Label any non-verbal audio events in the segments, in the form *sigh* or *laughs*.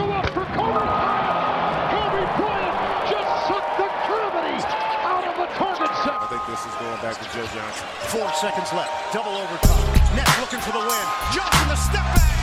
go up for Kobe Bryant. Kobe Bryant just sucked the gravity out of the target set. I think this is going back to Joe Johnson. Four seconds left. Double overtime. Nets looking for the win. Johnson the step back.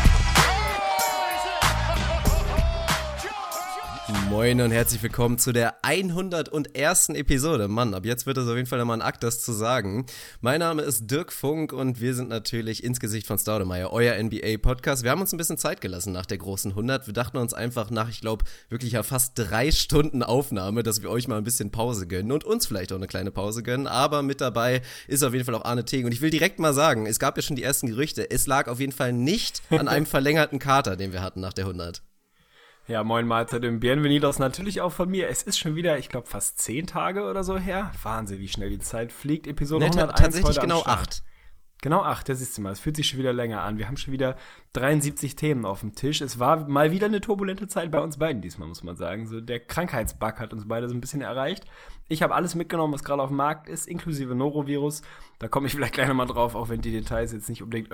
Moin und herzlich willkommen zu der 101. Episode. Mann, ab jetzt wird es auf jeden Fall nochmal ein Akt, das zu sagen. Mein Name ist Dirk Funk und wir sind natürlich ins Gesicht von Staudemeyer, euer NBA-Podcast. Wir haben uns ein bisschen Zeit gelassen nach der großen 100. Wir dachten uns einfach nach, ich glaube, wirklich ja fast drei Stunden Aufnahme, dass wir euch mal ein bisschen Pause gönnen und uns vielleicht auch eine kleine Pause gönnen. Aber mit dabei ist auf jeden Fall auch Arne Tegen. Und ich will direkt mal sagen, es gab ja schon die ersten Gerüchte. Es lag auf jeden Fall nicht an einem *laughs* verlängerten Kater, den wir hatten nach der 100. Ja, moin Mahlzeit im Bienvenidos natürlich auch von mir. Es ist schon wieder, ich glaube, fast zehn Tage oder so her. Wahnsinn, wie schnell die Zeit fliegt. Episode Nee, 101 tatsächlich heute genau acht. Genau acht, das siehst du mal. Es fühlt sich schon wieder länger an. Wir haben schon wieder 73 Themen auf dem Tisch. Es war mal wieder eine turbulente Zeit bei uns beiden diesmal, muss man sagen. So der Krankheitsbug hat uns beide so ein bisschen erreicht. Ich habe alles mitgenommen, was gerade auf dem Markt ist, inklusive Norovirus. Da komme ich vielleicht gleich nochmal drauf, auch wenn die Details jetzt nicht unbedingt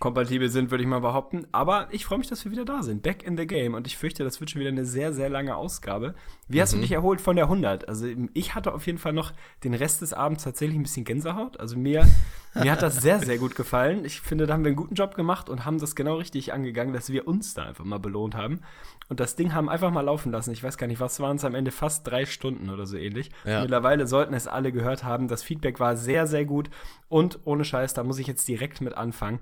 öffentlichkeitskompatibel sind, würde ich mal behaupten. Aber ich freue mich, dass wir wieder da sind. Back in the game. Und ich fürchte, das wird schon wieder eine sehr, sehr lange Ausgabe. Wie hast du dich erholt von der 100? Also ich hatte auf jeden Fall noch den Rest des Abends tatsächlich ein bisschen Gänsehaut. Also mir, mir hat das sehr, sehr gut gefallen. Ich finde, da haben wir einen guten Job gemacht und haben das genau richtig angegangen, dass wir uns da einfach mal belohnt haben. Und das Ding haben einfach mal laufen lassen. Ich weiß gar nicht, was waren es am Ende? Fast drei Stunden oder so ähnlich. Ja. Mittlerweile sollten es alle gehört haben. Das Feedback war sehr, sehr gut. Und ohne Scheiß, da muss ich jetzt direkt mit anfangen.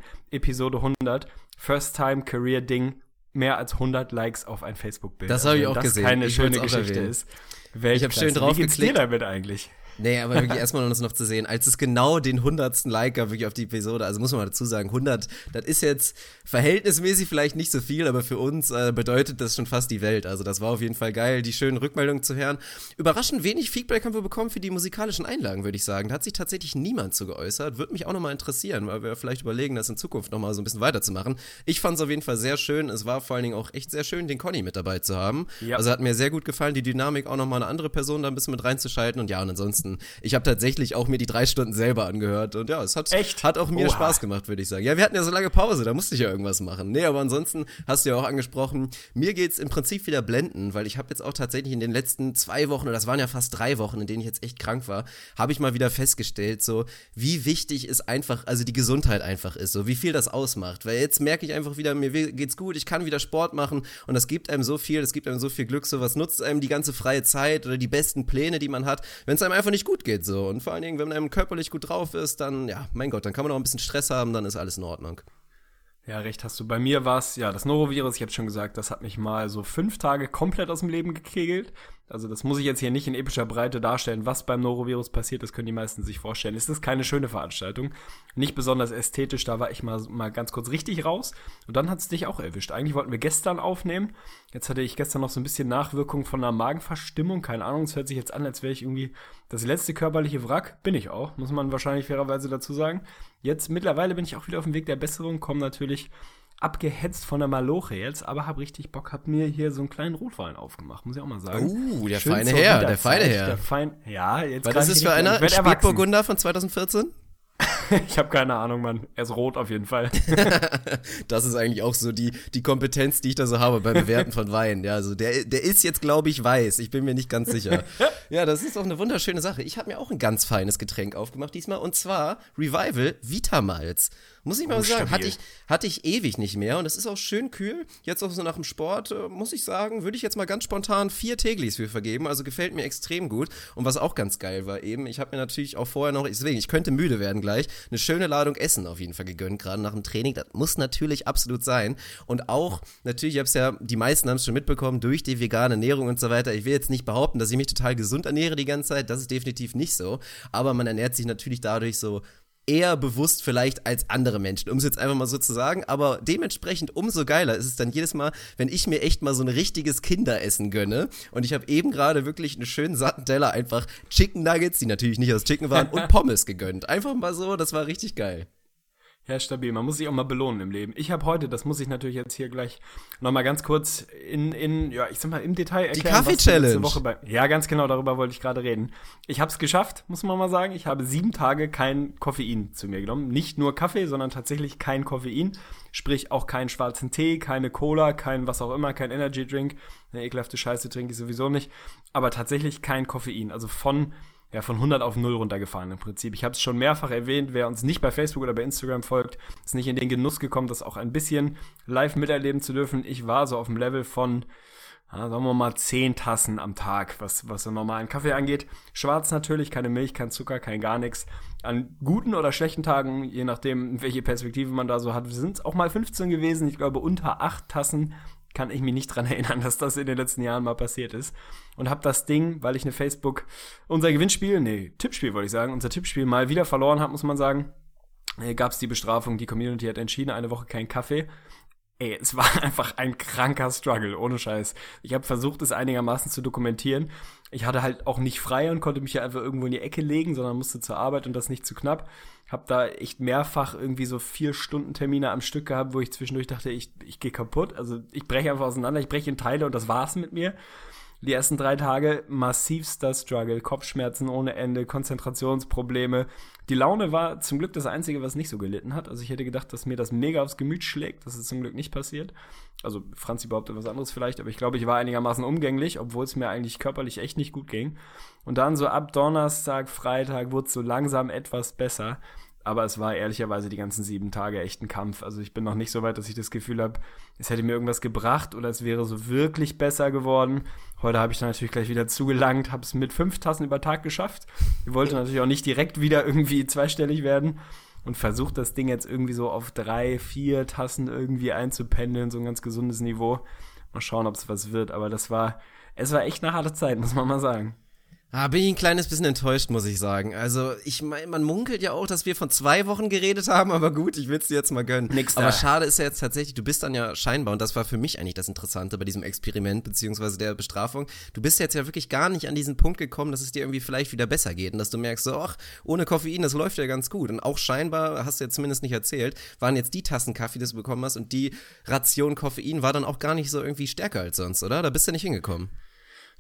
Episode 100, First Time Career Ding, mehr als 100 Likes auf ein Facebook-Bild. Das habe ich wenn auch das gesehen. keine Ich schöne Geschichte erwähnen. ist. Ich hab schön Weltklasse. Wie geht's dir damit eigentlich? Nee, aber wirklich erstmal um das noch zu sehen, als es genau den hundertsten Like gab, wirklich auf die Episode, also muss man mal dazu sagen, 100, das ist jetzt verhältnismäßig vielleicht nicht so viel, aber für uns äh, bedeutet das schon fast die Welt. Also das war auf jeden Fall geil, die schönen Rückmeldungen zu hören. Überraschend wenig Feedback haben wir bekommen für die musikalischen Einlagen, würde ich sagen. Da hat sich tatsächlich niemand zu geäußert. Würde mich auch nochmal interessieren, weil wir vielleicht überlegen, das in Zukunft nochmal so ein bisschen weiterzumachen. Ich fand es auf jeden Fall sehr schön. Es war vor allen Dingen auch echt sehr schön, den Conny mit dabei zu haben. Ja. Also hat mir sehr gut gefallen, die Dynamik auch nochmal eine andere Person da ein bisschen mit reinzuschalten. Und ja, und ansonsten, ich habe tatsächlich auch mir die drei Stunden selber angehört. Und ja, es hat, Echt? hat auch mir Oha. Spaß gemacht, würde ich sagen. Ja, wir hatten ja so lange Pause, da musste ich ja irgendwas machen. Nee, aber ansonsten hast du ja auch angesprochen, mir geht's im Prinzip wieder blenden, weil ich habe jetzt auch tatsächlich in den letzten zwei Wochen, oder das waren ja fast drei Wochen, in denen ich jetzt echt krank war, habe ich mal wieder festgestellt, so wie wichtig es einfach, also die Gesundheit einfach ist, so wie viel das ausmacht. Weil jetzt merke ich einfach wieder, mir geht's gut, ich kann wieder Sport machen und das gibt einem so viel, das gibt einem so viel Glück, so was nutzt einem die ganze freie Zeit oder die besten Pläne, die man hat, wenn es einem einfach nicht gut geht, so. Und vor allen Dingen, wenn einem körperlich gut drauf ist, dann, ja, mein Gott, dann kann man auch ein bisschen Stress haben, dann ist alles in Ordnung. Ja, recht hast du. Bei mir war es, ja, das Norovirus, ich habe schon gesagt, das hat mich mal so fünf Tage komplett aus dem Leben gekegelt. Also das muss ich jetzt hier nicht in epischer Breite darstellen, was beim Norovirus passiert, das können die meisten sich vorstellen. Es ist keine schöne Veranstaltung, nicht besonders ästhetisch, da war ich mal, mal ganz kurz richtig raus. Und dann hat es dich auch erwischt. Eigentlich wollten wir gestern aufnehmen. Jetzt hatte ich gestern noch so ein bisschen Nachwirkung von einer Magenverstimmung, keine Ahnung, es hört sich jetzt an, als wäre ich irgendwie das letzte körperliche Wrack. Bin ich auch, muss man wahrscheinlich fairerweise dazu sagen. Jetzt mittlerweile bin ich auch wieder auf dem Weg der Besserung, komme natürlich abgehetzt von der Maloche jetzt, aber hab richtig Bock, hab mir hier so einen kleinen Rotwein aufgemacht, muss ich auch mal sagen. Uh, der Schön feine Herr, der feine Herr. Der fein, ja, jetzt Was ist es für einer? Erwachsen. Spätburgunder von 2014? *laughs* Ich habe keine Ahnung, Mann. Er ist rot auf jeden Fall. *laughs* Das ist eigentlich auch so die, die Kompetenz, die ich da so habe beim Bewerten von Wein. Ja, also der, der ist jetzt, glaube ich, weiß. Ich bin mir nicht ganz sicher. *laughs* Ja, das ist auch eine wunderschöne Sache. Ich habe mir auch ein ganz feines Getränk aufgemacht diesmal und zwar Revival Vitamalz. Muss ich mal Oh, sagen, hatte ich, hatte ich ewig nicht mehr und es ist auch schön kühl. Jetzt auch so nach dem Sport, äh, muss ich sagen, würde ich jetzt mal ganz spontan vier Teglis für vergeben. Also gefällt mir extrem gut. Und was auch ganz geil war eben, ich habe mir natürlich auch vorher noch, deswegen, ich könnte müde werden gleich, eine schöne Ladung Essen auf jeden Fall gegönnt, gerade nach dem Training. Das muss natürlich absolut sein. Und auch, natürlich, ich habe es ja, die meisten haben es schon mitbekommen, durch die vegane Ernährung und so weiter. Ich will jetzt nicht behaupten, dass ich mich total gesund ernähre die ganze Zeit. Das ist definitiv nicht so. Aber man ernährt sich natürlich dadurch so eher bewusst vielleicht als andere Menschen, um es jetzt einfach mal so zu sagen, aber dementsprechend umso geiler ist es dann jedes Mal, wenn ich mir echt mal so ein richtiges Kinderessen gönne und ich habe eben gerade wirklich einen schönen satten Teller einfach Chicken Nuggets, die natürlich nicht aus Chicken waren, und *laughs* Pommes gegönnt. Einfach mal so, das war richtig geil. Ja, stabil. Man muss sich auch mal belohnen im Leben. Ich habe heute, das muss ich natürlich jetzt hier gleich nochmal ganz kurz in, in, ja, ich sag mal, im Detail erklären. Die Kaffee-Challenge. Woche bei, ja, ganz genau, darüber wollte ich gerade reden. Ich habe es geschafft, muss man mal sagen. Ich habe sieben Tage kein Koffein zu mir genommen. Nicht nur Kaffee, sondern tatsächlich kein Koffein. Sprich auch keinen schwarzen Tee, keine Cola, kein was auch immer, kein Energy Drink. Eine ekelhafte Scheiße trinke ich sowieso nicht. Aber tatsächlich kein Koffein. Also von ja, von 100 auf 0 runtergefahren im Prinzip. Ich habe es schon mehrfach erwähnt, wer uns nicht bei Facebook oder bei Instagram folgt, ist nicht in den Genuss gekommen, das auch ein bisschen live miterleben zu dürfen. Ich war so auf dem Level von, ja, sagen wir mal, 10 Tassen am Tag, was, was so normalen Kaffee angeht. Schwarz natürlich, keine Milch, kein Zucker, kein gar nichts. An guten oder schlechten Tagen, je nachdem, welche Perspektive man da so hat, sind es auch mal 15 gewesen. Ich glaube, unter 8 Tassen kann ich mich nicht dran erinnern, *laughs* dass das in den letzten Jahren mal passiert ist. Und habe das Ding, weil ich eine Facebook, unser Gewinnspiel, nee, Tippspiel wollte ich sagen, unser Tippspiel mal wieder verloren habe, muss man sagen, äh, gab es die Bestrafung, die Community hat entschieden, eine Woche kein Kaffee. Ey, es *laughs* war einfach ein kranker Struggle, ohne Scheiß. Ich habe versucht, es einigermaßen zu dokumentieren. Ich hatte halt auch nicht frei und konnte mich ja einfach irgendwo in die Ecke legen, sondern musste zur Arbeit und das nicht zu knapp. Hab da echt mehrfach irgendwie so vier Stunden Termine am Stück gehabt, wo ich zwischendurch dachte, ich, ich gehe kaputt. Also ich breche einfach auseinander, ich breche in Teile und das war's mit mir. Die ersten drei Tage massivster Struggle, Kopfschmerzen ohne Ende, Konzentrationsprobleme. Die Laune war zum Glück das Einzige, was nicht so gelitten hat. Also ich hätte gedacht, dass mir das mega aufs Gemüt schlägt. Das ist zum Glück nicht passiert. Also Franz überhaupt etwas anderes vielleicht, aber ich glaube, ich war einigermaßen umgänglich, obwohl es mir eigentlich körperlich echt nicht gut ging. Und dann so ab Donnerstag, Freitag wurde es so langsam etwas besser. Aber es war ehrlicherweise die ganzen sieben Tage echt ein Kampf. Also ich bin noch nicht so weit, dass ich das Gefühl habe, es hätte mir irgendwas gebracht oder es wäre so wirklich besser geworden. Heute habe ich dann natürlich gleich wieder zugelangt, habe es mit fünf Tassen über Tag geschafft. Ich wollte natürlich auch nicht direkt wieder irgendwie zweistellig werden und versucht das Ding jetzt irgendwie so auf drei, vier Tassen irgendwie einzupendeln, so ein ganz gesundes Niveau. Mal schauen, ob es was wird. Aber das war, es war echt eine harte Zeit, muss man mal sagen. Ah, bin ich ein kleines bisschen enttäuscht, muss ich sagen. Also, ich meine, man munkelt ja auch, dass wir von zwei Wochen geredet haben, aber gut, ich will es dir jetzt mal gönnen. Nix aber da. schade ist ja jetzt tatsächlich, du bist dann ja scheinbar, und das war für mich eigentlich das Interessante bei diesem Experiment, beziehungsweise der Bestrafung, du bist jetzt ja wirklich gar nicht an diesen Punkt gekommen, dass es dir irgendwie vielleicht wieder besser geht und dass du merkst, so, ach, ohne Koffein, das läuft ja ganz gut. Und auch scheinbar, hast du ja zumindest nicht erzählt, waren jetzt die Tassen Kaffee, die du bekommen hast und die Ration Koffein war dann auch gar nicht so irgendwie stärker als sonst, oder? Da bist du nicht hingekommen.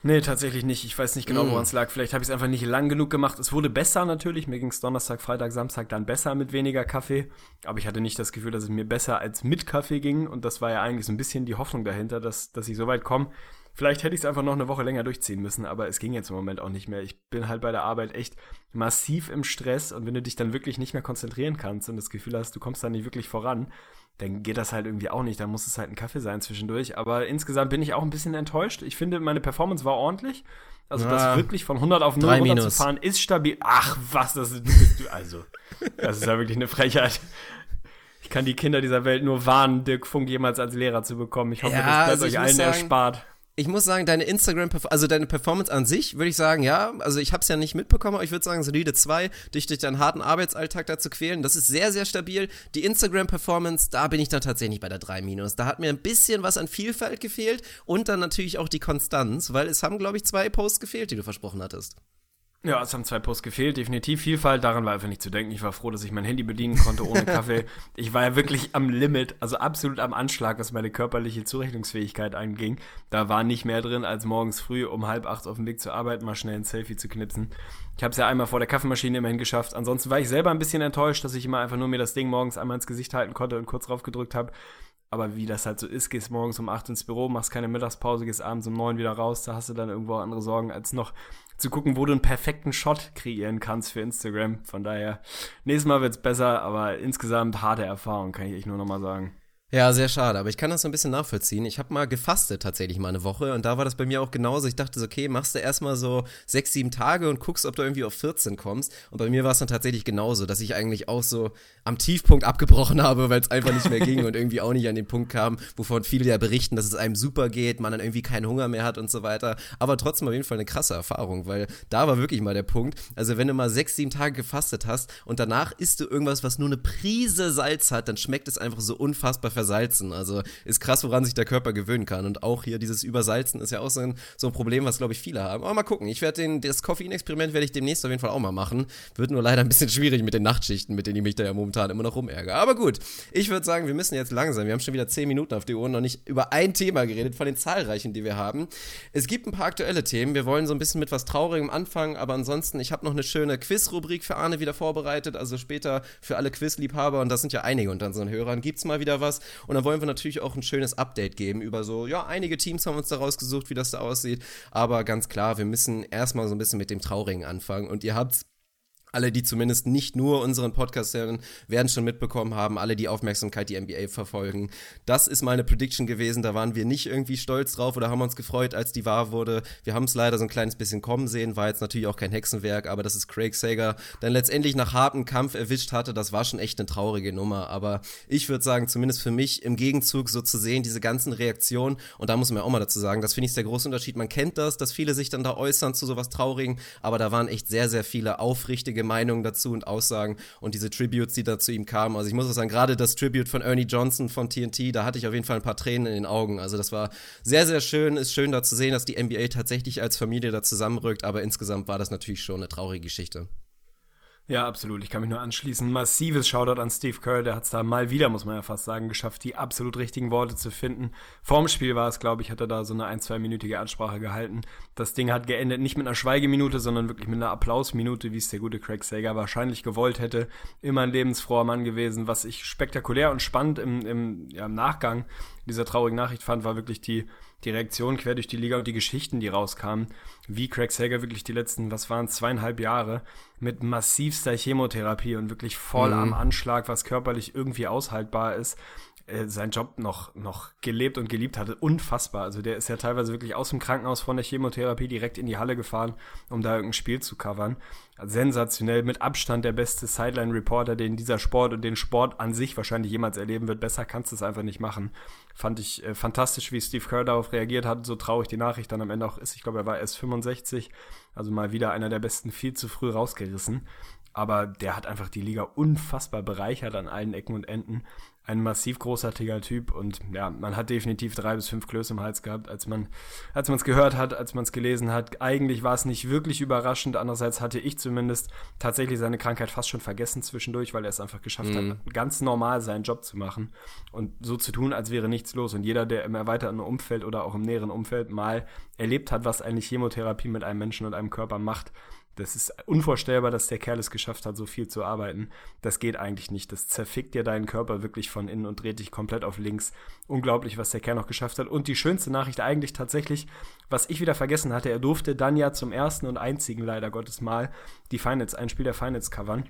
Nee, tatsächlich nicht. Ich weiß nicht genau, Mm. woran es lag. Vielleicht habe ich es einfach nicht lang genug gemacht. Es wurde besser natürlich. Mir ging es Donnerstag, Freitag, Samstag dann besser mit weniger Kaffee. Aber ich hatte nicht das Gefühl, dass es mir besser als mit Kaffee ging. Und das war ja eigentlich so ein bisschen die Hoffnung dahinter, dass, dass ich so weit komme. Vielleicht hätte ich es einfach noch eine Woche länger durchziehen müssen, aber es ging jetzt im Moment auch nicht mehr. Ich bin halt bei der Arbeit echt massiv im Stress und wenn du dich dann wirklich nicht mehr konzentrieren kannst und das Gefühl hast, du kommst da nicht wirklich voran, dann geht das halt irgendwie auch nicht. Dann muss es halt ein Kaffee sein zwischendurch. Aber insgesamt bin ich auch ein bisschen enttäuscht. Ich finde, meine Performance war ordentlich. Also Ah, das wirklich von 100 auf 0 drei Minus. runterzufahren ist stabil. Ach, was, das ist, also, das ist ja wirklich eine Frechheit. Ich kann die Kinder dieser Welt nur warnen, Dirk Funk jemals als Lehrer zu bekommen. Ich hoffe, Ja, das bleibt also euch allen sagen, erspart. Ich muss sagen, deine Instagram, also deine Performance an sich, würde ich sagen, ja, also ich habe es ja nicht mitbekommen, aber ich würde sagen, solide 2, dich durch deinen harten Arbeitsalltag da zu quälen, das ist sehr, sehr stabil. Die Instagram-Performance, da bin ich dann tatsächlich bei der 3 minus. Da hat mir ein bisschen was an Vielfalt gefehlt und dann natürlich auch die Konstanz, weil es haben, glaube ich, zwei Posts gefehlt, die du versprochen hattest. Ja, es haben zwei Posts gefehlt, definitiv Vielfalt. Daran war einfach nicht zu denken. Ich war froh, dass ich mein Handy bedienen konnte ohne *laughs* Kaffee. ich war ja wirklich am Limit, also absolut am Anschlag, was meine körperliche Zurechnungsfähigkeit anging. Da war nicht mehr drin, als morgens früh um halb acht auf dem Weg zur Arbeit mal schnell ein Selfie zu knipsen. Ich habe es ja einmal vor der Kaffeemaschine immerhin geschafft. Ansonsten war ich selber ein bisschen enttäuscht, dass ich immer einfach nur mir das Ding morgens einmal ins Gesicht halten konnte und kurz drauf gedrückt habe. Aber wie das halt so ist, gehst morgens um 8 ins Büro, machst keine Mittagspause, gehst abends um 9 wieder raus, da hast du dann irgendwo andere Sorgen, als noch zu gucken, wo du einen perfekten Shot kreieren kannst für Instagram. Von daher, nächstes Mal wird's besser, aber insgesamt harte Erfahrung, kann ich echt nur nochmal sagen. Ja, sehr schade, aber ich kann das so ein bisschen nachvollziehen. Ich habe mal gefastet tatsächlich mal eine Woche und da war das bei mir auch genauso. Ich dachte so, okay, machst du erstmal so sechs, sieben Tage und guckst, ob du irgendwie auf 14 kommst. Und bei mir war es dann tatsächlich genauso, dass ich eigentlich auch so am Tiefpunkt abgebrochen habe, weil es einfach nicht mehr ging und irgendwie auch nicht an den Punkt kam, wovon viele ja berichten, dass es einem super geht, man dann irgendwie keinen Hunger mehr hat und so weiter. Aber trotzdem auf jeden Fall eine krasse Erfahrung, weil da war wirklich mal der Punkt. Also wenn du mal sechs, sieben Tage gefastet hast und danach isst du irgendwas, was nur eine Prise Salz hat, dann schmeckt es einfach so unfassbar versalzen. Also ist krass, woran sich der Körper gewöhnen kann. Und auch hier dieses Übersalzen ist ja auch so ein, so ein Problem, was glaube ich viele haben. Aber mal gucken. Ich werde das Koffein-Experiment werde ich demnächst auf jeden Fall auch mal machen. Wird nur leider ein bisschen schwierig mit den Nachtschichten, mit denen ich mich da ja momentan immer noch rumärgere. Aber gut, ich würde sagen, wir müssen jetzt langsam. Wir haben schon wieder zehn Minuten auf die Uhr noch nicht über ein Thema geredet von den zahlreichen, die wir haben. Es gibt ein paar aktuelle Themen. Wir wollen so ein bisschen mit was Traurigem anfangen, aber ansonsten, ich habe noch eine schöne Quiz-Rubrik für Arne wieder vorbereitet. Also später für alle Quiz-Liebhaber, und das sind ja einige unter unseren Hörern, gibt es mal wieder was. Und dann wollen wir natürlich auch ein schönes Update geben über so, ja, einige Teams haben uns da rausgesucht, wie das da aussieht. Aber ganz klar, wir müssen erstmal so ein bisschen mit dem Traurigen anfangen. Und ihr habt's alle, die zumindest nicht nur unseren Podcast hören, werden schon mitbekommen haben, alle, die Aufmerksamkeit die NBA verfolgen. Das ist meine Prediction gewesen, da waren wir nicht irgendwie stolz drauf oder haben uns gefreut, als die wahr wurde. Wir haben es leider so ein kleines bisschen kommen sehen, war jetzt natürlich auch kein Hexenwerk, aber dass es Craig Sager dann letztendlich nach hartem Kampf erwischt hatte, das war schon echt eine traurige Nummer. Aber ich würde sagen, zumindest für mich im Gegenzug so zu sehen, diese ganzen Reaktionen, und da muss man ja auch mal dazu sagen, das finde ich der große Unterschied. Man kennt das, dass viele sich dann da äußern zu sowas Traurigen, aber da waren echt sehr, sehr viele aufrichtige gegenseitige Meinungen dazu und Aussagen und diese Tributes, die da zu ihm kamen. Also ich muss sagen, gerade das Tribute von Ernie Johnson von TNT, da hatte ich auf jeden Fall ein paar Tränen in den Augen. Also das war sehr, sehr schön. Ist schön da zu sehen, dass die NBA tatsächlich als Familie da zusammenrückt, aber insgesamt war das natürlich schon eine traurige Geschichte. Ja, absolut. Ich kann mich nur anschließen. Massives Shoutout an Steve Kerr. Der hat es da mal wieder, muss man ja fast sagen, geschafft, die absolut richtigen Worte zu finden. Vorm Spiel war es, glaube ich, hat er da so eine ein-, zweiminütige Ansprache gehalten. Das Ding hat geendet nicht mit einer Schweigeminute, sondern wirklich mit einer Applausminute, wie es der gute Craig Sager wahrscheinlich gewollt hätte. Immer ein lebensfroher Mann gewesen. Was ich spektakulär und spannend im, im, ja, im Nachgang dieser traurigen Nachricht fand, war wirklich die, die Reaktion quer durch die Liga und die Geschichten, die rauskamen, wie Craig Sager wirklich die letzten, was waren zweieinhalb Jahre mit massivster Chemotherapie und wirklich voll mhm. am Anschlag, was körperlich irgendwie aushaltbar ist, äh, seinen Job noch, noch gelebt und geliebt hatte. Unfassbar. Also der ist ja teilweise wirklich aus dem Krankenhaus von der Chemotherapie direkt in die Halle gefahren, um da irgendein Spiel zu covern. sensationell, mit Abstand der beste Sideline-Reporter, den dieser Sport und den Sport an sich wahrscheinlich jemals erleben wird. Besser kannst du es einfach nicht machen. Fand ich äh, fantastisch, wie Steve Kerr darauf reagiert hat, so traurig die Nachricht dann am Ende auch ist. Ich glaube, er war erst 65, also mal wieder einer der besten, viel zu früh rausgerissen aber der hat einfach die Liga unfassbar bereichert an allen Ecken und Enden ein massiv großartiger Typ und ja, man hat definitiv drei bis fünf Klöße im Hals gehabt, als man als man es gehört hat, als man es gelesen hat. Eigentlich war es nicht wirklich überraschend. Andererseits hatte ich zumindest tatsächlich seine Krankheit fast schon vergessen zwischendurch, weil er es einfach geschafft mhm. hat, ganz normal seinen Job zu machen und so zu tun, als wäre nichts los. Und jeder, der im erweiterten Umfeld oder auch im näheren Umfeld mal erlebt hat, was eine Chemotherapie mit einem Menschen und einem Körper macht, das ist unvorstellbar, dass der Kerl es geschafft hat, so viel zu arbeiten. Das geht eigentlich nicht. Das zerfickt dir deinen Körper wirklich von innen und dreht dich komplett auf links. Unglaublich, was der Kerl noch geschafft hat. Und die schönste Nachricht eigentlich tatsächlich, was ich wieder vergessen hatte, er durfte dann ja zum ersten und einzigen, leider Gottes Mal, die Finals, ein Spiel der Finals covern.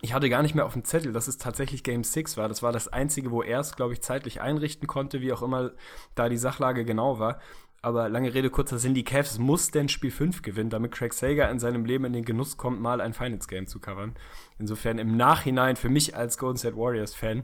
Ich hatte gar nicht mehr auf dem Zettel, dass es tatsächlich Game 6 war. Das war das einzige, wo er es, glaube ich, zeitlich einrichten konnte, wie auch immer da die Sachlage genau war. Aber lange Rede, kurzer Sinn, die Cavs muss denn Spiel 5 gewinnen, damit Craig Sager in seinem Leben in den Genuss kommt, mal ein Finals Game zu covern. Insofern im Nachhinein für mich als Golden State Warriors Fan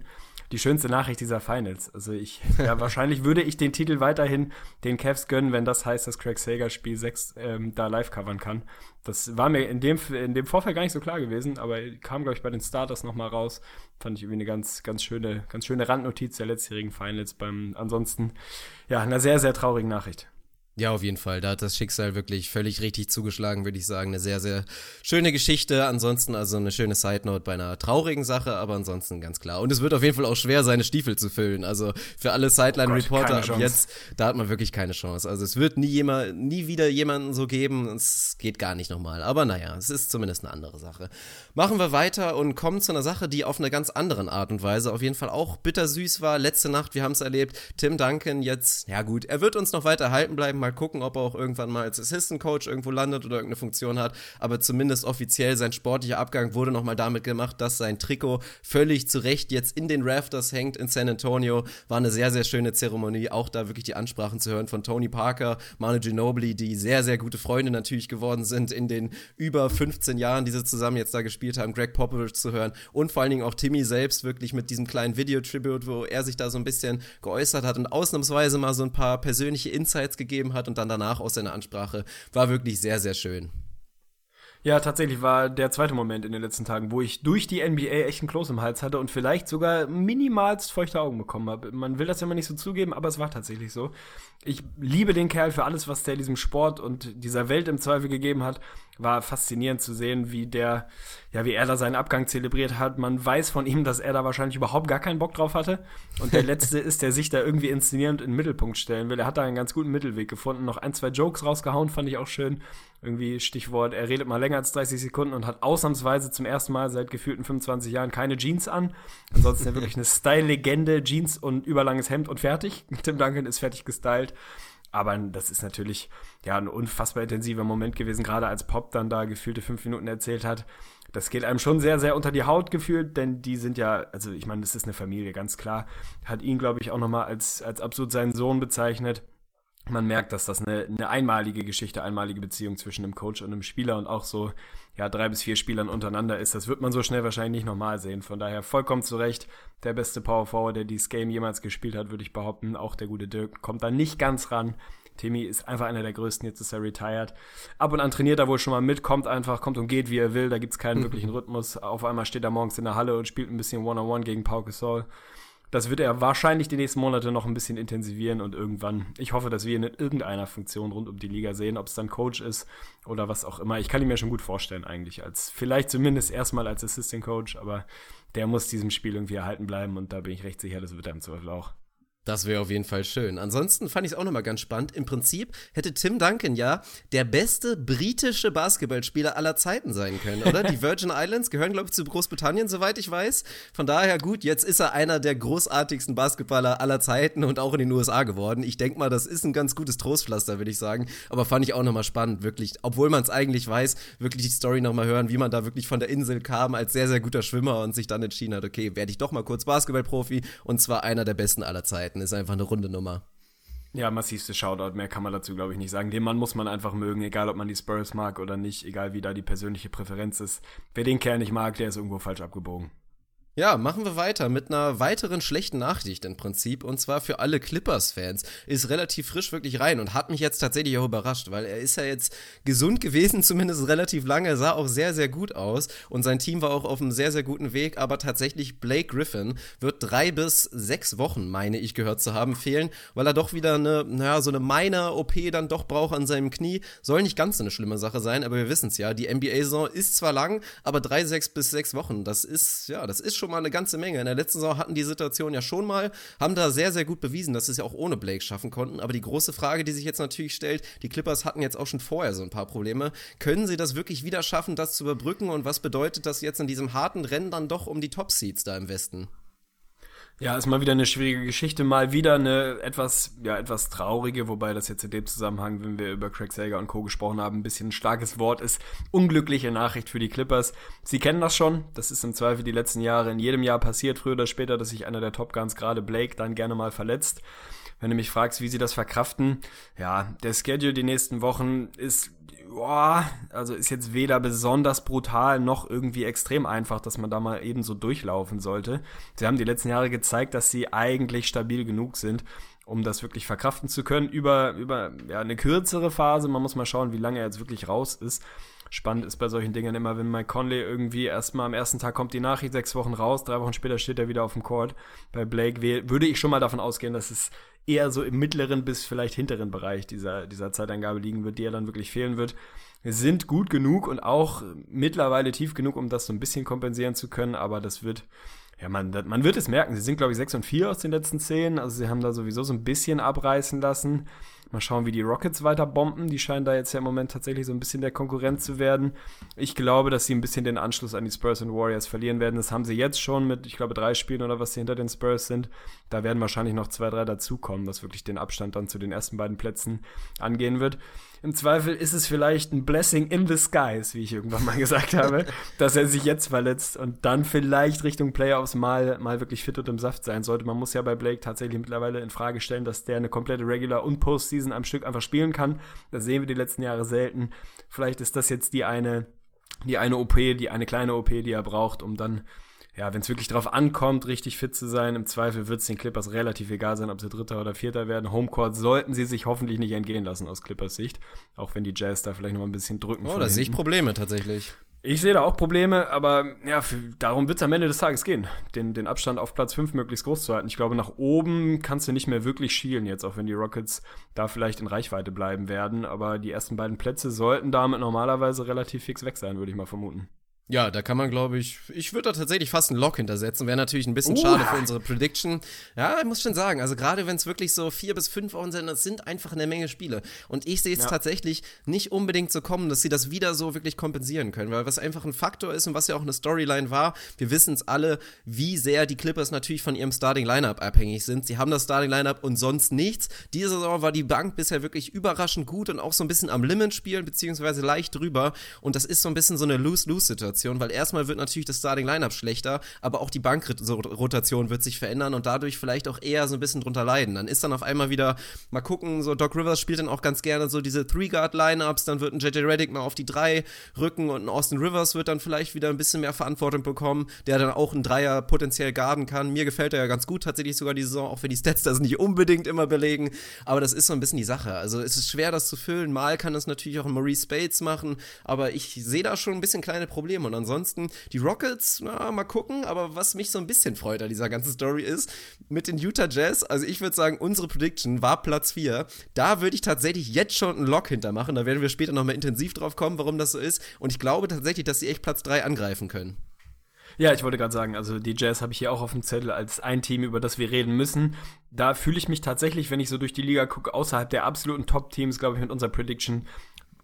die schönste Nachricht dieser Finals. Also ich, *laughs* ja, wahrscheinlich würde ich den Titel weiterhin den Cavs gönnen, wenn das heißt, dass Craig Sager Spiel 6 ähm, da live covern kann. Das war mir in dem, in dem Vorfall gar nicht so klar gewesen, aber kam, glaube ich, bei den Starters nochmal raus. Fand ich irgendwie eine ganz, ganz schöne, ganz schöne Randnotiz der letztjährigen Finals beim, ansonsten, ja, einer sehr, sehr traurigen Nachricht. Ja, auf jeden Fall. Da hat das Schicksal wirklich völlig richtig zugeschlagen, würde ich sagen. Eine sehr, sehr schöne Geschichte. Ansonsten also eine schöne Side Note bei einer traurigen Sache, aber ansonsten ganz klar. Und es wird auf jeden Fall auch schwer, seine Stiefel zu füllen. Also für alle Sideline-Reporter oh jetzt, da hat man wirklich keine Chance. Also es wird nie jemand, nie wieder jemanden so geben. Es geht gar nicht nochmal. Aber naja, es ist zumindest eine andere Sache. Machen wir weiter und kommen zu einer Sache, die auf eine ganz andere Art und Weise auf jeden Fall auch bittersüß war. Letzte Nacht, wir haben es erlebt. Tim Duncan jetzt, ja gut, er wird uns noch weiter erhalten bleiben mal gucken, ob er auch irgendwann mal als Assistant Coach irgendwo landet oder irgendeine Funktion hat. Aber zumindest offiziell sein sportlicher Abgang wurde nochmal damit gemacht, dass sein Trikot völlig zu Recht jetzt in den Rafters hängt in San Antonio. War eine sehr, sehr schöne Zeremonie. Auch da wirklich die Ansprachen zu hören von Tony Parker, Manu Ginobili, die sehr, sehr gute Freunde natürlich geworden sind in den über 15 Jahren, die sie zusammen jetzt da gespielt haben. Greg Popovich zu hören und vor allen Dingen auch Timmy selbst wirklich mit diesem kleinen Video-Tribute, wo er sich da so ein bisschen geäußert hat und ausnahmsweise mal so ein paar persönliche Insights gegeben hat und dann danach aus seiner Ansprache war wirklich sehr, sehr schön. Ja, tatsächlich war der zweite Moment in den letzten Tagen, wo ich durch die NBA echt einen Kloß im Hals hatte und vielleicht sogar minimalst feuchte Augen bekommen habe. Man will das immer nicht so zugeben, aber es war tatsächlich so. Ich liebe den Kerl für alles, was der diesem Sport und dieser Welt im Zweifel gegeben hat. War faszinierend zu sehen, wie der, ja, wie er da seinen Abgang zelebriert hat. Man weiß von ihm, dass er da wahrscheinlich überhaupt gar keinen Bock drauf hatte. Und der Letzte ist, der sich da irgendwie inszenierend in den Mittelpunkt stellen will. Er hat da einen ganz guten Mittelweg gefunden. Noch ein, zwei Jokes rausgehauen, fand ich auch schön. Irgendwie Stichwort, er redet mal länger als 30 Sekunden und hat ausnahmsweise zum ersten Mal seit gefühlten 25 Jahren keine Jeans an. Ansonsten ja wirklich eine Style-Legende, Jeans und überlanges Hemd und fertig. *laughs* Tim Duncan ist fertig gestylt. Aber das ist natürlich ja ein unfassbar intensiver Moment gewesen, gerade als Pop dann da gefühlte fünf Minuten erzählt hat. Das geht einem schon sehr, sehr unter die Haut gefühlt, denn die sind ja, also ich meine, das ist eine Familie, ganz klar. Hat ihn, glaube ich, auch nochmal als, als absolut seinen Sohn bezeichnet man merkt, dass das eine, eine einmalige Geschichte, einmalige Beziehung zwischen einem Coach und einem Spieler und auch so, ja, drei bis vier Spielern untereinander ist. Das wird man so schnell wahrscheinlich nicht nochmal sehen. Von daher vollkommen zu Recht. Der beste Power Forward, der dieses Game jemals gespielt hat, würde ich behaupten. Auch der gute Dirk kommt da nicht ganz ran. Timmy ist einfach einer der größten, jetzt ist er retired. Ab und an trainiert er wohl schon mal mit, kommt einfach, kommt und geht, wie er will. Da gibt's keinen mhm. *laughs* wirklichen Rhythmus. Auf einmal steht er morgens in der Halle und spielt ein bisschen One-on-One -on -One gegen Pau Gasol. Das wird er wahrscheinlich die nächsten Monate noch ein bisschen intensivieren und irgendwann, ich hoffe, dass wir ihn in irgendeiner Funktion rund um die Liga sehen, ob es dann Coach ist oder was auch immer. Ich kann ihn mir schon gut vorstellen eigentlich, als vielleicht zumindest erstmal als Assistant Coach, aber der muss diesem Spiel irgendwie erhalten bleiben und da bin ich recht sicher, das wird er im Zweifel auch. Das wäre auf jeden Fall schön. Ansonsten fand ich es auch nochmal ganz spannend. Im Prinzip hätte Tim Duncan ja der beste britische Basketballspieler aller Zeiten sein können, oder? Die *laughs* Virgin Islands gehören, glaube ich, zu Großbritannien, soweit ich weiß. Von daher gut, jetzt ist er einer der großartigsten Basketballer aller Zeiten und auch in den USA geworden. Ich denke mal, das ist ein ganz gutes Trostpflaster, würde ich sagen. Aber fand ich auch nochmal spannend, wirklich, obwohl man es eigentlich weiß, wirklich die Story nochmal hören, wie man da wirklich von der Insel kam als sehr, sehr guter Schwimmer und sich dann entschieden hat, okay, werde ich doch mal kurz Basketballprofi und zwar einer der besten aller Zeiten. Zeiten ist einfach eine runde Nummer. Ja, massivste Shoutout, mehr kann man dazu, glaube ich, nicht sagen. Den Mann muss man einfach mögen, egal ob man die Spurs mag oder nicht, egal wie da die persönliche Präferenz ist. Wer den Kerl nicht mag, der ist irgendwo falsch abgebogen. Ja, machen wir weiter mit einer weiteren schlechten Nachricht im Prinzip. Und zwar für alle Clippers-Fans. Ist relativ frisch wirklich rein und hat mich jetzt tatsächlich auch überrascht, weil er ist ja jetzt gesund gewesen, *laughs* zumindest relativ lange, sah auch sehr, sehr gut aus. Und sein Team war auch auf einem sehr, sehr guten Weg. Aber tatsächlich Blake Griffin wird drei bis sechs Wochen, meine ich gehört zu haben, fehlen, weil er doch wieder eine, naja, so eine Minor-OP dann doch braucht an seinem Knie. Soll nicht ganz so eine schlimme Sache sein, aber wir wissen es ja. Die NBA-Saison ist zwar lang, aber drei, sechs bis sechs Wochen, das ist, ja, das ist schon schon mal eine ganze Menge. In der letzten Saison hatten die Situation ja schon mal, haben da sehr, sehr gut bewiesen, dass sie es ja auch ohne Blake schaffen konnten. Aber die große Frage, die sich jetzt natürlich stellt, die Clippers hatten jetzt auch schon vorher so ein paar Probleme. Können sie das wirklich wieder schaffen, das zu überbrücken? Und was bedeutet das jetzt in diesem harten Rennen dann doch um die Top-Seeds da im Westen? Ja, ist mal wieder eine schwierige Geschichte, mal wieder eine etwas, ja, etwas traurige, wobei das jetzt in dem Zusammenhang, wenn wir über Craig Sager und Co. gesprochen haben, ein bisschen ein starkes Wort ist. Unglückliche Nachricht für die Clippers. Sie kennen das schon. Das ist im Zweifel die letzten Jahre in jedem Jahr passiert, früher oder später, dass sich einer der Top Guns, gerade Blake, dann gerne mal verletzt. Wenn du mich fragst, wie sie das verkraften, ja, der Schedule die nächsten Wochen ist boah, also ist jetzt weder besonders brutal noch irgendwie extrem einfach, dass man da mal eben so durchlaufen sollte. Sie haben die letzten Jahre gezeigt, dass sie eigentlich stabil genug sind, um das wirklich verkraften zu können über, über ja, eine kürzere Phase. Man muss mal schauen, wie lange er jetzt wirklich raus ist. Spannend ist bei solchen Dingen immer, wenn Mike Conley irgendwie erstmal am ersten Tag kommt die Nachricht, sechs Wochen raus, drei Wochen später steht er wieder auf dem Court. Bei Blake würde ich schon mal davon ausgehen, dass es eher so im mittleren bis vielleicht hinteren Bereich dieser, dieser Zeitangabe liegen wird, die er dann wirklich fehlen wird, sind gut genug und auch mittlerweile tief genug, um das so ein bisschen kompensieren zu können, aber das wird, ja, man, man wird es merken. Sie sind, glaube ich, 6 und 4 aus den letzten 10, also sie haben da sowieso so ein bisschen abreißen lassen. Mal schauen, wie die Rockets weiter bomben. Die scheinen da jetzt ja im Moment tatsächlich so ein bisschen der Konkurrent zu werden. Ich glaube, dass sie ein bisschen den Anschluss an die Spurs und Warriors verlieren werden. Das haben sie jetzt schon mit, ich glaube, drei Spielen oder was sie hinter den Spurs sind. Da werden wahrscheinlich noch zwei, drei dazukommen, was wirklich den Abstand dann zu den ersten beiden Plätzen angehen wird. Im Zweifel ist es vielleicht ein Blessing in the skies, wie ich irgendwann mal *laughs* gesagt habe, dass er sich jetzt verletzt und dann vielleicht Richtung Playoffs mal, mal wirklich fit und im Saft sein sollte. Man muss ja bei Blake tatsächlich mittlerweile in Frage stellen, dass der eine komplette Regular- und Postseason am Stück einfach spielen kann. Das sehen wir die letzten Jahre selten. Vielleicht ist das jetzt die eine, die eine OP, die eine kleine OP, die er braucht, um dann ja, wenn es wirklich darauf ankommt, richtig fit zu sein, im Zweifel wird es den Clippers relativ egal sein, ob sie Dritter oder Vierter werden. Homecourt sollten sie sich hoffentlich nicht entgehen lassen aus Clippers Sicht, auch wenn die Jazz da vielleicht noch ein bisschen drücken. Oh, da sehe ich Probleme tatsächlich. Ich sehe da auch Probleme, aber ja, für, darum wird es am Ende des Tages gehen, den, den Abstand auf Platz 5 möglichst groß zu halten. Ich glaube, nach oben kannst du nicht mehr wirklich schielen jetzt, auch wenn die Rockets da vielleicht in Reichweite bleiben werden. Aber die ersten beiden Plätze sollten damit normalerweise relativ fix weg sein, würde ich mal vermuten. Ja, da kann man, glaube ich, ich würde da tatsächlich fast einen Lock hintersetzen. Wäre natürlich ein bisschen uh. schade für unsere Prediction. Ja, ich muss schon sagen, also gerade wenn es wirklich so vier bis fünf Wochen sind, das sind einfach eine Menge Spiele. Und ich sehe es ja. tatsächlich nicht unbedingt so kommen, dass sie das wieder so wirklich kompensieren können, weil was einfach ein Faktor ist und was ja auch eine Storyline war, wir wissen es alle, wie sehr die Clippers natürlich von ihrem Starting Lineup abhängig sind. Sie haben das Starting Lineup und sonst nichts. Diese Saison war die Bank bisher wirklich überraschend gut und auch so ein bisschen am Limit spielen, beziehungsweise leicht drüber. Und das ist so ein bisschen so eine Lose-Lose-Situation. Situation, weil erstmal wird natürlich das Starting Lineup schlechter, aber auch die Bankrotation wird sich verändern und dadurch vielleicht auch eher so ein bisschen drunter leiden. Dann ist dann auf einmal wieder, mal gucken, so Doc Rivers spielt dann auch ganz gerne so diese Three-Guard-Lineups, dann wird ein JJ Reddick mal auf die drei rücken und ein Austin Rivers wird dann vielleicht wieder ein bisschen mehr Verantwortung bekommen, der dann auch ein Dreier potenziell garden kann. Mir gefällt er ja ganz gut tatsächlich sogar die Saison, auch wenn die Stats das nicht unbedingt immer belegen, aber das ist so ein bisschen die Sache. Also es ist schwer, das zu füllen. Mal kann das natürlich auch ein Maurice Spades machen, aber ich sehe da schon ein bisschen kleine Probleme und ansonsten, die Rockets, na, mal gucken. Aber was mich so ein bisschen freut an dieser ganzen Story ist, mit den Utah Jazz, also ich würde sagen, unsere Prediction war Platz 4. Da würde ich tatsächlich jetzt schon einen Lock hintermachen. Da werden wir später nochmal intensiv drauf kommen, warum das so ist. Und ich glaube tatsächlich, dass sie echt Platz 3 angreifen können. Ja, ich wollte gerade sagen, also die Jazz habe ich hier auch auf dem Zettel als ein Team, über das wir reden müssen. Da fühle ich mich tatsächlich, wenn ich so durch die Liga gucke, außerhalb der absoluten Top-Teams, glaube ich, mit unserer Prediction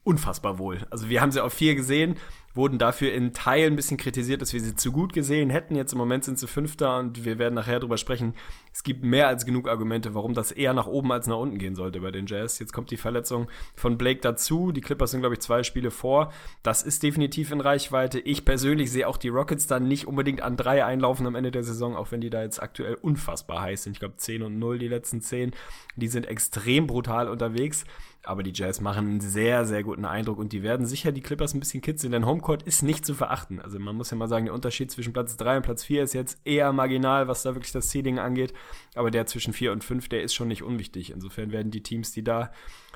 unfassbar wohl. Also wir haben sie auf vier gesehen wurden dafür in Teilen ein bisschen kritisiert, dass wir sie zu gut gesehen hätten. Jetzt im Moment sind sie Fünfter und wir werden nachher drüber sprechen. Es gibt mehr als genug Argumente, warum das eher nach oben als nach unten gehen sollte bei den Jazz. Jetzt kommt die Verletzung von Blake dazu. Die Clippers sind, glaube ich, zwei Spiele vor. Das ist definitiv in Reichweite. Ich persönlich sehe auch die Rockets dann nicht unbedingt an drei einlaufen am Ende der Saison, auch wenn die da jetzt aktuell unfassbar heiß sind. Ich glaube, 10 und 0 die letzten 10. Die sind extrem brutal unterwegs. Aber die Jazz machen einen sehr, sehr guten Eindruck und die werden sicher die Clippers ein bisschen kitzeln, denn Homecourt ist nicht zu verachten. Also man muss ja mal sagen, der Unterschied zwischen Platz 3 und Platz 4 ist jetzt eher marginal, was da wirklich das Seeding angeht. Aber der zwischen 4 und 5, der ist schon nicht unwichtig. Insofern werden die Teams, die da,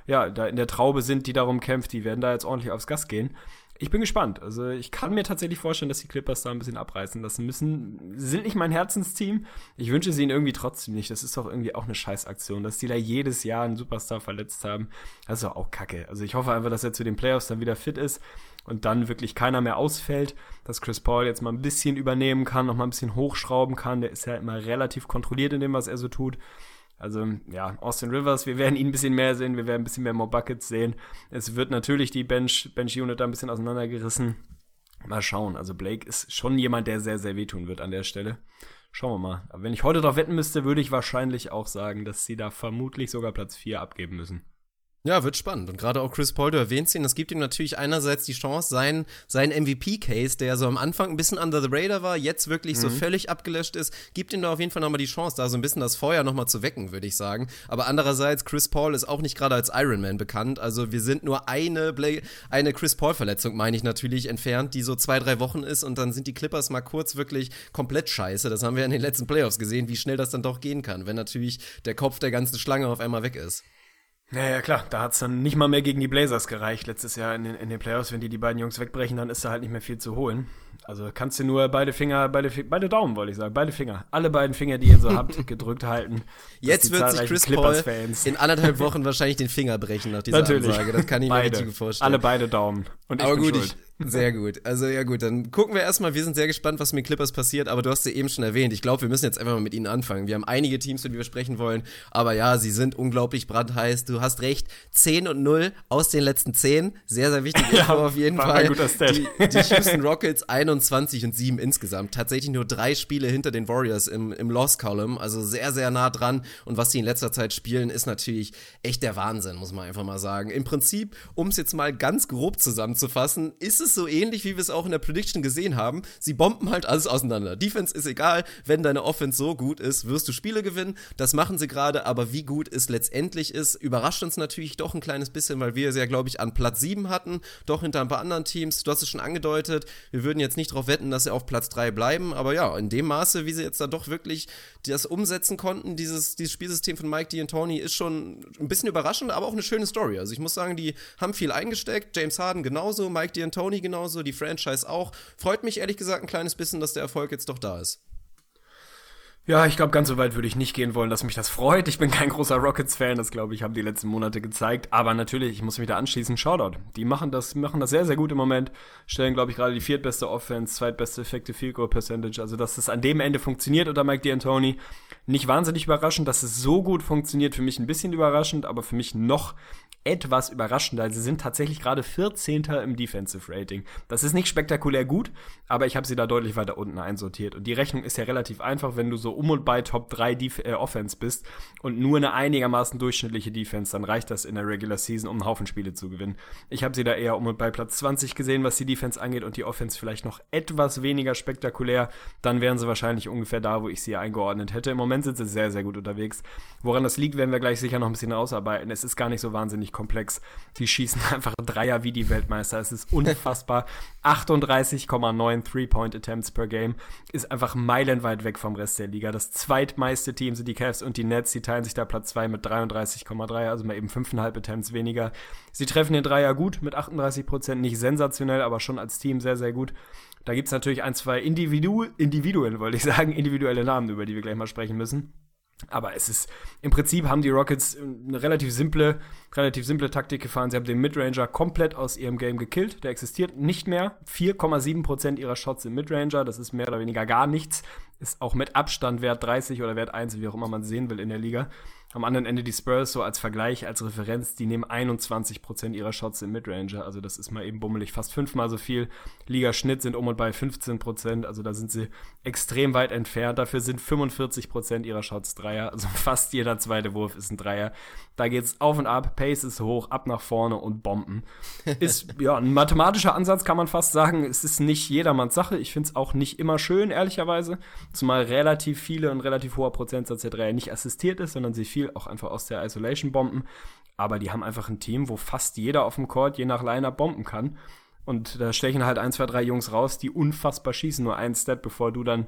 ja, da in der Traube sind, die darum kämpft, die werden da jetzt ordentlich aufs Gas gehen ich bin gespannt. Also ich kann mir tatsächlich vorstellen, dass die Clippers da ein bisschen abreißen lassen müssen. Sind nicht mein Herzensteam. Ich wünsche sie ihnen irgendwie trotzdem nicht. Das ist doch irgendwie auch eine Scheißaktion, dass die da jedes Jahr einen Superstar verletzt haben. Das ist doch auch kacke. Also ich hoffe einfach, dass er zu den Playoffs dann wieder fit ist und dann wirklich keiner mehr ausfällt, dass Chris Paul jetzt mal ein bisschen übernehmen kann, noch mal ein bisschen hochschrauben kann. Der ist ja immer relativ kontrolliert in dem, was er so tut. Also ja, Austin Rivers, wir werden ihn ein bisschen mehr sehen, wir werden ein bisschen mehr More Buckets sehen. Es wird natürlich die Bench, Bench Unit da ein bisschen auseinandergerissen. Mal schauen. Also Blake ist schon jemand, der sehr, sehr wehtun wird an der Stelle. Schauen wir mal. Aber wenn ich heute drauf wetten müsste, würde ich wahrscheinlich auch sagen, dass sie da vermutlich sogar Platz 4 abgeben müssen. Ja, wird spannend. Und gerade auch Chris Paul, du erwähnst ihn, das gibt ihm natürlich einerseits die Chance, sein, sein MVP-Case, der so am Anfang ein bisschen under the radar war, jetzt wirklich mhm. so völlig abgelöscht ist, gibt ihm da auf jeden Fall nochmal die Chance, da so ein bisschen das Feuer nochmal zu wecken, würde ich sagen. Aber andererseits, Chris Paul ist auch nicht gerade als Iron Man bekannt. Also wir sind nur eine, eine Chris Paul-Verletzung, meine ich natürlich, entfernt, die so zwei, drei Wochen ist und dann sind die Clippers mal kurz wirklich komplett scheiße. Das haben wir in den letzten Playoffs gesehen, wie schnell das dann doch gehen kann, wenn natürlich der Kopf der ganzen Schlange auf einmal weg ist. Ja, ja, klar. Da hat's dann nicht mal mehr gegen die Blazers gereicht letztes Jahr in den, in den Playoffs. Wenn die die beiden Jungs wegbrechen, dann ist da halt nicht mehr viel zu holen. Also kannst du nur beide Finger, beide, beide Daumen, wollte ich sagen, beide Finger, alle beiden Finger, die ihr so habt, *laughs* gedrückt halten. Jetzt wird sich Chris Paul in anderthalb Wochen wahrscheinlich den Finger brechen nach dieser Natürlich. Ansage. Das kann ich beide. mir richtig vorstellen. Alle beide Daumen. Und ich Aber bin gut, schuld. Ich, sehr gut. Also ja gut, dann gucken wir erstmal. Wir sind sehr gespannt, was mit Clippers passiert. Aber du hast sie eben schon erwähnt. Ich glaube, wir müssen jetzt einfach mal mit ihnen anfangen. Wir haben einige Teams, über die wir sprechen wollen. Aber ja, sie sind unglaublich brandheiß. Du hast recht. 10 und 0 aus den letzten 10. Sehr, sehr wichtig *laughs* ja, auf jeden Fall. Die, die Houston Rockets 21 *laughs* 21 und 7 insgesamt. Tatsächlich nur drei Spiele hinter den Warriors im, im Loss Column. Also sehr, sehr nah dran. Und was sie in letzter Zeit spielen, ist natürlich echt der Wahnsinn, muss man einfach mal sagen. Im Prinzip, um es jetzt mal ganz grob zusammenzufassen, ist ist so ähnlich, wie wir es auch in der Prediction gesehen haben. Sie bomben halt alles auseinander. Defense ist egal, wenn deine Offense so gut ist, wirst du Spiele gewinnen. Das machen sie gerade, aber wie gut es letztendlich ist, überrascht uns natürlich doch ein kleines bisschen, weil wir es ja, glaube ich, an Platz 7 hatten, doch hinter ein paar anderen Teams. Du hast es schon angedeutet, wir würden jetzt nicht darauf wetten, dass sie auf Platz 3 bleiben, aber ja, in dem Maße, wie sie jetzt da doch wirklich das umsetzen konnten, dieses, dieses Spielsystem von Mike D'Antoni, ist schon ein bisschen überraschend, aber auch eine schöne Story. Also ich muss sagen, die haben viel eingesteckt. James Harden genauso, Mike D'Antoni genauso, die Franchise auch. Freut mich ehrlich gesagt ein kleines bisschen, dass der Erfolg jetzt doch da ist. Ja, ich glaube, ganz so weit würde ich nicht gehen wollen, dass mich das freut. Ich bin kein großer Rockets-Fan, das glaube ich, haben die letzten Monate gezeigt. Aber natürlich, ich muss mich da anschließen. Shoutout. Die machen das, machen das sehr, sehr gut im Moment. Stellen, glaube ich, gerade die viertbeste Offense, zweitbeste Effective Field Goal Percentage. Also, dass es an dem Ende funktioniert unter Mike D'Antoni. Nicht wahnsinnig überraschend, dass es so gut funktioniert. Für mich ein bisschen überraschend, aber für mich noch etwas überraschender. Sie sind tatsächlich gerade 14. im Defensive Rating. Das ist nicht spektakulär gut, aber ich habe sie da deutlich weiter unten einsortiert. Und die Rechnung ist ja relativ einfach, wenn du so um und bei Top 3 Def äh, Offense bist und nur eine einigermaßen durchschnittliche Defense, dann reicht das in der Regular Season, um einen Haufen Spiele zu gewinnen. Ich habe sie da eher um und bei Platz 20 gesehen, was die Defense angeht und die Offense vielleicht noch etwas weniger spektakulär. Dann wären sie wahrscheinlich ungefähr da, wo ich sie eingeordnet hätte. Im Moment sind sie sehr, sehr gut unterwegs. Woran das liegt, werden wir gleich sicher noch ein bisschen ausarbeiten. Es ist gar nicht so wahnsinnig komplex. Die schießen *laughs* einfach Dreier wie die Weltmeister. Es ist unfassbar. 38,9 Three-Point-Attempts per Game ist einfach meilenweit weg vom Rest der Liga. Das zweitmeiste Team sind die Cavs und die Nets. Die teilen sich da Platz 2 mit 33,3, also mal eben 5,5 Attempts weniger. Sie treffen den Dreier gut mit 38 Prozent. Nicht sensationell, aber schon als Team sehr, sehr gut. Da gibt es natürlich ein, zwei Individu Individuen, wollte ich sagen, *laughs* individuelle Namen, über die wir gleich mal sprechen müssen. Aber es ist, im Prinzip haben die Rockets eine relativ simple, relativ simple Taktik gefahren. Sie haben den Midranger komplett aus ihrem Game gekillt. Der existiert nicht mehr. 4,7% ihrer Shots im Midranger. Das ist mehr oder weniger gar nichts. Ist auch mit Abstand Wert 30 oder Wert 1, wie auch immer man sehen will in der Liga. Am anderen Ende die Spurs so als Vergleich, als Referenz, die nehmen 21% ihrer Shots im Midranger. Also das ist mal eben bummelig fast fünfmal so viel. Ligaschnitt sind um und bei 15%. Also da sind sie extrem weit entfernt. Dafür sind 45% ihrer Shots Dreier. Also *laughs* fast jeder zweite Wurf ist ein Dreier. Da geht's auf und ab. Pace ist hoch, ab nach vorne und Bomben. *laughs* Ist ja ein mathematischer Ansatz, kann man fast sagen. Es ist nicht jedermanns Sache. Ich finde es auch nicht immer schön, ehrlicherweise. Zumal relativ viele und relativ hoher Prozentsatz der Dreier nicht assistiert ist, sondern sie viel auch einfach aus der Isolation bomben. Aber die haben einfach ein Team, wo fast jeder auf dem Court je nach Liner bomben kann. Und da stechen halt ein, zwei, drei Jungs raus, die unfassbar schießen. Nur ein Step, bevor du dann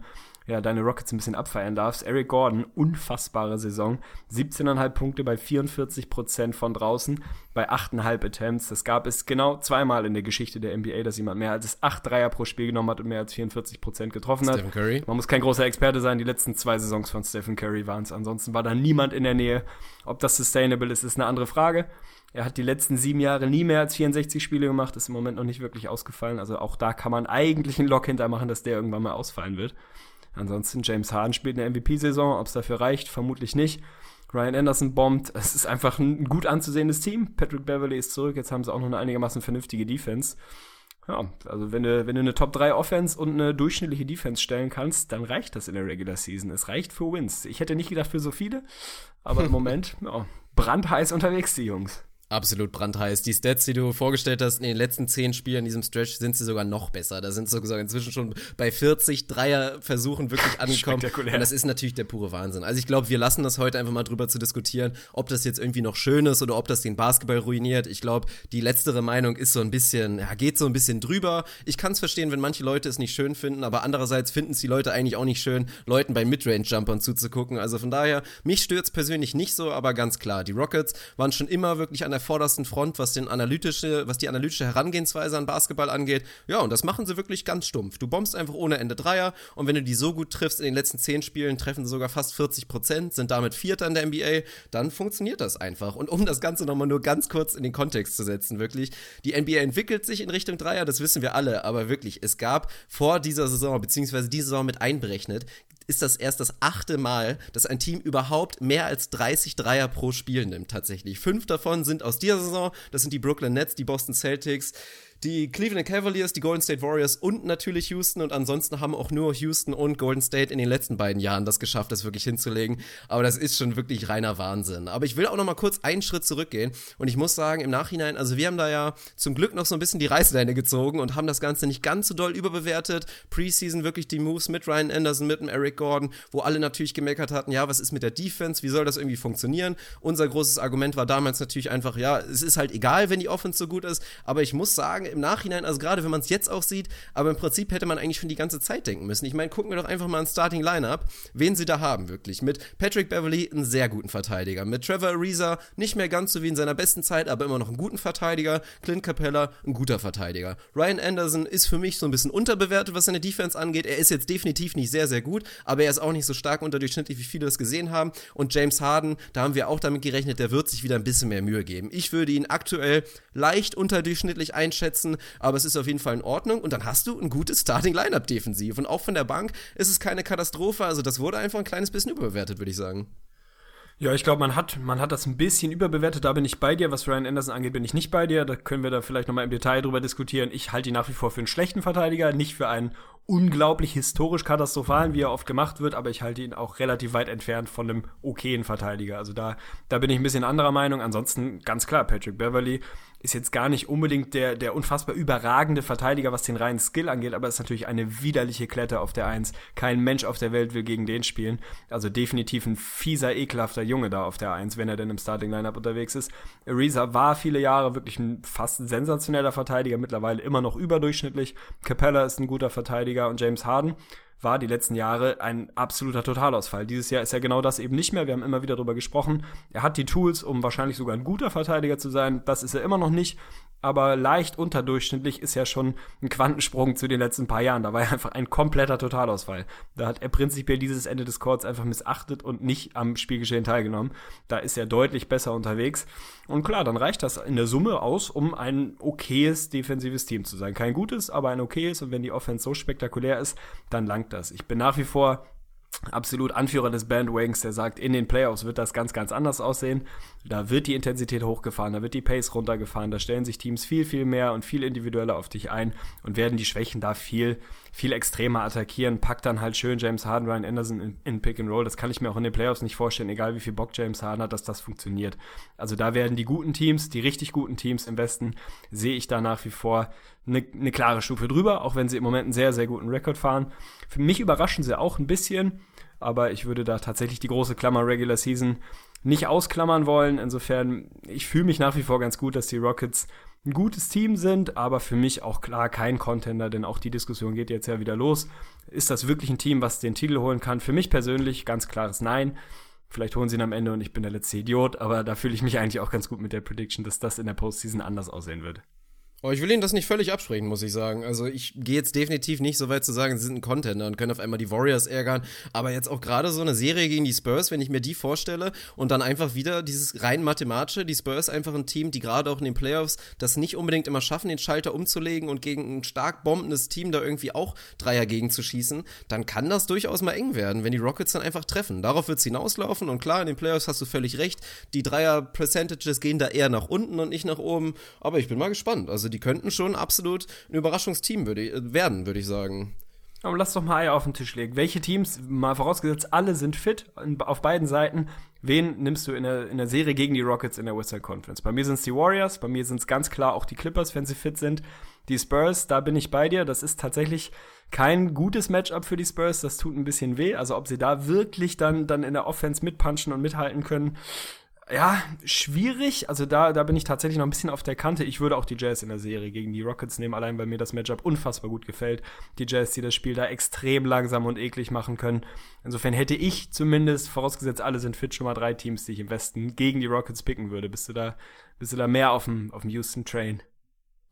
ja, deine Rockets ein bisschen abfeiern darfst. Eric Gordon, unfassbare Saison. 17,5 Punkte bei 44% von draußen, bei 8,5 Attempts. Das gab es genau zweimal in der Geschichte der NBA, dass jemand mehr als 8 Dreier pro Spiel genommen hat und mehr als 44% getroffen hat. Stephen Curry. Man muss kein großer Experte sein, die letzten zwei Saisons von Stephen Curry waren es. Ansonsten war da niemand in der Nähe. Ob das sustainable ist, ist eine andere Frage. Er hat die letzten sieben Jahre nie mehr als 64 Spiele gemacht, ist im Moment noch nicht wirklich ausgefallen. Also auch da kann man eigentlich einen Lock hintermachen, dass der irgendwann mal ausfallen wird. Ansonsten, James Harden spielt eine MVP-Saison. Ob es dafür reicht, vermutlich nicht. Ryan Anderson bombt. *laughs* Es ist einfach ein gut anzusehendes Team. Patrick Beverly ist zurück. Jetzt haben sie auch noch eine einigermaßen vernünftige Defense. Ja, also wenn du, wenn du eine Top 3 Offense und eine durchschnittliche Defense stellen kannst, dann reicht das in der Regular Season. Es reicht für Wins. Ich hätte nicht gedacht für so viele, aber im *laughs* Moment, ja, brandheiß unterwegs, die Jungs. Absolut brandheiß. Die Stats, die du vorgestellt hast in den letzten zehn Spielen in diesem Stretch, sind sie sogar noch besser. Da sind sie sogar inzwischen schon bei 40 Dreier-Versuchen wirklich *laughs* angekommen. Und das ist natürlich der pure Wahnsinn. Also ich glaube, wir lassen das heute einfach mal drüber zu diskutieren, ob das jetzt irgendwie noch schön ist oder ob das den Basketball ruiniert. Ich glaube, die letztere Meinung ist so ein bisschen, ja, geht so ein bisschen drüber. Ich kann es verstehen, wenn manche Leute es nicht schön finden, aber andererseits finden es die Leute eigentlich auch nicht schön, Leuten bei Midrange-Jumpern zuzugucken. Also von daher, mich stört es persönlich nicht so, aber ganz klar, die Rockets waren schon immer wirklich an der vordersten Front, was, den analytische, was die analytische Herangehensweise an Basketball angeht. Ja, und das machen sie wirklich ganz stumpf. Du bombst einfach ohne Ende Dreier und wenn du die so gut triffst in den letzten zehn Spielen, treffen sie sogar fast 40 Prozent, sind damit Vierter in der NBA, dann funktioniert das einfach. Und um das Ganze nochmal nur ganz kurz in den Kontext zu setzen, wirklich, die NBA entwickelt sich in Richtung Dreier, das wissen wir alle, aber wirklich, es gab vor dieser Saison, beziehungsweise diese Saison mit einberechnet, ist das erst das achte Mal, dass ein Team überhaupt mehr als 30 Dreier pro Spiel nimmt, tatsächlich. Fünf davon sind aus dieser Saison, das sind die Brooklyn Nets, die Boston Celtics, die Cleveland Cavaliers, die Golden State Warriors und natürlich Houston. Und ansonsten haben auch nur Houston und Golden State in den letzten beiden Jahren das geschafft, das wirklich hinzulegen. Aber das ist schon wirklich reiner Wahnsinn. Aber ich will auch noch mal kurz einen Schritt zurückgehen. Und ich muss sagen, im Nachhinein, also wir haben da ja zum Glück noch so ein bisschen die Reißleine gezogen und haben das Ganze nicht ganz so doll überbewertet. Preseason wirklich die Moves mit Ryan Anderson, mit dem Eric Gordon, wo alle natürlich gemeckert hatten, ja, was ist mit der Defense? Wie soll das irgendwie funktionieren? Unser großes Argument war damals natürlich einfach, ja, es ist halt egal, wenn die Offense so gut ist. Aber ich muss sagen, im Nachhinein, also gerade wenn man es jetzt auch sieht, aber im Prinzip hätte man eigentlich schon die ganze Zeit denken müssen. Ich meine, gucken wir doch einfach mal ein Starting Lineup, wen sie da haben wirklich. Mit Patrick Beverly, einen sehr guten Verteidiger. Mit Trevor Ariza, nicht mehr ganz so wie in seiner besten Zeit, aber immer noch einen guten Verteidiger. Clint Capella, ein guter Verteidiger. Ryan Anderson ist für mich so ein bisschen unterbewertet, was seine Defense angeht. Er ist jetzt definitiv nicht sehr, sehr gut, aber er ist auch nicht so stark unterdurchschnittlich, wie viele das gesehen haben. Und James Harden, da haben wir auch damit gerechnet, der wird sich wieder ein bisschen mehr Mühe geben. Ich würde ihn aktuell leicht unterdurchschnittlich einschätzen, aber es ist auf jeden Fall in Ordnung. Und dann hast du ein gutes Starting-Lineup defensiv. Und auch von der Bank ist es keine Katastrophe. Also das wurde einfach ein kleines bisschen überbewertet, würde ich sagen. Ja, ich glaube, man hat, man hat das ein bisschen überbewertet. Da bin ich bei dir. Was Ryan Anderson angeht, bin ich nicht bei dir. Da können wir da vielleicht nochmal im Detail drüber diskutieren. Ich halte ihn nach wie vor für einen schlechten Verteidiger, nicht für einen unglaublich historisch katastrophalen, wie er oft gemacht wird, aber ich halte ihn auch relativ weit entfernt von einem okayen Verteidiger. Also da, da bin ich ein bisschen anderer Meinung. Ansonsten ganz klar, Patrick Beverly ist jetzt gar nicht unbedingt der, der unfassbar überragende Verteidiger, was den reinen Skill angeht, aber ist natürlich eine widerliche Klette auf der Eins. Kein Mensch auf der Welt will gegen den spielen. Also definitiv ein fieser, ekelhafter Junge da auf der Eins, wenn er denn im Starting Lineup unterwegs ist. Ariza war viele Jahre wirklich ein fast sensationeller Verteidiger, mittlerweile immer noch überdurchschnittlich. Capella ist ein guter Verteidiger und James Harden war die letzten Jahre ein absoluter Totalausfall. Dieses Jahr ist er genau das eben nicht mehr. Wir haben immer wieder darüber gesprochen. Er hat die Tools, um wahrscheinlich sogar ein guter Verteidiger zu sein. Das ist er immer noch nicht aber leicht unterdurchschnittlich ist ja schon ein Quantensprung zu den letzten paar Jahren. Da war er einfach ein kompletter Totalausfall. Da hat er prinzipiell dieses Ende des Courts einfach missachtet und nicht am Spielgeschehen teilgenommen. Da ist er deutlich besser unterwegs. Und klar, dann reicht das in der Summe aus, um ein okayes defensives Team zu sein. Kein gutes, aber ein okayes. Und wenn die Offense so spektakulär ist, dann langt das. Ich bin nach wie vor absolut Anführer des Bandwagons, der sagt, in den Playoffs wird das ganz, ganz anders aussehen. Da wird die Intensität hochgefahren, da wird die Pace runtergefahren, da stellen sich Teams viel, viel mehr und viel individueller auf dich ein und werden die Schwächen da viel, viel extremer attackieren. Packt dann halt schön James Harden, Ryan Anderson in, in Pick and Roll. Das kann ich mir auch in den Playoffs nicht vorstellen, egal wie viel Bock James Harden hat, dass das funktioniert. Also da werden die guten Teams, die richtig guten Teams im Westen, sehe ich da nach wie vor eine, eine klare Stufe drüber, auch wenn sie im Moment einen sehr, sehr guten Rekord fahren. Für mich überraschen sie auch ein bisschen, aber ich würde da tatsächlich die große Klammer Regular Season nicht ausklammern wollen. Insofern, ich fühle mich nach wie vor ganz gut, dass die Rockets ein gutes Team sind, aber für mich auch klar kein Contender, denn auch die Diskussion geht jetzt ja wieder los. Ist das wirklich ein Team, was den Titel holen kann? Für mich persönlich ganz klares Nein. Vielleicht holen sie ihn am Ende und ich bin der letzte Idiot, aber da fühle ich mich eigentlich auch ganz gut mit der Prediction, dass das in der Postseason anders aussehen wird. Oh, ich will Ihnen das nicht völlig absprechen, muss ich sagen. Also ich gehe jetzt definitiv nicht so weit zu sagen, sie sind ein Contender und können auf einmal die Warriors ärgern. Aber jetzt auch gerade so eine Serie gegen die Spurs, wenn ich mir die vorstelle und dann einfach wieder dieses rein mathematische, die Spurs einfach ein Team, die gerade auch in den Playoffs das nicht unbedingt immer schaffen, den Schalter umzulegen und gegen ein stark bombendes Team da irgendwie auch Dreier gegen zu schießen, dann kann das durchaus mal eng werden, wenn die Rockets dann einfach treffen. Darauf wird es hinauslaufen und klar, in den Playoffs hast du völlig recht, die Dreier-Percentages gehen da eher nach unten und nicht nach oben. Aber ich bin mal gespannt. Also die könnten schon absolut ein Überraschungsteam würde, äh, werden, würde ich sagen. Aber lass doch mal Eier auf den Tisch legen. Welche Teams, mal vorausgesetzt, alle sind fit auf beiden Seiten, wen nimmst du in der, in der Serie gegen die Rockets in der Western Conference? Bei mir sind es die Warriors, bei mir sind es ganz klar auch die Clippers, wenn sie fit sind. Die Spurs, da bin ich bei dir. Das ist tatsächlich kein gutes Matchup für die Spurs. Das tut ein bisschen weh. Also ob sie da wirklich dann, dann in der Offense mitpunchen und mithalten können, ja, schwierig. Also da, da bin ich tatsächlich noch ein bisschen auf der Kante. Ich würde auch die Jazz in der Serie gegen die Rockets nehmen, allein weil mir das Matchup unfassbar gut gefällt. Die Jazz, die das Spiel da extrem langsam und eklig machen können. Insofern hätte ich zumindest, vorausgesetzt alle sind fit, schon mal drei Teams, die ich im Westen gegen die Rockets picken würde. Bist du da, bist du da mehr auf dem, auf dem Houston Train?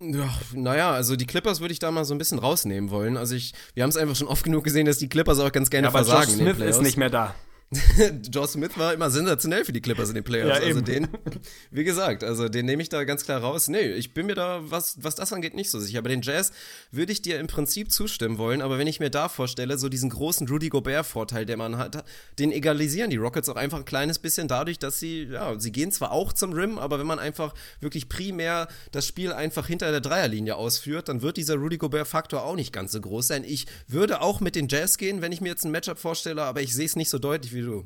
Ja, naja, also die Clippers würde ich da mal so ein bisschen rausnehmen wollen. Also ich, wir haben es einfach schon oft genug gesehen, dass die Clippers auch ganz gerne ja, aber versagen. Josh Smith ist nicht mehr da. *laughs* Joe Smith war immer sensationell für die Clippers in den Playoffs. Ja, also den, *laughs* wie gesagt, also den nehme ich da ganz klar raus. Nee, ich bin mir da, was, was das angeht, nicht so sicher. Bei den Jazz würde ich dir im Prinzip zustimmen wollen, aber wenn ich mir da vorstelle, so diesen großen Rudy Gobert-Vorteil, der man hat, den egalisieren die Rockets auch einfach ein kleines bisschen dadurch, dass sie, ja, sie gehen zwar auch zum Rim, aber wenn man einfach wirklich primär das Spiel einfach hinter der Dreierlinie ausführt, dann wird dieser Rudy Gobert-Faktor auch nicht ganz so groß sein. Ich würde auch mit den Jazz gehen, wenn ich mir jetzt ein Matchup vorstelle, aber ich sehe es nicht so deutlich wie du.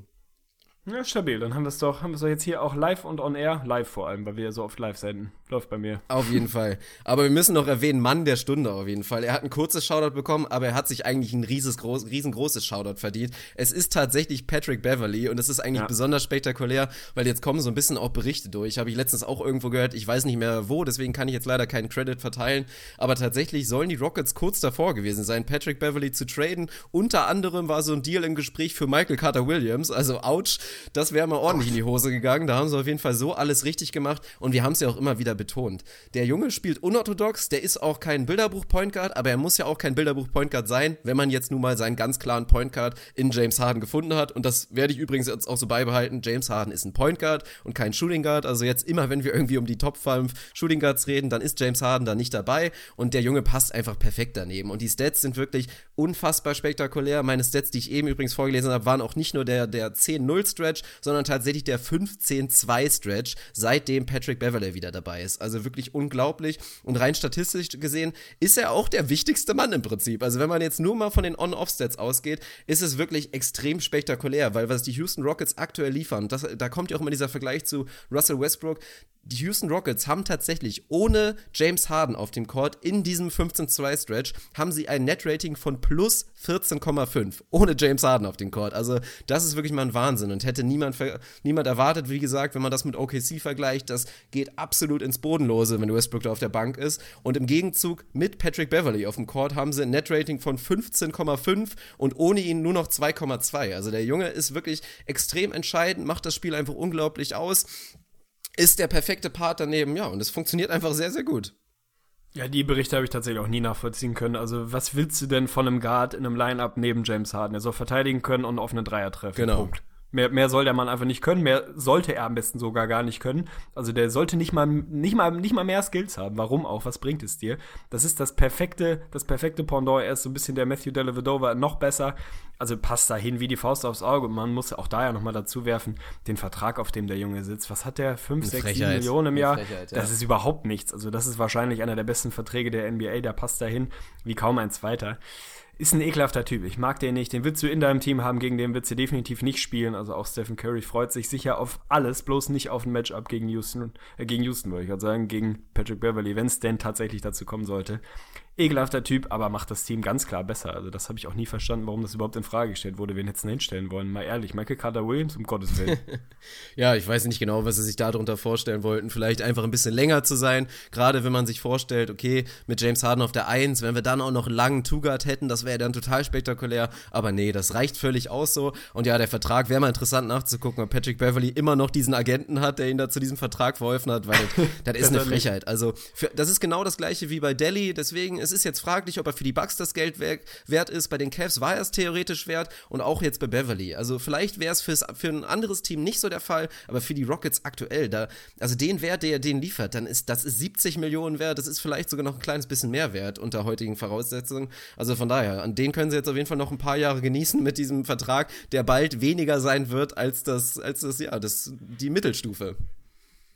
Ja, stabil. Dann haben wir es doch, haben wir es doch jetzt hier auch live und on air. Live vor allem, weil wir ja so oft live senden. Läuft bei mir. Auf jeden *laughs* Fall. Aber wir müssen noch erwähnen, Mann der Stunde auf jeden Fall. Er hat ein kurzes Shoutout bekommen, aber er hat sich eigentlich ein riesengroßes Shoutout verdient. Es ist tatsächlich Patrick Beverly und es ist eigentlich Ja. besonders spektakulär, weil jetzt kommen so ein bisschen auch Berichte durch. Habe ich letztens auch irgendwo gehört, ich weiß nicht mehr wo, deswegen kann ich jetzt leider keinen Credit verteilen. Aber tatsächlich sollen die Rockets kurz davor gewesen sein, Patrick Beverly zu traden. Unter anderem war so ein Deal im Gespräch für Michael Carter Williams. Also ouch, das wäre mal ordentlich in die Hose gegangen. Da haben sie auf jeden Fall so alles richtig gemacht und wir haben es ja auch immer wieder betont. Der Junge spielt unorthodox, der ist auch kein Bilderbuch-Point Guard, aber er muss ja auch kein Bilderbuch-Point Guard sein, wenn man jetzt nun mal seinen ganz klaren Point Guard in James Harden gefunden hat. Und das werde ich übrigens jetzt auch so beibehalten. James Harden ist ein Point Guard und kein Shooting Guard. Also jetzt immer, wenn wir irgendwie um die Top 5 Shooting Guards reden, dann ist James Harden da nicht dabei und der Junge passt einfach perfekt daneben. Und die Stats sind wirklich unfassbar spektakulär. Meine Stats, die ich eben übrigens vorgelesen habe, waren auch nicht nur der, der 10-0-Stretch, sondern tatsächlich der 15-2-Stretch, seitdem Patrick Beverley wieder dabei ist. Also wirklich unglaublich. Und rein statistisch gesehen ist er auch der wichtigste Mann im Prinzip. Also wenn man jetzt nur mal von den On-Off-Stats ausgeht, ist es wirklich extrem spektakulär, weil was die Houston Rockets aktuell liefern, das, da kommt ja auch immer dieser Vergleich zu Russell Westbrook. Die Houston Rockets haben tatsächlich ohne James Harden auf dem Court in diesem 15-2-Stretch haben sie ein Net-Rating von plus 14,5 ohne James Harden auf dem Court. Also das ist wirklich mal ein Wahnsinn und hätte niemand, niemand erwartet, wie gesagt, wenn man das mit OKC vergleicht, das geht absolut ins Bodenlose, wenn Westbrook da auf der Bank ist. Und im Gegenzug mit Patrick Beverly auf dem Court haben sie ein Net-Rating von 15,5 und ohne ihn nur noch 2,2. Also der Junge ist wirklich extrem entscheidend, macht das Spiel einfach unglaublich aus ist der perfekte Part daneben, ja, und es funktioniert einfach sehr, sehr gut. Ja, die Berichte habe ich tatsächlich auch nie nachvollziehen können. Also, was willst du denn von einem Guard in einem Line-Up neben James Harden? Er soll verteidigen können und auf einen Dreier treffen. Genau. Punkt. Mehr, mehr soll der Mann einfach nicht können, mehr sollte er am besten sogar gar nicht können. Also der sollte nicht mal, nicht mal, nicht mal mehr Skills haben. Warum auch? Was bringt es dir? Das ist das perfekte, das perfekte Pendant. Er ist so ein bisschen der Matthew Dellavedova noch besser. Also passt da hin wie die Faust aufs Auge. Und man muss auch da ja nochmal dazu werfen, den Vertrag, auf dem der Junge sitzt. Was hat der? 5, 6, 7 Frechheit. Millionen im Jahr? Ja. Das ist überhaupt nichts. Also das ist wahrscheinlich einer der besten Verträge der NBA. Der passt dahin wie kaum ein zweiter ist ein ekelhafter Typ. Ich mag den nicht. Den willst du in deinem Team haben, gegen den willst du definitiv nicht spielen. Also auch Stephen Curry freut sich sicher auf alles, bloß nicht auf ein Matchup gegen Houston, äh, gegen Houston, wollte ich gerade sagen, gegen Patrick Beverly, wenn es denn tatsächlich dazu kommen sollte. Ekelhafter Typ, aber macht das Team ganz klar besser. Also das habe ich auch nie verstanden, warum das überhaupt in Frage gestellt wurde, wen hätten hinstellen wollen. Mal ehrlich, Michael Carter Williams, um Gottes Willen. *laughs* Ja, ich weiß nicht genau, was sie sich darunter vorstellen wollten. Vielleicht einfach ein bisschen länger zu sein. Gerade wenn man sich vorstellt, okay, mit James Harden auf der Eins, wenn wir dann auch noch einen langen Two-Guard hätten, das wäre dann total spektakulär. Aber nee, das reicht völlig aus so. Und ja, der Vertrag wäre mal interessant nachzugucken, ob Patrick Beverly immer noch diesen Agenten hat, der ihn da zu diesem Vertrag verholfen hat, weil das, *laughs* das ist eine. Frechheit. Also, für, das ist genau das gleiche wie bei Delhi. Deswegen, es ist jetzt fraglich, ob er für die Bucks das Geld wer- wert ist. Bei den Cavs war er es theoretisch wert und auch jetzt bei Beverly. Also, vielleicht wäre es für ein anderes Team nicht so der Fall, aber für die Rockets aktuell, da, also den Wert, der er den liefert, dann ist das ist 70 Millionen wert. Das ist vielleicht sogar noch ein kleines bisschen mehr wert unter heutigen Voraussetzungen. Also von daher, an den können sie jetzt auf jeden Fall noch ein paar Jahre genießen mit diesem Vertrag, der bald weniger sein wird als das, als das, ja, das, die Mittelstufe.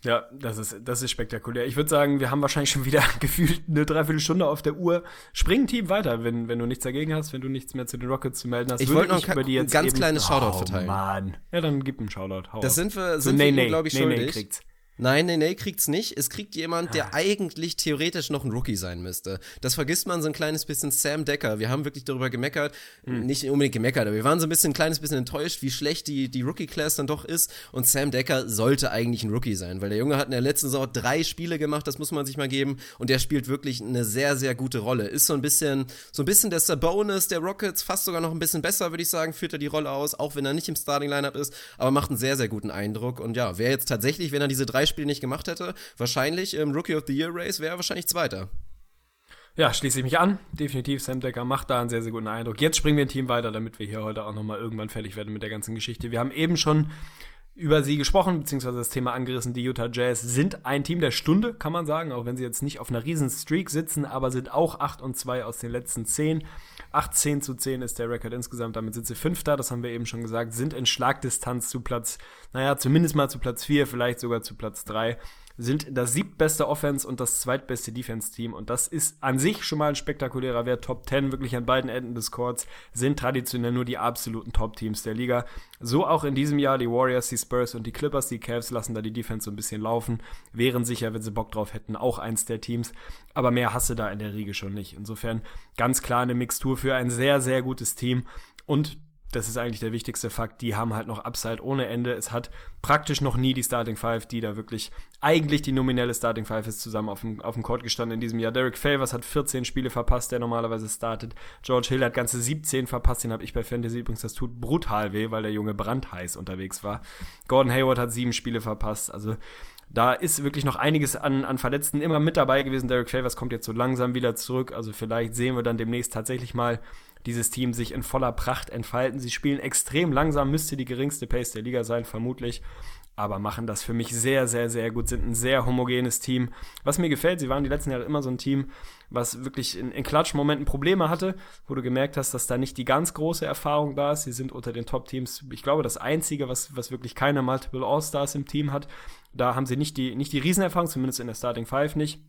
Ja, das ist, das ist spektakulär. Ich würde sagen, wir haben wahrscheinlich schon wieder *laughs* gefühlt eine Dreiviertelstunde auf der Uhr. Spring Team weiter, wenn, wenn du nichts dagegen hast, wenn du nichts mehr zu den Rockets zu melden hast. Ich wollte noch ein über die ganz kleines Shoutout oh, verteilen. Mann. Ja, dann gib einen Shoutout. Hau Das raus. sind wir, so, sind nee, wir nee, glaube ich, nee, schuldig. nee, kriegt's. Nein, nee, nee, kriegt's nicht. Es kriegt jemand, der eigentlich theoretisch noch ein Rookie sein müsste. Das vergisst man so ein kleines bisschen. Sam Decker. Wir haben wirklich darüber gemeckert. Nicht unbedingt gemeckert, aber wir waren so ein bisschen, ein kleines bisschen enttäuscht, wie schlecht die, die Rookie-Class dann doch ist. Und Sam Decker sollte eigentlich ein Rookie sein, weil der Junge hat in der letzten Saison drei Spiele gemacht, das muss man sich mal geben. Und der spielt wirklich eine sehr, sehr gute Rolle. Ist so ein bisschen, so ein bisschen der Sabonis der Rockets, fast sogar noch ein bisschen besser, würde ich sagen, führt er die Rolle aus, auch wenn er nicht im Starting-Lineup ist, aber macht einen sehr, sehr guten Eindruck. Und ja, wäre jetzt tatsächlich, wenn er diese drei Spiele nicht gemacht hätte, wahrscheinlich im Rookie of the Year Race wäre er wahrscheinlich Zweiter. Ja, schließe ich mich an. Definitiv, Sam Decker macht da einen sehr, sehr guten Eindruck. Jetzt springen wir ein Team weiter, damit wir hier heute auch nochmal irgendwann fertig werden mit der ganzen Geschichte. Wir haben eben schon über sie gesprochen, beziehungsweise das Thema angerissen. Die Utah Jazz sind ein Team der Stunde, kann man sagen, auch wenn sie jetzt nicht auf einer riesen Streak sitzen, aber sind auch 8 und 2 aus den letzten 10. 18 zu 10 ist der Rekord insgesamt, damit sind sie Fünfter, das haben wir eben schon gesagt, sind in Schlagdistanz zu Platz, naja, zumindest mal zu Platz 4, vielleicht sogar zu Platz 3 sind das siebtbeste Offense und das zweitbeste Defense-Team. Und das ist an sich schon mal ein spektakulärer Wert. Top 10 wirklich an beiden Enden des Courts sind traditionell nur die absoluten Top-Teams der Liga. So auch in diesem Jahr die Warriors, die Spurs und die Clippers. Die Cavs lassen da die Defense so ein bisschen laufen. Wären sicher, wenn sie Bock drauf hätten, auch eins der Teams. Aber mehr hasse da in der Riege schon nicht. Insofern ganz klar eine Mixtur für ein sehr, sehr gutes Team. Und das ist eigentlich der wichtigste Fakt, die haben halt noch Upside ohne Ende. Es hat praktisch noch nie die Starting Five, die da wirklich eigentlich die nominelle Starting Five ist, zusammen auf dem, auf dem Court gestanden in diesem Jahr. Derek Favors hat 14 Spiele verpasst, der normalerweise startet. George Hill hat ganze 17 verpasst, den habe ich bei Fantasy übrigens, das tut brutal weh, weil der Junge brandheiß unterwegs war. Gordon Hayward hat sieben Spiele verpasst, also da ist wirklich noch einiges an, an Verletzten immer mit dabei gewesen. Derek Favors kommt jetzt so langsam wieder zurück. Also vielleicht sehen wir dann demnächst tatsächlich mal dieses Team sich in voller Pracht entfalten. Sie spielen extrem langsam, müsste die geringste Pace der Liga sein, vermutlich. Aber machen das für mich sehr, sehr, sehr gut, sind ein sehr homogenes Team. Was mir gefällt, sie waren die letzten Jahre immer so ein Team, was wirklich in, in Klatschmomenten Probleme hatte, wo du gemerkt hast, dass da nicht die ganz große Erfahrung da ist. Sie sind unter den Top-Teams, ich glaube, das einzige, was, was wirklich keine Multiple All-Stars im Team hat. Da haben sie nicht die, nicht die Riesenerfahrung, zumindest in der Starting Five nicht.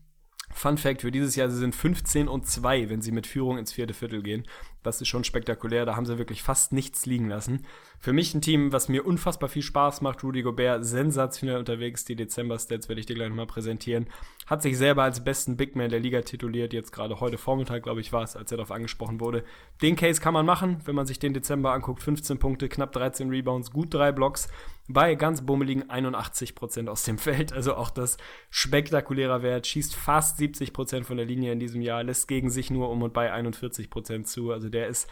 Fun Fact für dieses Jahr, sie sind 15 und 2, wenn sie mit Führung ins vierte Viertel gehen. Das ist schon spektakulär, da haben sie wirklich fast nichts liegen lassen. Für mich ein Team, was mir unfassbar viel Spaß macht. Rudy Gobert sensationell unterwegs. Die Dezember-Stats werde ich dir gleich nochmal präsentieren. Hat sich selber als besten Big Man der Liga tituliert. Jetzt gerade heute Vormittag, glaube ich, war es, als er darauf angesprochen wurde. Den Case kann man machen, wenn man sich den Dezember anguckt. 15 Punkte, knapp 13 Rebounds, gut drei Blocks bei ganz bummeligen 81% aus dem *laughs* Feld. Also auch das spektakulärer Wert. Schießt fast 70% von der Linie in diesem Jahr, lässt gegen sich nur um und bei 41% zu. Also der ist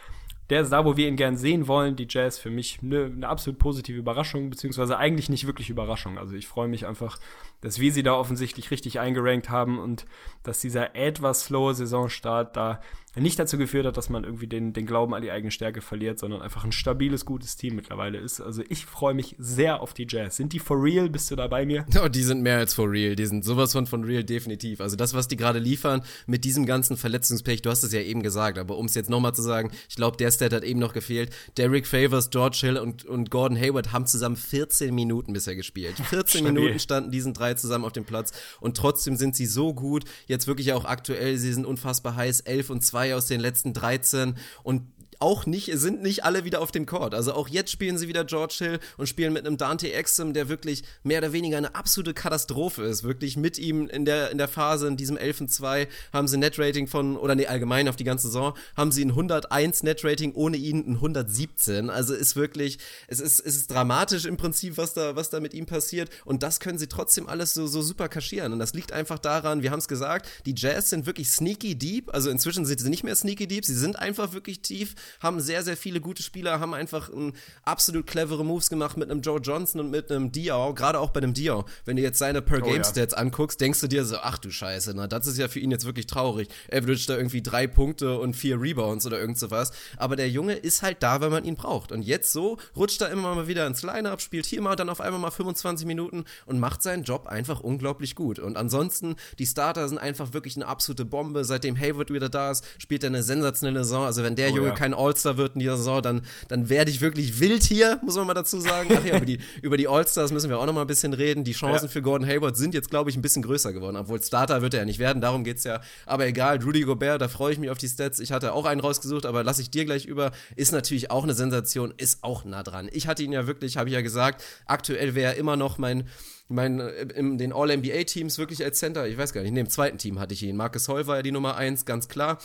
der ist da, wo wir ihn gern sehen wollen. Die Jazz für mich eine, eine absolut positive Überraschung, beziehungsweise eigentlich nicht wirklich Überraschung. Also ich freue mich einfach, dass wir sie da offensichtlich richtig eingerankt haben und dass dieser etwas slowe Saisonstart da nicht dazu geführt hat, dass man irgendwie den, den Glauben an die eigene Stärke verliert, sondern einfach ein stabiles, gutes Team mittlerweile ist. Also ich freue mich sehr auf die Jazz. Sind die for real? Bist du da bei mir? Oh, die sind mehr als for real. Die sind sowas von for real definitiv. Also das, was die gerade liefern mit diesem ganzen Verletzungspech, du hast es ja eben gesagt, aber um es jetzt nochmal zu sagen, ich glaube, der Stat hat eben noch gefehlt. Derek Favors, George Hill und, und Gordon Hayward haben zusammen 14 Minuten bisher gespielt. 14 Minuten standen diesen drei zusammen auf dem Platz und trotzdem sind sie so gut. Jetzt wirklich auch aktuell, sie sind unfassbar heiß. 11 und 2 aus den letzten 13 und auch nicht, sind nicht alle wieder auf dem Court. Also auch jetzt spielen sie wieder George Hill und spielen mit einem Dante Exum, der wirklich mehr oder weniger eine absolute Katastrophe ist. Wirklich mit ihm in der, in der Phase, in diesem 11 2, haben sie ein Netrating von, oder nee, allgemein auf die ganze Saison, haben sie ein 101 Netrating, ohne ihn ein 117. Also ist wirklich, es ist, es ist dramatisch im Prinzip, was da, was da mit ihm passiert. Und das können sie trotzdem alles so, so super kaschieren. Und das liegt einfach daran, wir haben es gesagt, die Jazz sind wirklich sneaky deep. Also inzwischen sind sie nicht mehr sneaky deep, sie sind einfach wirklich tief haben sehr, sehr viele gute Spieler, haben einfach um, absolut clevere Moves gemacht mit einem Joe Johnson und mit einem Dior, gerade auch bei einem Dior. Wenn du jetzt seine Per-Game-Stats oh, ja. anguckst, denkst du dir so, ach du Scheiße, na, das ist ja für ihn jetzt wirklich traurig. Average da irgendwie drei Punkte und vier Rebounds oder irgend sowas. Aber der Junge ist halt da, wenn man ihn braucht. Und jetzt so rutscht er immer mal wieder ins Line-Up, spielt hier mal dann auf einmal mal 25 Minuten und macht seinen Job einfach unglaublich gut. Und ansonsten, die Starter sind einfach wirklich eine absolute Bombe. Seitdem Hayward wieder da ist, spielt er eine sensationelle Saison. Also wenn der oh, Junge ja. kein All-Star wird in dieser Saison, dann, dann werde ich wirklich wild hier, muss man mal dazu sagen. Ach ja, über die, *laughs* über die All-Stars müssen wir auch noch mal ein bisschen reden. Die Chancen ja. für Gordon Hayward sind jetzt, glaube ich, ein bisschen größer geworden, obwohl Starter wird er ja nicht werden, darum geht es ja. Aber egal, Rudy Gobert, da freue ich mich auf die Stats. Ich hatte auch einen rausgesucht, aber lasse ich dir gleich über. Ist natürlich auch eine Sensation, ist auch nah dran. Ich hatte ihn ja wirklich, habe ich ja gesagt, aktuell wäre er immer noch mein mein, äh, in den All-NBA-Teams wirklich als Center, ich weiß gar nicht, in dem zweiten Team hatte ich ihn. Marcus Hall war ja die Nummer eins, ganz klar.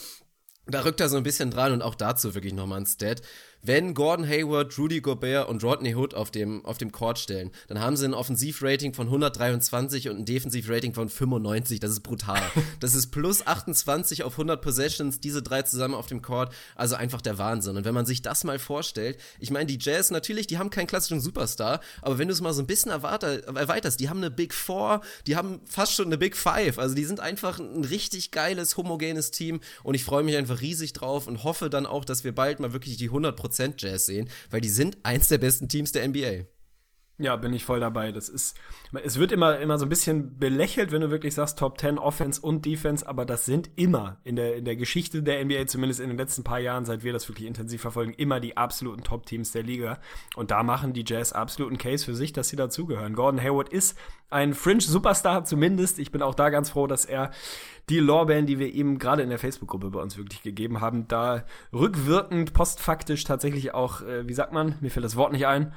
Da rückt er so ein bisschen dran und auch dazu wirklich nochmal ein Stat. Wenn Gordon Hayward, Rudy Gobert und Rodney Hood auf dem, auf dem Court stellen, dann haben sie ein Offensivrating von 123 und ein Defensivrating von 95. Das ist brutal. *laughs* Das ist plus 28 auf 100 Possessions, diese drei zusammen auf dem Court. Also einfach der Wahnsinn. Und wenn man sich das mal vorstellt, ich meine, die Jazz natürlich, die haben keinen klassischen Superstar, aber wenn du es mal so ein bisschen erweiterst, die haben eine Big Four, die haben fast schon eine Big Five. Also die sind einfach ein richtig geiles, homogenes Team und ich freue mich einfach riesig drauf und hoffe dann auch, dass wir bald mal wirklich die 100% Jazz sehen, weil die sind eins der besten Teams der NBA. Ja, bin ich voll dabei. Das ist, es wird immer, immer so ein bisschen belächelt, wenn du wirklich sagst Top 10 Offense und Defense, aber das sind immer in der, in der Geschichte der NBA, zumindest in den letzten paar Jahren, seit wir das wirklich intensiv verfolgen, immer die absoluten Top-Teams der Liga. Und da machen die Jazz absoluten Case für sich, dass sie dazugehören. Gordon Hayward ist ein Fringe-Superstar zumindest. Ich bin auch da ganz froh, dass er die Lorbeeren, die wir ihm gerade in der Facebook-Gruppe bei uns wirklich gegeben haben, da rückwirkend, postfaktisch tatsächlich auch, äh, wie sagt man, mir fällt das Wort nicht ein,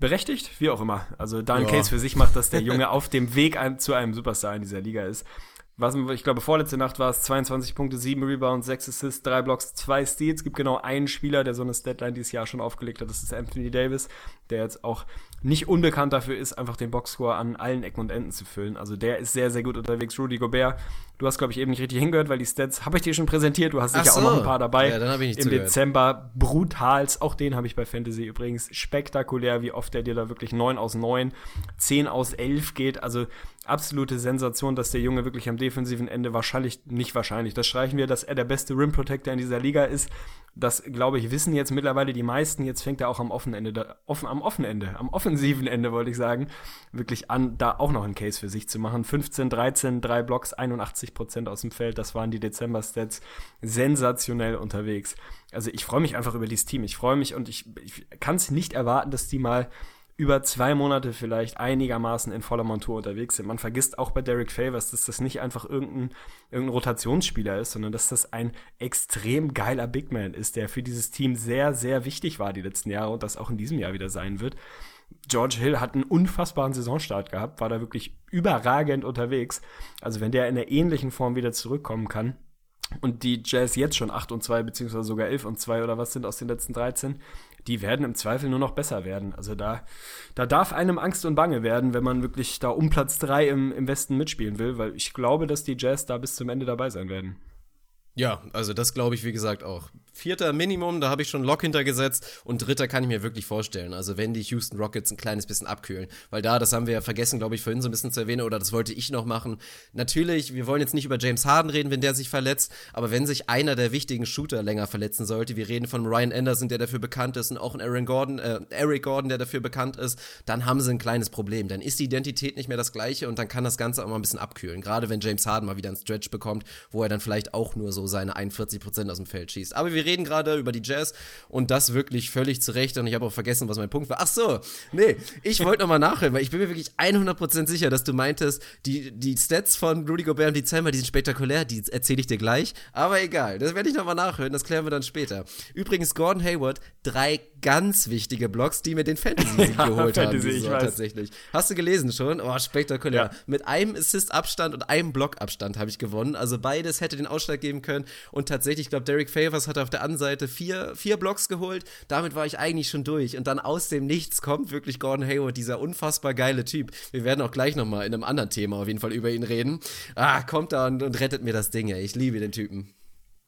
berechtigt, wie auch immer. Also da ein ja. Case für sich macht, dass der Junge *laughs* auf dem Weg zu einem Superstar in dieser Liga ist. Was, ich glaube, vorletzte Nacht war es 22 Punkte, 7 Rebounds, 6 Assists, 3 Blocks, 2 Steals. Es gibt genau einen Spieler, der so eine Deadline dieses Jahr schon aufgelegt hat. Das ist Anthony Davis, der jetzt auch nicht unbekannt dafür ist, einfach den Boxscore an allen Ecken und Enden zu füllen. Also der ist sehr, sehr gut unterwegs. Rudy Gobert, du hast, glaube ich, eben nicht richtig hingehört, weil die Stats habe ich dir schon präsentiert. Du hast sicher so. auch noch ein paar dabei. Ja, dann habe ich nicht Im zugehört. Dezember brutals. Auch den habe ich bei Fantasy übrigens. Spektakulär, wie oft der dir da wirklich 9 aus 9, 10 aus 11 geht. Also absolute Sensation, dass der Junge wirklich am defensiven Ende wahrscheinlich, nicht wahrscheinlich, das streichen wir, dass er der beste Rim Protector in dieser Liga ist. Das, glaube ich, wissen jetzt mittlerweile die meisten. Jetzt fängt er auch am offenen Ende, offen, am offenen am offensiven Ende, wollte ich sagen, wirklich an, da auch noch einen Case für sich zu machen. 15, 13, 3 Blocks, 81 Prozent aus dem Feld. Das waren die Dezember-Stats. Sensationell unterwegs. Also ich freue mich einfach über dieses Team. Ich freue mich und ich, ich kann es nicht erwarten, dass die mal über zwei Monate vielleicht einigermaßen in voller Montur unterwegs sind. Man vergisst auch bei Derek Favors, dass das nicht einfach irgendein, irgendein Rotationsspieler ist, sondern dass das ein extrem geiler Big Man ist, der für dieses Team sehr, sehr wichtig war die letzten Jahre und das auch in diesem Jahr wieder sein wird. George Hill hat einen unfassbaren Saisonstart gehabt, war da wirklich überragend unterwegs. Also wenn der in der ähnlichen Form wieder zurückkommen kann, und die Jazz jetzt schon 8 und 2, beziehungsweise sogar 11 und 2 oder was sind aus den letzten 13, die werden im Zweifel nur noch besser werden. Also da, da darf einem Angst und Bange werden, wenn man wirklich da um Platz 3 im, im Westen mitspielen will, weil ich glaube, dass die Jazz da bis zum Ende dabei sein werden. Ja, also das glaube ich, wie gesagt, auch. Vierter Minimum, da habe ich schon Lock hintergesetzt und dritter kann ich mir wirklich vorstellen. Also wenn die Houston Rockets ein kleines bisschen abkühlen, weil da, das haben wir ja vergessen, glaube ich, vorhin so ein bisschen zu erwähnen oder das wollte ich noch machen. Natürlich, wir wollen jetzt nicht über James Harden reden, wenn der sich verletzt, aber wenn sich einer der wichtigen Shooter länger verletzen sollte, wir reden von Ryan Anderson, der dafür bekannt ist und auch ein Aaron Gordon, äh, Eric Gordon, der dafür bekannt ist, dann haben sie ein kleines Problem. Dann ist die Identität nicht mehr das gleiche und dann kann das Ganze auch mal ein bisschen abkühlen. Gerade wenn James Harden mal wieder einen Stretch bekommt, wo er dann vielleicht auch nur so seine 41 Prozent aus dem Feld schießt. Aber wir reden gerade über die Jazz und das wirklich völlig zurecht. Und ich habe auch vergessen, was mein Punkt war. Ach so, nee, ich wollte nochmal nachhören, weil ich bin mir wirklich 100% sicher, dass du meintest, die, die Stats von Rudy Gobert und Dezember, die sind spektakulär, die erzähle ich dir gleich. Aber egal, das werde ich nochmal nachhören, das klären wir dann später. Übrigens, Gordon Hayward, drei ganz wichtige Blocks, die mir den Fantasy-Sieg *laughs* ja, geholt Fantasy, haben. So, tatsächlich. Hast du gelesen schon? Oh, spektakulär. Ja. Mit einem Assist-Abstand und einem Block-Abstand habe ich gewonnen. Also beides hätte den Ausschlag geben können. Und tatsächlich, ich glaube, Derek Favors hatte auf der anderen Seite vier, vier Blocks geholt. Damit war ich eigentlich schon durch. Und dann aus dem Nichts kommt wirklich Gordon Hayward, dieser unfassbar geile Typ. Wir werden auch gleich nochmal in einem anderen Thema auf jeden Fall über ihn reden. Ah, kommt da und, und rettet mir das Ding, ey. Ich liebe den Typen.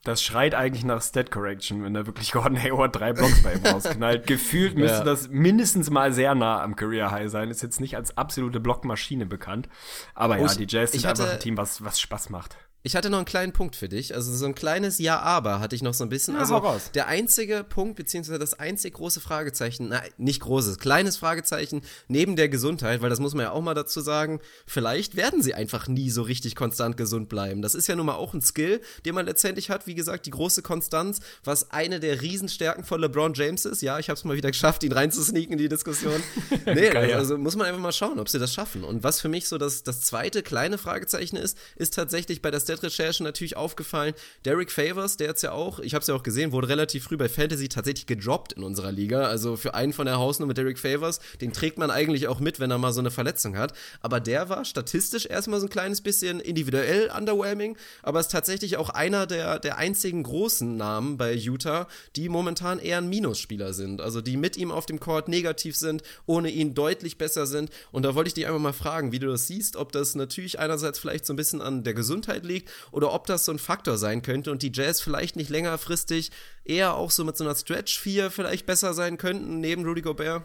Das schreit eigentlich nach Stat Correction, wenn da wirklich *laughs* Gordon Hayward drei Blocks bei ihm rausknallt. *laughs* Gefühlt müsste ja. das mindestens mal sehr nah am Career High sein. Ist jetzt nicht als absolute Blockmaschine bekannt. Aber oh, ja, die Jazz sind einfach ein Team, was, was Spaß macht. Ich hatte noch einen kleinen Punkt für dich. Also so ein kleines Ja-Aber hatte ich noch so ein bisschen. Ja, also der einzige Punkt, beziehungsweise das einzig große Fragezeichen, nein, nicht großes, kleines Fragezeichen neben der Gesundheit, weil das muss man ja auch mal dazu sagen, vielleicht werden sie einfach nie so richtig konstant gesund bleiben. Das ist ja nun mal auch ein Skill, den man letztendlich hat. Wie gesagt, die große Konstanz, was eine der Riesenstärken von LeBron James ist. Ja, ich habe es mal wieder geschafft, ihn reinzusneaken in die Diskussion. *laughs* Nee, Geil, also muss man einfach mal schauen, ob sie das schaffen. Und was für mich so das, das zweite kleine Fragezeichen ist, ist tatsächlich bei der Stat-Recherche natürlich aufgefallen. Derek Favors, der jetzt ja auch, ich habe es ja auch gesehen, wurde relativ früh bei Fantasy tatsächlich gedroppt in unserer Liga. Also für einen von der Hausnummer Derek Favors, den trägt man eigentlich auch mit, wenn er mal so eine Verletzung hat. Aber der war statistisch erstmal so ein kleines bisschen individuell underwhelming, aber ist tatsächlich auch einer der, der einzigen großen Namen bei Utah, die momentan eher ein Minusspieler sind. Also die mit ihm auf dem Court negativ sind, ohne ihn deutlich besser sind. Und da wollte ich dich einfach mal fragen, wie du das siehst, ob das natürlich einerseits vielleicht so ein bisschen an der Gesundheit liegt oder ob das so ein Faktor sein könnte und die Jazz vielleicht nicht längerfristig eher auch so mit so einer Stretch 4 vielleicht besser sein könnten, neben Rudy Gobert.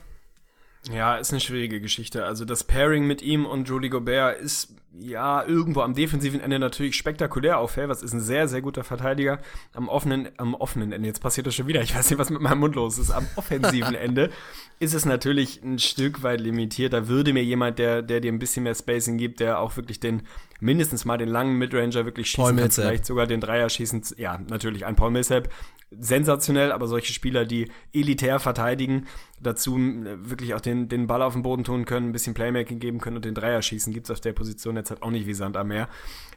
Ja, ist eine schwierige Geschichte. Also das Pairing mit ihm und Rudy Gobert ist ja irgendwo am defensiven Ende natürlich spektakulär auf Favors ist ein sehr, sehr guter Verteidiger. Am offenen, am offenen Ende, jetzt passiert das schon wieder, ich weiß nicht, was mit meinem Mund los ist. Am *laughs* offensiven Ende ist es natürlich ein Stück weit limitiert. Da würde mir jemand, der, der dir ein bisschen mehr Spacing gibt, der auch wirklich den, mindestens mal den langen Midranger wirklich schießen Paul kann, vielleicht sogar den Dreier schießen. Ja, natürlich ein Paul Millsap. Sensationell, aber solche Spieler, die elitär verteidigen, dazu äh, wirklich auch den, den Ball auf den Boden tun können, ein bisschen Playmaking geben können und den Dreier schießen, gibt's auf der Position jetzt halt auch nicht wie Sand am Meer.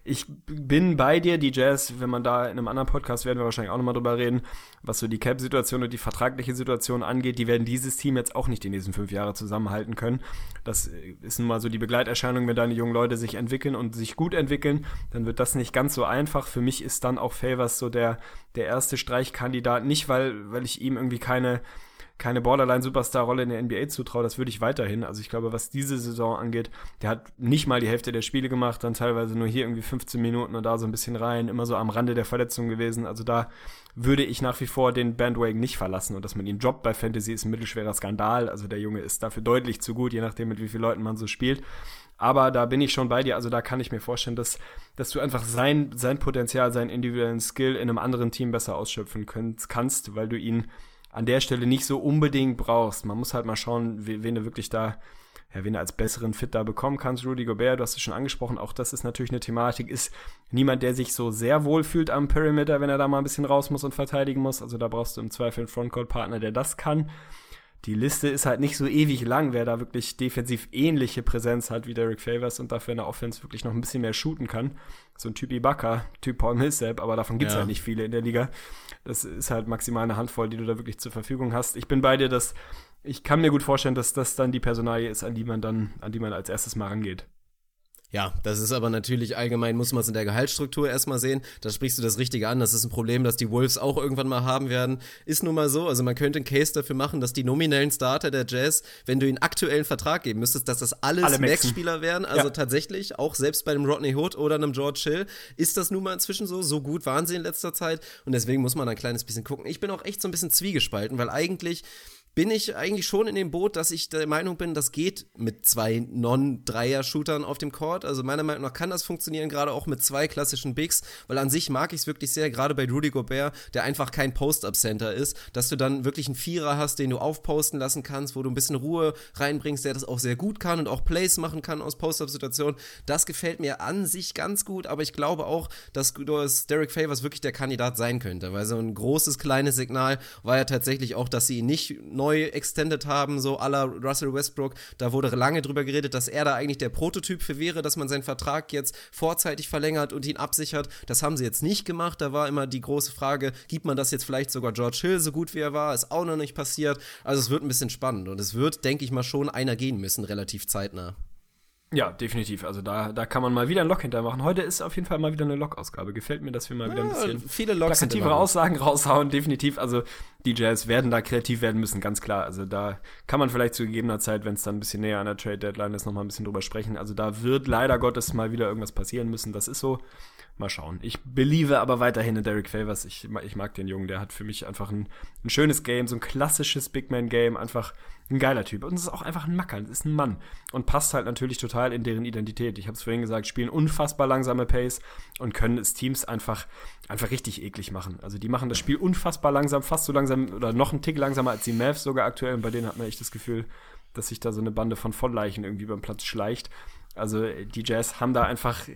Ich bin bei dir, die Jazz, wenn man da in einem anderen Podcast werden wir wahrscheinlich auch nochmal drüber reden, was so die Cap-Situation und die vertragliche Situation angeht, die werden dieses Team jetzt auch nicht die nächsten fünf Jahre zusammenhalten können. Das ist nun mal so die Begleiterscheinung, wenn deine jungen Leute sich entwickeln und sich gut entwickeln, dann wird das nicht ganz so einfach. Für mich ist dann auch Favors so der, der erste Streichkandidat, nicht weil, weil ich ihm irgendwie keine keine Borderline-Superstar-Rolle in der NBA zutraue, das würde ich weiterhin. Also ich glaube, was diese Saison angeht, der hat nicht mal die Hälfte der Spiele gemacht, dann teilweise nur hier irgendwie 15 Minuten und da so ein bisschen rein, immer so am Rande der Verletzung gewesen. Also da würde ich nach wie vor den Bandwagon nicht verlassen und dass man ihn droppt bei Fantasy ist ein mittelschwerer Skandal. Also der Junge ist dafür deutlich zu gut, je nachdem mit wie vielen Leuten man so spielt. Aber da bin ich schon bei dir. Also da kann ich mir vorstellen, dass, dass du einfach sein, sein Potenzial, seinen individuellen Skill in einem anderen Team besser ausschöpfen könnt, kannst, weil du ihn an der Stelle nicht so unbedingt brauchst. Man muss halt mal schauen, wen du wirklich da, ja, wen du als besseren Fit da bekommen kannst. Rudy Gobert, du hast es schon angesprochen, auch das ist natürlich eine Thematik, ist niemand, der sich so sehr wohl fühlt am Perimeter, wenn er da mal ein bisschen raus muss und verteidigen muss. Also da brauchst du im Zweifel einen Frontcourt-Partner, der das kann. Die Liste ist halt nicht so ewig lang, wer da wirklich defensiv ähnliche Präsenz hat wie Derek Favors und dafür in der Offense wirklich noch ein bisschen mehr shooten kann. So ein Typ Ibaka, Typ Paul Millsap, aber davon gibt's ja. halt nicht viele in der Liga. Das ist halt maximal eine Handvoll, die du da wirklich zur Verfügung hast. Ich bin bei dir, dass ich kann mir gut vorstellen, dass das dann die Personalie ist, an die man dann, an die man als erstes mal rangeht. Ja, das ist aber natürlich allgemein, muss man es in der Gehaltsstruktur erstmal sehen. Da sprichst du das Richtige an. Das ist ein Problem, das die Wolves auch irgendwann mal haben werden. Ist nun mal so. Also man könnte einen Case dafür machen, dass die nominellen Starter der Jazz, wenn du ihnen aktuellen Vertrag geben müsstest, dass das alles Alle Max-Spieler wären. Also ja. tatsächlich, auch selbst bei einem Rodney Hood oder einem George Hill, ist das nun mal inzwischen so. So gut waren sie in letzter Zeit. Und deswegen muss man ein kleines bisschen gucken. Ich bin auch echt so ein bisschen zwiegespalten, weil eigentlich bin ich eigentlich schon in dem Boot, dass ich der Meinung bin, das geht mit zwei Non-Dreier-Shootern auf dem Court. Also meiner Meinung nach kann das funktionieren, gerade auch mit zwei klassischen Bigs, weil an sich mag ich es wirklich sehr, gerade bei Rudy Gobert, der einfach kein Post-Up-Center ist, dass du dann wirklich einen Vierer hast, den du aufposten lassen kannst, wo du ein bisschen Ruhe reinbringst, der das auch sehr gut kann und auch Plays machen kann aus Post-Up-Situationen. Das gefällt mir an sich ganz gut, aber ich glaube auch, dass, Derek Favors wirklich der Kandidat sein könnte, weil so ein großes, kleines Signal war ja tatsächlich auch, dass sie ihn nicht neu extended haben, so aller Russell Westbrook. Da wurde lange drüber geredet, dass er da eigentlich der Prototyp für wäre, dass man seinen Vertrag jetzt vorzeitig verlängert und ihn absichert. Das haben sie jetzt nicht gemacht. Da war immer die große Frage, gibt man das jetzt vielleicht sogar George Hill so gut wie er war? Ist auch noch nicht passiert. Also es wird ein bisschen spannend und es wird, denke ich mal, schon einer gehen müssen, relativ zeitnah. Ja, definitiv. Also da, da kann man mal wieder ein Lock hintermachen. Heute ist auf jeden Fall mal wieder eine Lock-Ausgabe. Gefällt mir, dass wir mal wieder ein bisschen viele Locks plakativere Aussagen raushauen. Definitiv. Also die Jazz werden da kreativ werden müssen, ganz klar. Also da kann man vielleicht zu gegebener Zeit, wenn es dann ein bisschen näher an der Trade-Deadline ist, nochmal ein bisschen drüber sprechen. Also da wird leider Gottes mal wieder irgendwas passieren müssen. Das ist so. Mal schauen. Ich believe aber weiterhin in Derek Favors. Ich, ich mag den Jungen. Der hat für mich einfach ein, ein schönes Game, so ein klassisches Big Man Game. Einfach ein geiler Typ. Und es ist auch einfach ein Macker. Es ist ein Mann. Und passt halt natürlich total in deren Identität. Ich habe es vorhin gesagt, spielen unfassbar langsame Pace und können es Teams einfach, einfach richtig eklig machen. Also die machen das Spiel unfassbar langsam, fast so langsam oder noch einen Tick langsamer als die Mavs sogar aktuell. Und bei denen hat man echt das Gefühl, dass sich da so eine Bande von Vollleichen irgendwie beim Platz schleicht. Also die Jazz haben da einfach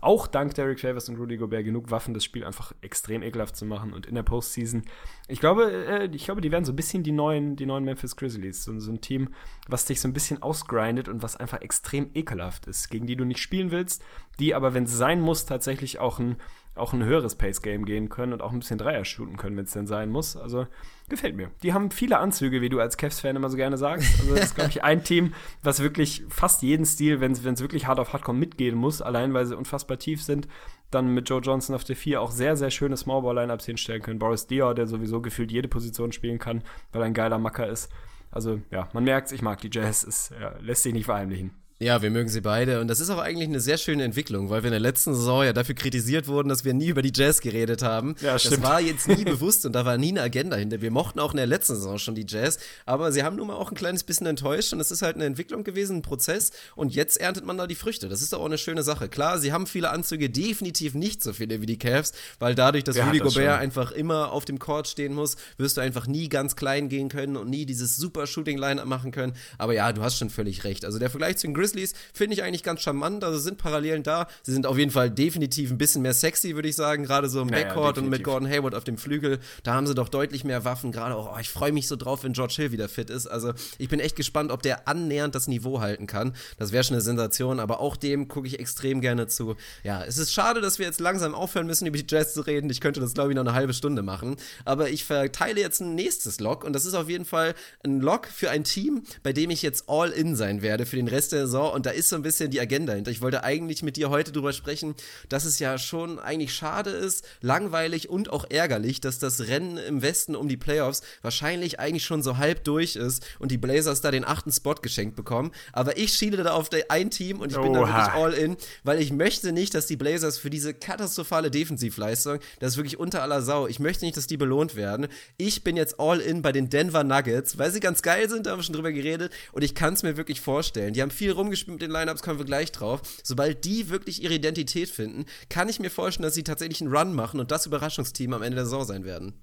auch dank Derek Favors und Rudy Gobert genug Waffen, das Spiel einfach extrem ekelhaft zu machen. Und in der Postseason, ich glaube, äh, ich glaube, die werden so ein bisschen die neuen, die neuen Memphis Grizzlies. So, so ein Team, was dich so ein bisschen ausgrindet und was einfach extrem ekelhaft ist, gegen die du nicht spielen willst, die aber, wenn es sein muss, tatsächlich auch ein auch ein höheres Pace-Game gehen können und auch ein bisschen Dreier shooten können, wenn es denn sein muss. Also gefällt mir. Die haben viele Anzüge, wie du als Cavs-Fan immer so gerne sagst. Also das ist, glaube ich, ein Team, was wirklich fast jeden Stil, wenn es wirklich hart auf hart kommt, mitgehen muss, allein weil sie unfassbar tief sind. Dann mit Joe Johnson auf der 4 auch sehr, sehr schöne Smallball-Lineups hinstellen können. Boris Dior, der sowieso gefühlt jede Position spielen kann, weil er ein geiler Macker ist. Also ja, man merkt, ich mag die Jazz, es ja, lässt sich nicht verheimlichen. Ja, wir mögen sie beide und das ist auch eigentlich eine sehr schöne Entwicklung, weil wir in der letzten Saison ja dafür kritisiert wurden, dass wir nie über die Jazz geredet haben. Ja, stimmt. Das war jetzt nie *laughs* bewusst und da war nie eine Agenda hinter. Wir mochten auch in der letzten Saison schon die Jazz, aber sie haben nun mal auch ein kleines bisschen enttäuscht und es ist halt eine Entwicklung gewesen, ein Prozess und jetzt erntet man da die Früchte. Das ist doch auch eine schöne Sache. Klar, sie haben viele Anzüge, definitiv nicht so viele wie die Cavs, weil dadurch, dass ja, Rudy das Gobert schon. einfach immer auf dem Court stehen muss, wirst du einfach nie ganz klein gehen können und nie dieses super Shooting-Line machen können. Aber ja, du hast schon völlig recht. Also der Vergleich zu den Grizzlies finde ich eigentlich eigentlich ganz charmant. Also sind Parallelen da. Sie sind auf jeden Fall definitiv ein bisschen mehr sexy, würde ich sagen. Gerade so im naja, Backcourt definitiv. und mit Gordon Hayward auf dem Flügel. Da haben sie doch deutlich mehr Waffen. Gerade auch, oh, ich freue mich so drauf, wenn George Hill wieder fit ist. Also ich bin echt gespannt, ob der annähernd das Niveau halten kann. Das wäre schon eine Sensation. Aber auch dem gucke ich extrem gerne zu. Ja, es ist schade, dass wir jetzt langsam aufhören müssen, über die Jazz zu reden. Ich könnte das, glaube ich, noch eine halbe Stunde machen. Aber ich verteile jetzt ein nächstes Log. Und das ist auf jeden Fall ein Log für ein Team, bei dem ich jetzt all in sein werde für den Rest der Saison. Und da ist so ein bisschen die Agenda hinter. Ich wollte eigentlich mit dir heute darüber sprechen, dass es ja schon eigentlich schade ist, langweilig und auch ärgerlich, dass das Rennen im Westen um die Playoffs wahrscheinlich eigentlich schon so halb durch ist und die Blazers da den achten Spot geschenkt bekommen. Aber ich schiele da auf ein Team und ich bin Oha. da wirklich all in, weil ich möchte nicht, dass die Blazers für diese katastrophale Defensivleistung, das ist wirklich unter aller Sau, ich möchte nicht, dass die belohnt werden. Ich bin jetzt all in bei den Denver Nuggets, weil sie ganz geil sind, da haben wir schon drüber geredet und ich kann es mir wirklich vorstellen. Die haben viel rumgespielt mit den Lineups, kommen wir gleich drauf. Sobald die wirklich ihre Identität finden, kann ich mir vorstellen, dass sie tatsächlich einen Run machen und das Überraschungsteam am Ende der Saison sein werden.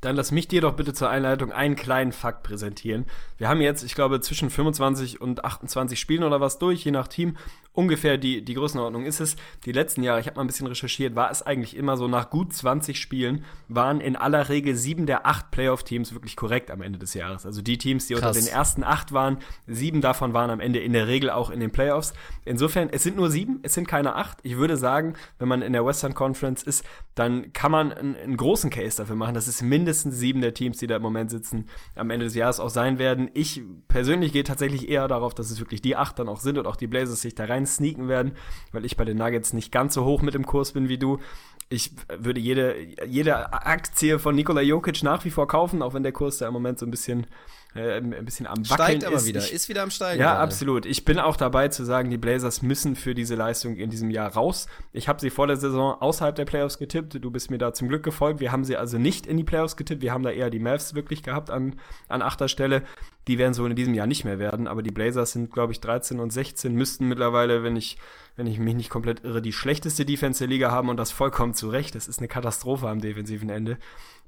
Dann lass mich dir doch bitte zur Einleitung einen kleinen Fakt präsentieren. Wir haben jetzt, ich glaube, zwischen 25 und 28 Spielen oder was durch, je nach Team ungefähr die, die Größenordnung ist es. Die letzten Jahre, ich habe mal ein bisschen recherchiert, war es eigentlich immer so, nach gut 20 Spielen waren in aller Regel sieben der acht Playoff-Teams wirklich korrekt am Ende des Jahres. Also die Teams, die Krass. unter den ersten acht waren, sieben davon waren am Ende in der Regel auch in den Playoffs. Insofern, es sind nur sieben, es sind keine acht. Ich würde sagen, wenn man in der Western Conference ist, dann kann man einen, einen großen Case dafür machen, dass es mindestens sieben der Teams, die da im Moment sitzen, am Ende des Jahres auch sein werden. Ich persönlich gehe tatsächlich eher darauf, dass es wirklich die acht dann auch sind und auch die Blazers sich da rein rein sneaken werden, weil ich bei den Nuggets nicht ganz so hoch mit dem Kurs bin wie du. Ich würde jede, jede Aktie von Nikola Jokic nach wie vor kaufen, auch wenn der Kurs da im Moment so ein bisschen äh, ein bisschen am Wackeln Steigt aber ist. wieder, ich, ist wieder am Steigen. Ja, gerade. absolut. Ich bin auch dabei zu sagen, die Blazers müssen für diese Leistung in diesem Jahr raus. Ich habe sie vor der Saison außerhalb der Playoffs getippt. Du bist mir da zum Glück gefolgt. Wir haben sie also nicht in die Playoffs getippt. Wir haben da eher die Mavs wirklich gehabt an, an achter Stelle. Die werden so in diesem Jahr nicht mehr werden. Aber die Blazers sind, glaube ich, 13 und 16, müssten mittlerweile, wenn ich, wenn ich mich nicht komplett irre, die schlechteste Defense der Liga haben und das vollkommen zu Recht. Das ist eine Katastrophe am defensiven Ende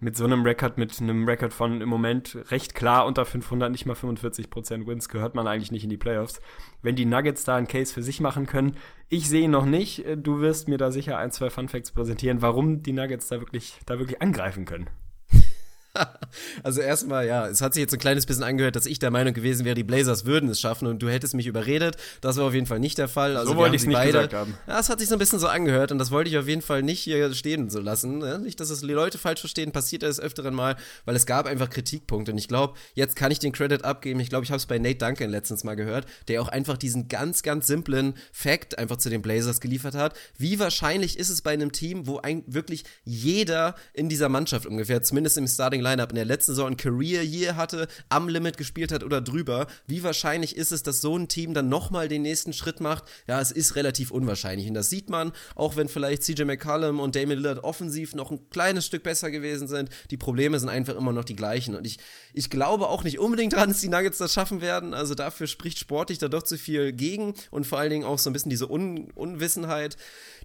mit so einem Rekord, mit einem Rekord von im Moment recht klar unter 500, nicht mal 45% Wins, gehört man eigentlich nicht in die Playoffs. Wenn die Nuggets da einen Case für sich machen können, ich sehe ihn noch nicht. Du wirst mir da sicher ein, zwei Fun Facts präsentieren, warum die Nuggets da wirklich, da wirklich angreifen können. *laughs* also erstmal, ja, es hat sich jetzt ein kleines bisschen angehört, dass ich der Meinung gewesen wäre, die Blazers würden es schaffen und du hättest mich überredet. Das war auf jeden Fall nicht der Fall. Also so wollte ich es nicht beide, gesagt haben. Ja, es hat sich so ein bisschen so angehört und das wollte ich auf jeden Fall nicht hier stehen so lassen. Ja, nicht, dass es die Leute falsch verstehen, passiert das öfteren Mal, weil es gab einfach Kritikpunkte und ich glaube, jetzt kann ich den Credit abgeben. Ich glaube, ich habe es bei Nate Duncan letztens mal gehört, der auch einfach diesen ganz, ganz simplen Fact einfach zu den Blazers geliefert hat. Wie wahrscheinlich ist es bei einem Team, wo ein, wirklich jeder in dieser Mannschaft ungefähr, zumindest im Starting Lineup in der letzten Saison ein Career Year hatte, am Limit gespielt hat oder drüber, wie wahrscheinlich ist es, dass so ein Team dann nochmal den nächsten Schritt macht? Ja, es ist relativ unwahrscheinlich. Und das sieht man, auch wenn vielleicht CJ McCollum und Damien Lillard offensiv noch ein kleines Stück besser gewesen sind. Die Probleme sind einfach immer noch die gleichen. Und ich, ich glaube auch nicht unbedingt dran, dass die Nuggets das schaffen werden. Also dafür spricht sportlich da doch zu viel gegen und vor allen Dingen auch so ein bisschen diese Un Unwissenheit,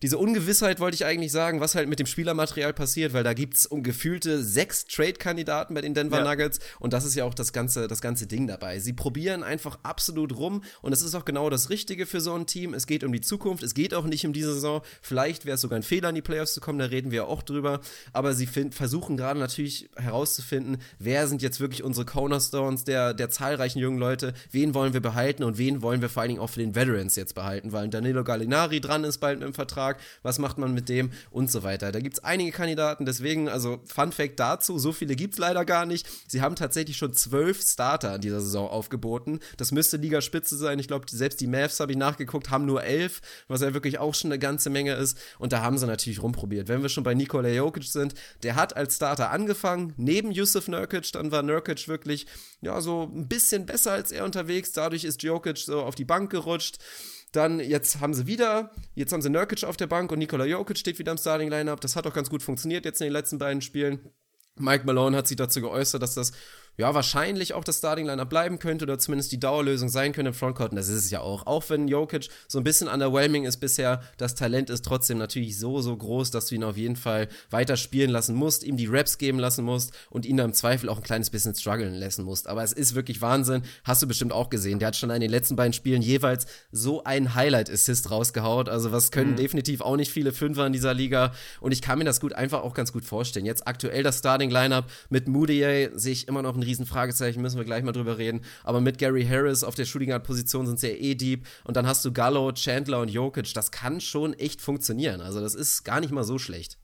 diese Ungewissheit wollte ich eigentlich sagen, was halt mit dem Spielermaterial passiert, weil da gibt es um gefühlte sechs Trade Kandidaten bei den Denver Ja. Nuggets und das ist ja auch das ganze, das ganze Ding dabei. Sie probieren einfach absolut rum und es ist auch genau das Richtige für so ein Team. Es geht um die Zukunft, es geht auch nicht um diese Saison. Vielleicht wäre es sogar ein Fehler, in die Playoffs zu kommen, da reden wir auch drüber. Aber sie find, versuchen gerade natürlich herauszufinden, wer sind jetzt wirklich unsere Cornerstones der, der zahlreichen jungen Leute, wen wollen wir behalten und wen wollen wir vor allen Dingen auch für den Veterans jetzt behalten, weil Danilo Gallinari dran ist bald im Vertrag, was macht man mit dem und so weiter. Da gibt es einige Kandidaten, deswegen, also Fun Fact dazu, so viele gibt es leider gar nicht. Sie haben tatsächlich schon zwölf Starter in dieser Saison aufgeboten. Das müsste Ligaspitze sein. Ich glaube, selbst die Mavs habe ich nachgeguckt, haben nur elf, was ja wirklich auch schon eine ganze Menge ist. Und da haben sie natürlich rumprobiert. Wenn wir schon bei Nikola Jokic sind, der hat als Starter angefangen, neben Yusuf Nurkic, dann war Nurkic wirklich, ja, so ein bisschen besser als er unterwegs. Dadurch ist Jokic so auf die Bank gerutscht. Dann, jetzt haben sie wieder, jetzt haben sie Nurkic auf der Bank und Nikola Jokic steht wieder im Starting Lineup. Das hat auch ganz gut funktioniert jetzt in den letzten beiden Spielen. Mike Malone hat sich dazu geäußert, dass das ja wahrscheinlich auch das Starting Lineup bleiben könnte oder zumindest die Dauerlösung sein könnte im Frontcourt. Und das ist es ja auch. Auch wenn Jokic so ein bisschen underwhelming ist bisher, das Talent ist trotzdem natürlich so, so groß, dass du ihn auf jeden Fall weiter spielen lassen musst, ihm die Raps geben lassen musst und ihn da im Zweifel auch ein kleines bisschen strugglen lassen musst. Aber es ist wirklich Wahnsinn. Hast du bestimmt auch gesehen. Der hat schon in den letzten beiden Spielen jeweils so einen Highlight-Assist rausgehaut. Also was können definitiv auch nicht viele Fünfer in dieser Liga. Und ich kann mir das gut einfach auch ganz gut vorstellen. Jetzt aktuell das Starting-Lineup mit Moutier sehe ich immer noch ein riesen Fragezeichen, müssen wir gleich mal drüber reden. Aber mit Gary Harris auf der Shooting Guard Position sind sie ja eh deep. Und dann hast du Gallo, Chandler und Jokic. Das kann schon echt funktionieren. Also das ist gar nicht mal so schlecht.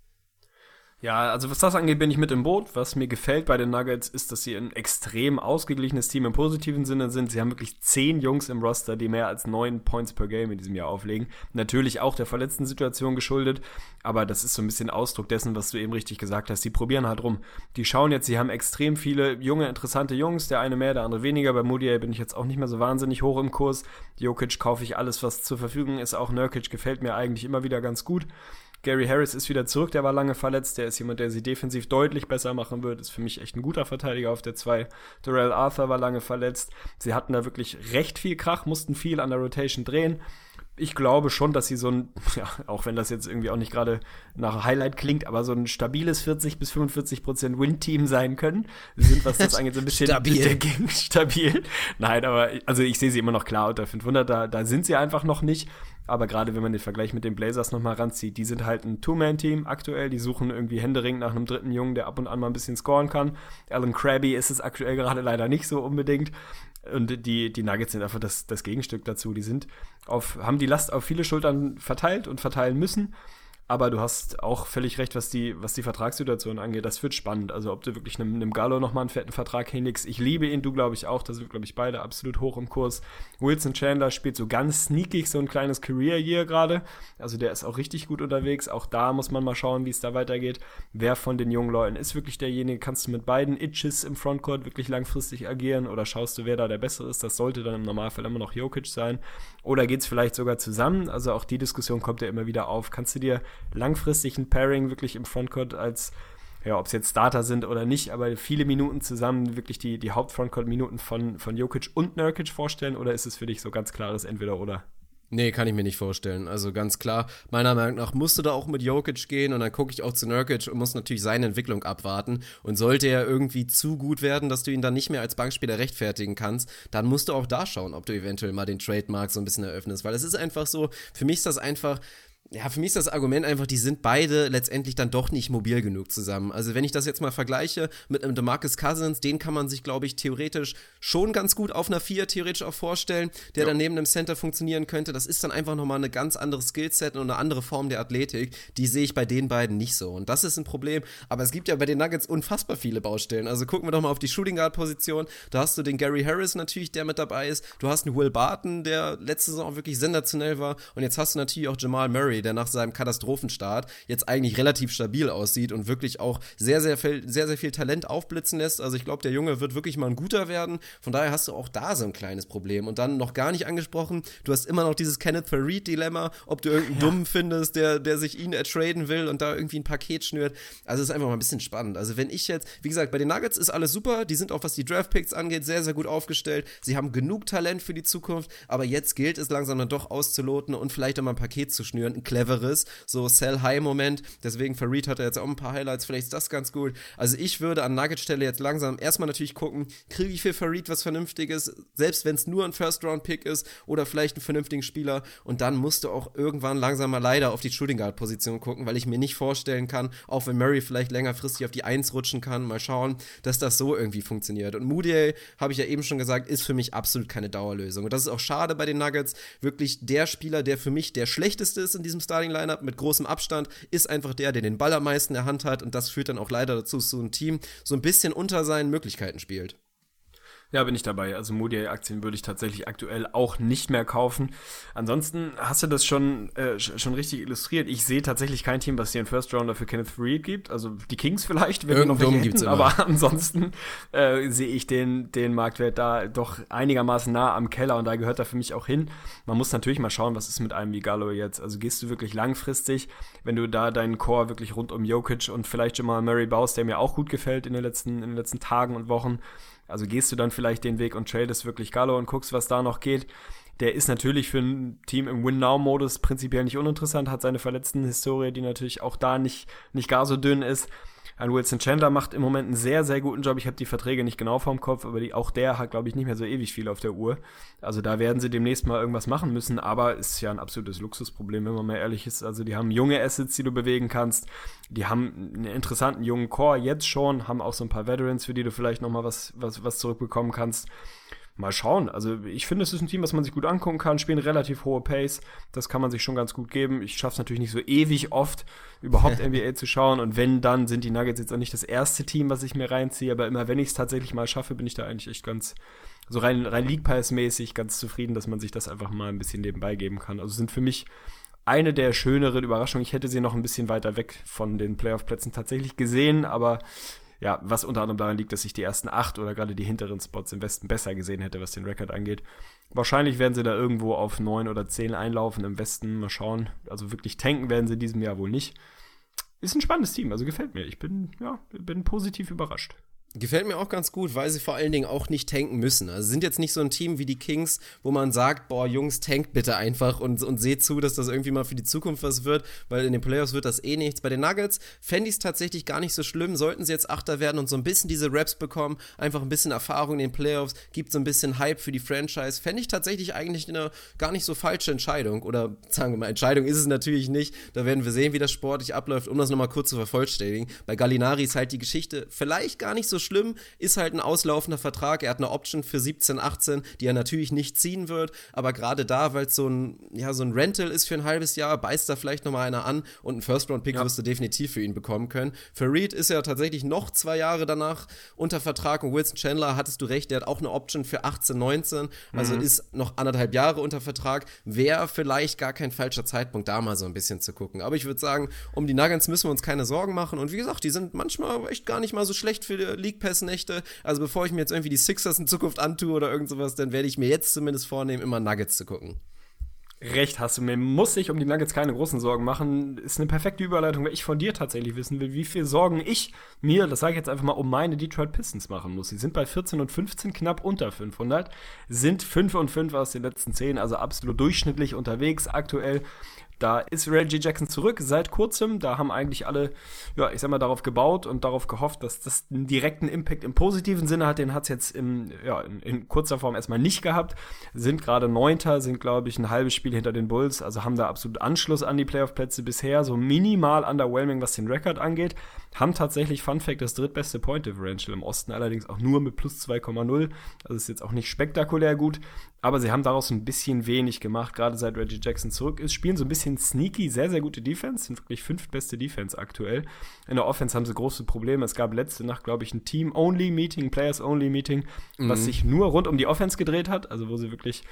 Ja, also was das angeht, bin ich mit im Boot. Was mir gefällt bei den Nuggets ist, dass sie ein extrem ausgeglichenes Team im positiven Sinne sind. Sie haben wirklich zehn Jungs im Roster, die mehr als neun Points per Game in diesem Jahr auflegen. Natürlich auch der verletzten Situation geschuldet, aber das ist so ein bisschen Ausdruck dessen, was du eben richtig gesagt hast. Sie probieren halt rum. Die schauen jetzt, sie haben extrem viele junge, interessante Jungs, der eine mehr, der andere weniger. Bei Moody bin ich jetzt auch nicht mehr so wahnsinnig hoch im Kurs. Jokic kaufe ich alles, was zur Verfügung ist. Auch Nurkic gefällt mir eigentlich immer wieder ganz gut. Gary Harris ist wieder zurück, der war lange verletzt. Der ist jemand, der sie defensiv deutlich besser machen wird. Ist für mich echt ein guter Verteidiger auf der 2. Darrell Arthur war lange verletzt. Sie hatten da wirklich recht viel Krach, mussten viel an der Rotation drehen. Ich glaube schon, dass sie so ein, *laughs* ja, auch wenn das jetzt irgendwie auch nicht gerade nach Highlight klingt, aber so ein stabiles 40 bis 45 Prozent Win-Team sein können. Sie sind, was das *laughs* angeht, so ein bisschen Stabil. *laughs* stabil. Nein, aber also ich sehe sie immer noch klar unter 500. Da, da sind sie einfach noch nicht. Aber gerade wenn man den Vergleich mit den Blazers nochmal ranzieht, die sind halt ein Two-Man-Team aktuell. Die suchen irgendwie händeringend nach einem dritten Jungen, der ab und an mal ein bisschen scoren kann. Alan Krabby ist es aktuell gerade leider nicht so unbedingt. Und die, die Nuggets sind einfach das, das Gegenstück dazu. Die sind auf, haben die Last auf viele Schultern verteilt und verteilen müssen. Aber du hast auch völlig recht, was die, was die Vertragssituation angeht. Das wird spannend. Also, ob du wirklich einem, einem Gallo nochmal einen fetten Vertrag hinlegst. Ich liebe ihn, du glaube ich auch. Da sind, glaube ich, beide absolut hoch im Kurs. Wilson Chandler spielt so ganz sneakig so ein kleines Career-Year gerade. Also, der ist auch richtig gut unterwegs. Auch da muss man mal schauen, wie es da weitergeht. Wer von den jungen Leuten ist wirklich derjenige? Kannst du mit beiden Itches im Frontcourt wirklich langfristig agieren? Oder schaust du, wer da der Bessere ist? Das sollte dann im Normalfall immer noch Jokic sein. Oder geht es vielleicht sogar zusammen? Also, auch die Diskussion kommt ja immer wieder auf. Kannst du dir langfristig ein Pairing wirklich im Frontcourt als, ja, ob es jetzt Starter sind oder nicht, aber viele Minuten zusammen wirklich die, die Haupt-Frontcourt-Minuten von, von Jokic und Nurkic vorstellen? Oder ist es für dich so ganz klares Entweder-Oder? Nee, kann ich mir nicht vorstellen. Also ganz klar, meiner Meinung nach musste da auch mit Jokic gehen und dann gucke ich auch zu Nurkic und muss natürlich seine Entwicklung abwarten. Und sollte er irgendwie zu gut werden, dass du ihn dann nicht mehr als Bankspieler rechtfertigen kannst, dann musst du auch da schauen, ob du eventuell mal den Trademark so ein bisschen eröffnest. Weil es ist einfach so, für mich ist das einfach ja, für mich ist das Argument einfach, die sind beide letztendlich dann doch nicht mobil genug zusammen. Also wenn ich das jetzt mal vergleiche mit einem DeMarcus Cousins, den kann man sich, glaube ich, theoretisch schon ganz gut auf einer 4 theoretisch auch vorstellen, der Ja. dann neben einem Center funktionieren könnte. Das ist dann einfach nochmal eine ganz andere Skillset und eine andere Form der Athletik. Die sehe ich bei den beiden nicht so. Und das ist ein Problem. Aber es gibt ja bei den Nuggets unfassbar viele Baustellen. Also gucken wir doch mal auf die Shooting Guard Position. Da hast du den Gary Harris natürlich, der mit dabei ist. Du hast einen Will Barton, der letzte Saison auch wirklich sensationell war. Und jetzt hast du natürlich auch Jamal Murray, der nach seinem Katastrophenstart jetzt eigentlich relativ stabil aussieht und wirklich auch sehr, sehr viel, sehr, sehr viel Talent aufblitzen lässt. Also ich glaube, der Junge wird wirklich mal ein guter werden. Von daher hast du auch da so ein kleines Problem. Und dann noch gar nicht angesprochen, du hast immer noch dieses Kenneth Farid-Dilemma, ob du irgendeinen Dummen findest, der, der sich ihn ertraden will und da irgendwie ein Paket schnürt. Also es ist einfach mal ein bisschen spannend. Also wenn ich jetzt, wie gesagt, bei den Nuggets ist alles super, die sind auch, was die Draft-Picks angeht, sehr, sehr gut aufgestellt. Sie haben genug Talent für die Zukunft, aber jetzt gilt es langsam dann doch auszuloten und vielleicht auch mal ein Paket zu schnüren. Ein Cleveres, so Sell-High-Moment. Deswegen Farid hat er jetzt auch ein paar Highlights, vielleicht ist das ganz gut. Also ich würde an Nugget-Stelle jetzt langsam erstmal natürlich gucken, kriege ich für Farid was Vernünftiges, selbst wenn es nur ein First-Round-Pick ist oder vielleicht einen vernünftigen Spieler. Und dann musst du auch irgendwann langsam mal leider auf die Shooting Guard-Position gucken, weil ich mir nicht vorstellen kann, auch wenn Murray vielleicht längerfristig auf die Eins rutschen kann, mal schauen, dass das so irgendwie funktioniert. Und Moody, habe ich ja eben schon gesagt, ist für mich absolut keine Dauerlösung. Und das ist auch schade bei den Nuggets. Wirklich der Spieler, der für mich der schlechteste ist in diesem Starting-Lineup mit großem Abstand, ist einfach der, der den Ball am meisten in der Hand hat. Und das führt dann auch leider dazu, dass so ein Team so ein bisschen unter seinen Möglichkeiten spielt. Ja, bin ich dabei. Also Moody-Aktien würde ich tatsächlich aktuell auch nicht mehr kaufen. Ansonsten hast du das schon, äh, schon richtig illustriert. Ich sehe tatsächlich kein Team, was dir einen First Rounder für Kenneth Reed gibt. Also die Kings vielleicht, wenn Irgend noch gibt's hätten, aber *laughs* ansonsten äh, sehe ich den, den Marktwert da doch einigermaßen nah am Keller und da gehört er für mich auch hin. Man muss natürlich mal schauen, was ist mit einem wie Gallo jetzt. Also gehst du wirklich langfristig, wenn du da deinen Core wirklich rund um Jokic und vielleicht schon mal Murray baust, der mir auch gut gefällt in den letzten, in den letzten Tagen und Wochen, also gehst du dann vielleicht den Weg und tradest wirklich Gallo und guckst, was da noch geht. Der ist natürlich für ein Team im Win-Now-Modus prinzipiell nicht uninteressant, hat seine verletzten Historie, die natürlich auch da nicht, nicht gar so dünn ist. Ein Wilson Chandler macht im Moment einen sehr, sehr guten Job. Ich habe die Verträge nicht genau vorm Kopf, aber die, auch der hat, glaube ich, nicht mehr so ewig viel auf der Uhr. Also da werden sie demnächst mal irgendwas machen müssen, aber ist ja ein absolutes Luxusproblem, wenn man mal ehrlich ist. Also die haben junge Assets, die du bewegen kannst. Die haben einen interessanten jungen Core jetzt schon, haben auch so ein paar Veterans, für die du vielleicht noch mal was, was, was zurückbekommen kannst. Mal schauen. Also ich finde, es ist ein Team, was man sich gut angucken kann, spielen relativ hohe Pace. Das kann man sich schon ganz gut geben. Ich schaffe es natürlich nicht so ewig oft, überhaupt *laughs* NBA zu schauen. Und wenn, dann sind die Nuggets jetzt auch nicht das erste Team, was ich mir reinziehe. Aber immer wenn ich es tatsächlich mal schaffe, bin ich da eigentlich echt ganz, so rein, rein League Pass-mäßig ganz zufrieden, dass man sich das einfach mal ein bisschen nebenbei geben kann. Also sind für mich eine der schöneren Überraschungen. Ich hätte sie noch ein bisschen weiter weg von den Playoff-Plätzen tatsächlich gesehen, aber ja, was unter anderem daran liegt, dass ich die ersten acht oder gerade die hinteren Spots im Westen besser gesehen hätte, was den Rekord angeht. Wahrscheinlich werden sie da irgendwo auf neun oder zehn einlaufen im Westen. Mal schauen. Also wirklich tanken werden sie in diesem Jahr wohl nicht. Ist ein spannendes Team, also gefällt mir. Ich bin, ja, bin positiv überrascht. Gefällt mir auch ganz gut, weil sie vor allen Dingen auch nicht tanken müssen. Also sind jetzt nicht so ein Team wie die Kings, wo man sagt, boah, Jungs, tankt bitte einfach und, und seht zu, dass das irgendwie mal für die Zukunft was wird, weil in den Playoffs wird das eh nichts. Bei den Nuggets fände ich es tatsächlich gar nicht so schlimm, sollten sie jetzt Achter werden und so ein bisschen diese Raps bekommen, einfach ein bisschen Erfahrung in den Playoffs, gibt so ein bisschen Hype für die Franchise, fände ich tatsächlich eigentlich eine gar nicht so falsche Entscheidung. Oder sagen wir mal, Entscheidung ist es natürlich nicht. Da werden wir sehen, wie das sportlich abläuft, um das nochmal kurz zu vervollständigen. Bei Gallinari ist halt die Geschichte vielleicht gar nicht so schlimm, ist halt ein auslaufender Vertrag. Er hat eine Option für 17, 18, die er natürlich nicht ziehen wird. Aber gerade da, weil es so ein, ja, so ein Rental ist für ein halbes Jahr, beißt da vielleicht nochmal einer an und einen First-Round-Pick Ja. wirst du definitiv für ihn bekommen können. Für Reed ist er tatsächlich noch zwei Jahre danach unter Vertrag und Wilson Chandler, hattest du recht, der hat auch eine Option für 18, 19, also ist noch anderthalb Jahre unter Vertrag. Wäre vielleicht gar kein falscher Zeitpunkt, da mal so ein bisschen zu gucken. Aber ich würde sagen, um die Nuggets müssen wir uns keine Sorgen machen. Und wie gesagt, die sind manchmal echt gar nicht mal so schlecht für die League Pass-Nächte. Also bevor ich mir jetzt irgendwie die Sixers in Zukunft antue oder irgend sowas, dann werde ich mir jetzt zumindest vornehmen, immer Nuggets zu gucken. Recht hast du mir. Muss sich um die Nuggets keine großen Sorgen machen. Ist eine perfekte Überleitung, weil ich von dir tatsächlich wissen will, wie viel Sorgen ich mir, das sage ich jetzt einfach mal, um meine Detroit Pistons machen muss. Sie sind bei 14 und 15 knapp unter 500, sind 5 und 5 aus den letzten 10, also absolut durchschnittlich unterwegs aktuell. Da ist Reggie Jackson zurück seit kurzem. Da haben eigentlich alle, ja, ich sag mal, darauf gebaut und darauf gehofft, dass das einen direkten Impact im positiven Sinne hat. Den hat es jetzt im, ja, in, in kurzer Form erstmal nicht gehabt. Sind gerade Neunter, sind, glaube ich, ein halbes Spiel hinter den Bulls. Also haben da absolut Anschluss an die Playoff-Plätze bisher. So minimal underwhelming, was den Rekord angeht. Haben tatsächlich, Fun Fact, das drittbeste Point Differential im Osten, allerdings auch nur mit plus 2,0. Also ist jetzt auch nicht spektakulär gut. Aber sie haben daraus ein bisschen wenig gemacht, gerade seit Reggie Jackson zurück ist. Spielen so ein bisschen sneaky, sehr, sehr gute Defense. Sind wirklich fünftbeste Defense aktuell. In der Offense haben sie große Probleme. Es gab letzte Nacht, glaube ich, ein Team-Only-Meeting, Players-Only-Meeting, was sich nur rund um die Offense gedreht hat. Also wo sie wirklich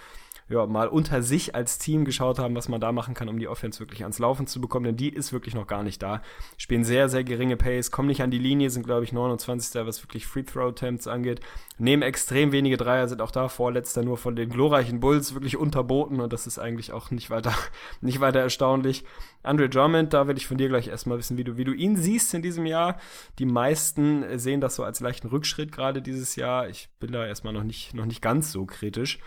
ja, mal unter sich als Team geschaut haben, was man da machen kann, um die Offense wirklich ans Laufen zu bekommen, denn die ist wirklich noch gar nicht da. Spielen sehr, sehr geringe Pace, kommen nicht an die Linie, sind, glaube ich, 29. was wirklich Free-Throw-Attempts angeht, nehmen extrem wenige Dreier, sind auch da vorletzter nur von den glorreichen Bulls wirklich unterboten und das ist eigentlich auch nicht weiter, *laughs* nicht weiter erstaunlich. Andre Drummond, da will ich von dir gleich erstmal wissen, wie du, wie du ihn siehst in diesem Jahr. Die meisten sehen das so als leichten Rückschritt gerade dieses Jahr. Ich bin da erstmal noch nicht, noch nicht ganz so kritisch.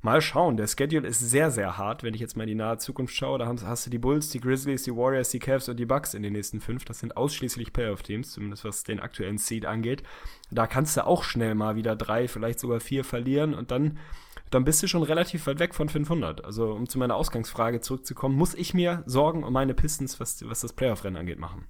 Mal schauen. Der Schedule ist sehr, sehr hart, wenn ich jetzt mal in die nahe Zukunft schaue. Da hast du die Bulls, die Grizzlies, die Warriors, die Cavs und die Bucks in den nächsten fünf. Das sind ausschließlich Playoff-Teams, zumindest was den aktuellen Seed angeht. Da kannst du auch schnell mal wieder drei, vielleicht sogar vier verlieren und dann, dann bist du schon relativ weit weg von 500. Also, um zu meiner Ausgangsfrage zurückzukommen, muss ich mir Sorgen um meine Pistons, was, was das Playoff-Rennen angeht, machen?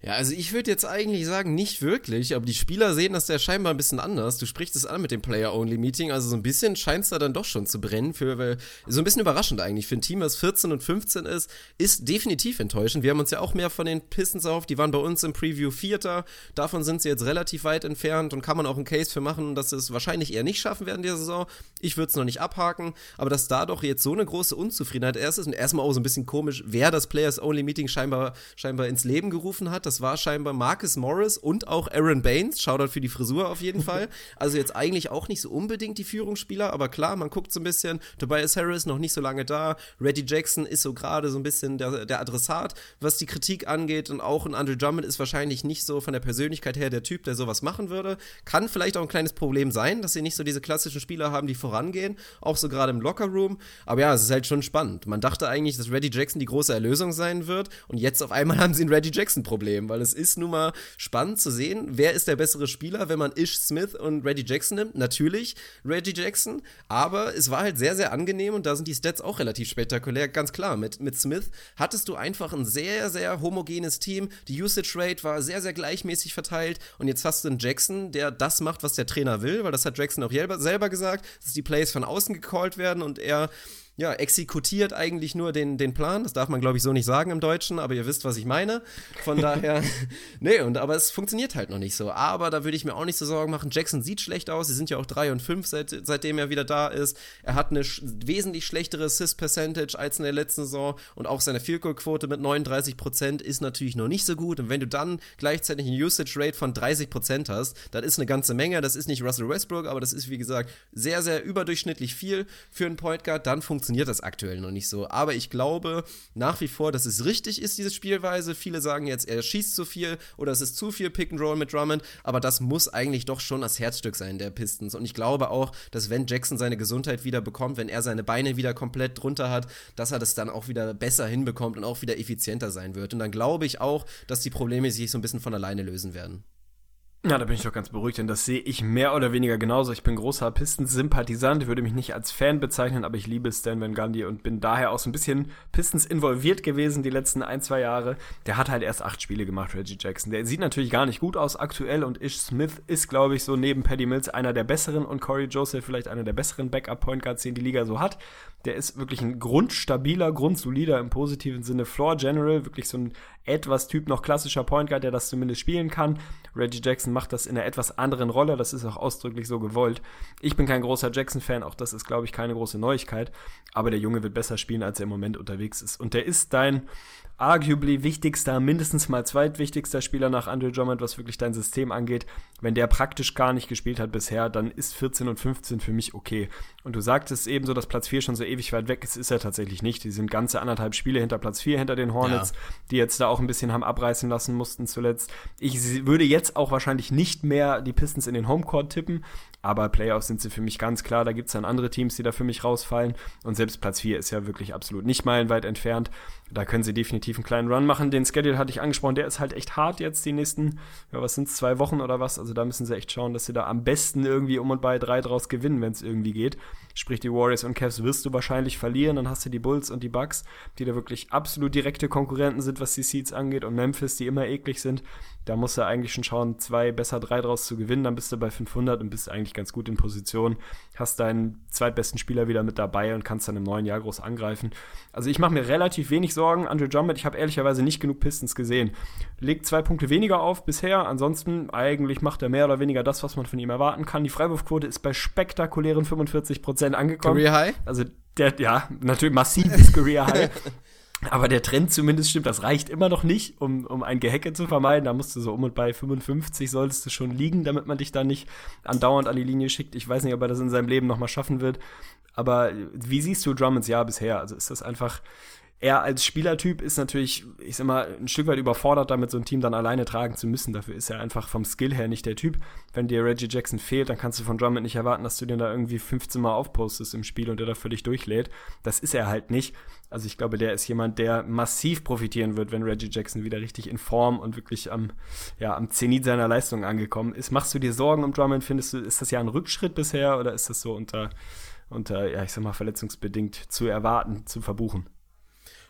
Ja, also ich würde jetzt eigentlich sagen, nicht wirklich, aber die Spieler sehen das ja scheinbar ein bisschen anders. Du sprichst es an mit dem Player-Only-Meeting, also so ein bisschen scheint es da dann doch schon zu brennen. Für, weil, so ein bisschen überraschend eigentlich. Für ein Team, was 14 und 15 ist, ist definitiv enttäuschend. Wir haben uns ja auch mehr von den Pistons auf, die waren bei uns im Preview Vierter. Davon sind sie jetzt relativ weit entfernt und kann man auch einen Case für machen, dass sie es wahrscheinlich eher nicht schaffen werden dieser Saison. Ich würde es noch nicht abhaken, aber dass da doch jetzt so eine große Unzufriedenheit erst ist und erstmal auch so ein bisschen komisch, wer das Players-Only-Meeting scheinbar, scheinbar ins Leben gerufen hat. Das war scheinbar Marcus Morris und auch Aaron Baines. Shoutout für die Frisur auf jeden Fall. *laughs* Also jetzt eigentlich auch nicht so unbedingt die Führungsspieler, aber klar, man guckt so ein bisschen. Tobias Harris noch nicht so lange da. Reggie Jackson ist so gerade so ein bisschen der, der Adressat, was die Kritik angeht. Und auch ein Andrew Drummond ist wahrscheinlich nicht so von der Persönlichkeit her der Typ, der sowas machen würde. Kann vielleicht auch ein kleines Problem sein, dass sie nicht so diese klassischen Spieler haben, die vorangehen. Auch so gerade im Lockerroom. Aber ja, es ist halt schon spannend. Man dachte eigentlich, dass Reggie Jackson die große Erlösung sein wird. Und jetzt auf einmal haben sie ein Reggie Jackson-Problem, weil es ist nun mal spannend zu sehen, wer ist der bessere Spieler, wenn man Ish Smith und Reggie Jackson nimmt. Natürlich Reggie Jackson, aber es war halt sehr, sehr angenehm und da sind die Stats auch relativ spektakulär. Ganz klar, mit, mit Smith hattest du einfach ein sehr, sehr homogenes Team. Die Usage Rate war sehr, sehr gleichmäßig verteilt und jetzt hast du einen Jackson, der das macht, was der Trainer will, weil das hat Jackson auch selber gesagt, dass die Plays von außen gecallt werden und er ja, exekutiert eigentlich nur den, den Plan. Das darf man, glaube ich, so nicht sagen im Deutschen, aber ihr wisst, was ich meine. Von daher, *laughs* nee, und aber es funktioniert halt noch nicht so. Aber da würde ich mir auch nicht so Sorgen machen. Jackson sieht schlecht aus. Sie sind ja auch 3 und 5, seit, seitdem er wieder da ist. Er hat eine sch wesentlich schlechtere Assist-Percentage als in der letzten Saison und auch seine Field Goal-Quote mit 39% ist natürlich noch nicht so gut. Und wenn du dann gleichzeitig eine Usage-Rate von 30% hast, das ist eine ganze Menge. Das ist nicht Russell Westbrook, aber das ist, wie gesagt, sehr, sehr überdurchschnittlich viel für einen Point Guard. Dann funktioniert funktioniert das aktuell noch nicht so. Aber ich glaube nach wie vor, dass es richtig ist, diese Spielweise. Viele sagen jetzt, er schießt zu viel oder es ist zu viel Pick and Roll mit Drummond. Aber das muss eigentlich doch schon das Herzstück sein der Pistons. Und ich glaube auch, dass wenn Jackson seine Gesundheit wieder bekommt, wenn er seine Beine wieder komplett drunter hat, dass er das dann auch wieder besser hinbekommt und auch wieder effizienter sein wird. Und dann glaube ich auch, dass die Probleme sich so ein bisschen von alleine lösen werden. Ja, da bin ich doch ganz beruhigt, denn das sehe ich mehr oder weniger genauso. Ich bin großer Pistons-Sympathisant, würde mich nicht als Fan bezeichnen, aber ich liebe Stan Van Gundy und bin daher auch so ein bisschen Pistons involviert gewesen die letzten ein, zwei Jahre. Der hat halt erst acht Spiele gemacht, Reggie Jackson. Der sieht natürlich gar nicht gut aus aktuell und Ish Smith ist, glaube ich, so neben Paddy Mills einer der besseren und Corey Joseph vielleicht einer der besseren Backup-Point Guards, den die Liga so hat. Der ist wirklich ein grundstabiler, grundsolider im positiven Sinne Floor General, wirklich so ein etwas Typ noch klassischer Point Guard, der das zumindest spielen kann. Reggie Jackson macht das in einer etwas anderen Rolle, das ist auch ausdrücklich so gewollt. Ich bin kein großer Jackson-Fan, auch das ist, glaube ich, keine große Neuigkeit, aber der Junge wird besser spielen, als er im Moment unterwegs ist. Und der ist dein arguably wichtigster, mindestens mal zweitwichtigster Spieler nach Andrew Drummond, was wirklich dein System angeht. Wenn der praktisch gar nicht gespielt hat bisher, dann ist 14 und 15 für mich okay. Und du sagtest eben so, dass Platz 4 schon so ewig weit weg ist, ist er tatsächlich nicht. Die sind ganze anderthalb Spiele hinter Platz 4, hinter den Hornets, ja. die jetzt da auch ein bisschen haben abreißen lassen mussten zuletzt. Ich würde jetzt auch wahrscheinlich nicht mehr die Pistons in den Homecourt tippen, aber Playoffs sind sie für mich ganz klar. Da gibt es dann andere Teams, die da für mich rausfallen. Und selbst Platz 4 ist ja wirklich absolut nicht meilenweit entfernt. Da können sie definitiv einen kleinen Run machen. Den Schedule hatte ich angesprochen, der ist halt echt hart jetzt die nächsten, ja, was sind es, zwei Wochen oder was? Also da müssen sie echt schauen, dass sie da am besten irgendwie um und bei drei draus gewinnen, wenn es irgendwie geht. Sprich, die Warriors und Cavs wirst du wahrscheinlich verlieren. Dann hast du die Bulls und die Bucks, die da wirklich absolut direkte Konkurrenten sind, was die Seeds angeht. Und Memphis, die immer eklig sind. Da musst du eigentlich schon schauen, zwei, besser drei draus zu gewinnen. Dann bist du bei 500 und bist eigentlich ganz gut in Position. Hast deinen zweitbesten Spieler wieder mit dabei und kannst dann im neuen Jahr groß angreifen. Also ich mache mir relativ wenig Sorgen. Andrew Drummond, ich habe ehrlicherweise nicht genug Pistons gesehen. Legt zwei Punkte weniger auf bisher. Ansonsten eigentlich macht er mehr oder weniger das, was man von ihm erwarten kann. Die Freiwurfquote ist bei spektakulären 45% angekommen. Career High? Also der, ja, natürlich massives Career High. *laughs* Aber der Trend zumindest stimmt, das reicht immer noch nicht, um, um ein Gehecke zu vermeiden. Da musst du so um und bei 55 solltest du schon liegen, damit man dich da nicht andauernd an die Linie schickt. Ich weiß nicht, ob er das in seinem Leben nochmal schaffen wird. Aber wie siehst du Drummonds Jahr bisher? Also ist das einfach, er als Spielertyp ist natürlich, ich sag mal, ein Stück weit überfordert, damit so ein Team dann alleine tragen zu müssen. Dafür ist er einfach vom Skill her nicht der Typ. Wenn dir Reggie Jackson fehlt, dann kannst du von Drummond nicht erwarten, dass du den da irgendwie 15 Mal aufpostest im Spiel und der da völlig durchlädt. Das ist er halt nicht. Also ich glaube, der ist jemand, der massiv profitieren wird, wenn Reggie Jackson wieder richtig in Form und wirklich am, ja, am Zenit seiner Leistung angekommen ist. Machst du dir Sorgen um Drummond? Findest du, ist das ja ein Rückschritt bisher oder ist das so unter, unter, ja, ich sag mal, verletzungsbedingt zu erwarten, zu verbuchen?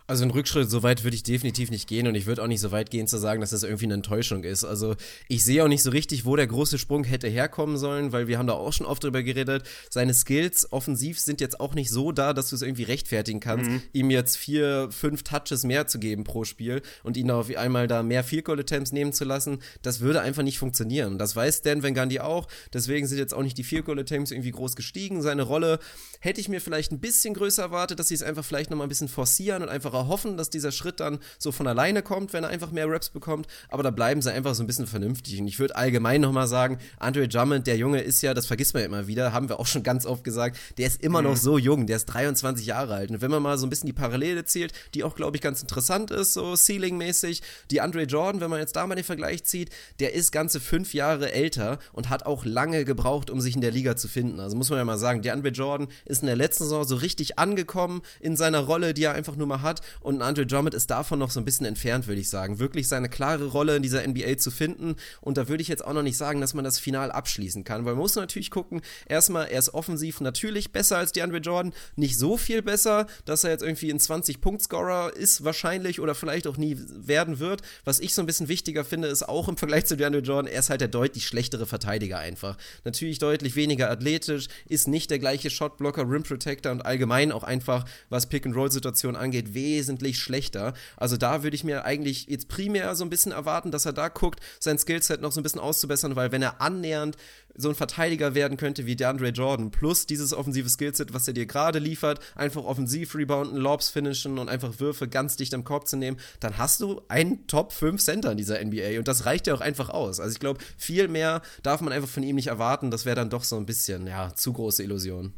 Also ein Rückschritt, so weit würde ich definitiv nicht gehen und ich würde auch nicht so weit gehen zu sagen, dass das irgendwie eine Enttäuschung ist. Also ich sehe auch nicht so richtig, wo der große Sprung hätte herkommen sollen, weil wir haben da auch schon oft drüber geredet. Seine Skills offensiv sind jetzt auch nicht so da, dass du es irgendwie rechtfertigen kannst, mhm. ihm jetzt vier, fünf Touches mehr zu geben pro Spiel und ihn auf einmal da mehr Field Goal Attempts nehmen zu lassen. Das würde einfach nicht funktionieren. Das weiß Dan Van Gundy auch. Deswegen sind jetzt auch nicht die Field Goal Attempts irgendwie groß gestiegen. Seine Rolle hätte ich mir vielleicht ein bisschen größer erwartet, dass sie es einfach vielleicht nochmal ein bisschen forcieren und einfach hoffen, dass dieser Schritt dann so von alleine kommt, wenn er einfach mehr Raps bekommt. Aber da bleiben sie einfach so ein bisschen vernünftig. Und ich würde allgemein nochmal sagen, Andre Drummond, der Junge ist ja, das vergisst man ja immer wieder, haben wir auch schon ganz oft gesagt, der ist immer mhm. noch so jung, der ist 23 Jahre alt. Und wenn man mal so ein bisschen die Parallele zählt, die auch, glaube ich, ganz interessant ist, so Ceiling-mäßig, die Andre Jordan, wenn man jetzt da mal den Vergleich zieht, der ist ganze fünf Jahre älter und hat auch lange gebraucht, um sich in der Liga zu finden. Also muss man ja mal sagen, der Andre Jordan ist in der letzten Saison so richtig angekommen in seiner Rolle, die er einfach nur mal hat. Und Andre Drummond ist davon noch so ein bisschen entfernt, würde ich sagen. Wirklich seine klare Rolle in dieser NBA zu finden. Und da würde ich jetzt auch noch nicht sagen, dass man das Final abschließen kann, weil man muss natürlich gucken, erstmal, er ist offensiv natürlich besser als DeAndre Jordan, nicht so viel besser, dass er jetzt irgendwie ein 20-Punkt-Scorer ist, wahrscheinlich oder vielleicht auch nie werden wird. Was ich so ein bisschen wichtiger finde, ist auch im Vergleich zu DeAndre Jordan, er ist halt der deutlich schlechtere Verteidiger einfach. Natürlich deutlich weniger athletisch, ist nicht der gleiche Shotblocker, Rim Protector und allgemein auch einfach, was Pick-and-Roll-Situationen angeht, wesentlich schlechter. Also da würde ich mir eigentlich jetzt primär so ein bisschen erwarten, dass er da guckt, sein Skillset noch so ein bisschen auszubessern, weil wenn er annähernd so ein Verteidiger werden könnte wie DeAndre Jordan, plus dieses offensive Skillset, was er dir gerade liefert, einfach offensiv rebounden, Lobs finishen und einfach Würfe ganz dicht am Korb zu nehmen, dann hast du einen Top 5 Center in dieser NBA und das reicht ja auch einfach aus. Also ich glaube, viel mehr darf man einfach von ihm nicht erwarten, das wäre dann doch so ein bisschen, ja, zu große Illusion.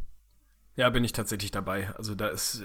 Ja, bin ich tatsächlich dabei. Also da ist,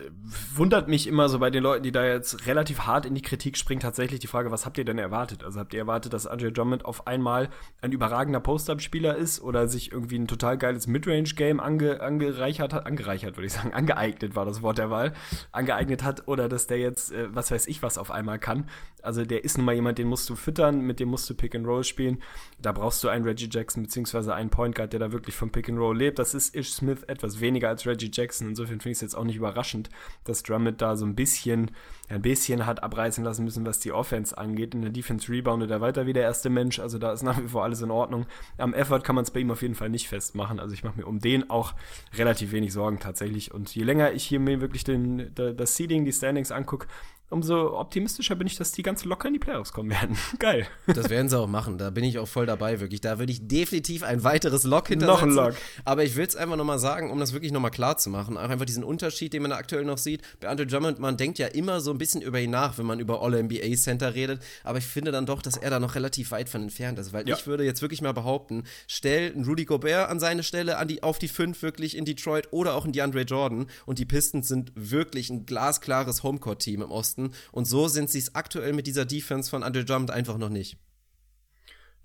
wundert mich immer so bei den Leuten, die da jetzt relativ hart in die Kritik springen, tatsächlich die Frage, was habt ihr denn erwartet? Also habt ihr erwartet, dass Andre Drummond auf einmal ein überragender Post-Up-Spieler ist oder sich irgendwie ein total geiles Midrange-Game ange, angereichert hat, angereichert würde ich sagen, *laughs* angeeignet war das Wort der Wahl, angeeignet hat oder dass der jetzt, äh, was weiß ich, was auf einmal kann. Also der ist nun mal jemand, den musst du füttern, mit dem musst du Pick and Roll spielen. Da brauchst du einen Reggie Jackson beziehungsweise einen Point Guard, der da wirklich vom Pick and Roll lebt. Das ist Ish Smith etwas weniger als Reggie Reggie Jackson. Insofern finde ich es jetzt auch nicht überraschend, dass Drummond da so ein bisschen, ein bisschen hat abreißen lassen müssen, was die Offense angeht. In der Defense reboundet er weiter wie der erste Mensch. Also da ist nach wie vor alles in Ordnung. Am Effort kann man es bei ihm auf jeden Fall nicht festmachen. Also ich mache mir um den auch relativ wenig Sorgen tatsächlich. Und je länger ich hier mir wirklich den, das Seeding, die Standings angucke, umso optimistischer bin ich, dass die ganz locker in die Playoffs kommen werden. *laughs* Geil. Das werden sie auch machen. Da bin ich auch voll dabei, wirklich. Da würde ich definitiv ein weiteres Lock hintersetzen. Noch ein Lock. Aber ich will es einfach nochmal sagen, um das wirklich nochmal klar zu machen. Auch einfach diesen Unterschied, den man aktuell noch sieht. Bei Andre Drummond, man denkt ja immer so ein bisschen über ihn nach, wenn man über All NBA Center redet. Aber ich finde dann doch, dass er da noch relativ weit von entfernt ist. Weil ja. ich würde jetzt wirklich mal behaupten, stell einen Rudy Gobert an seine Stelle an die, auf die 5 wirklich in Detroit oder auch in DeAndre Jordan. Und die Pistons sind wirklich ein glasklares Homecourt-Team im Osten. Osten. Und so sind sie es aktuell mit dieser Defense von Andre Drummond einfach noch nicht.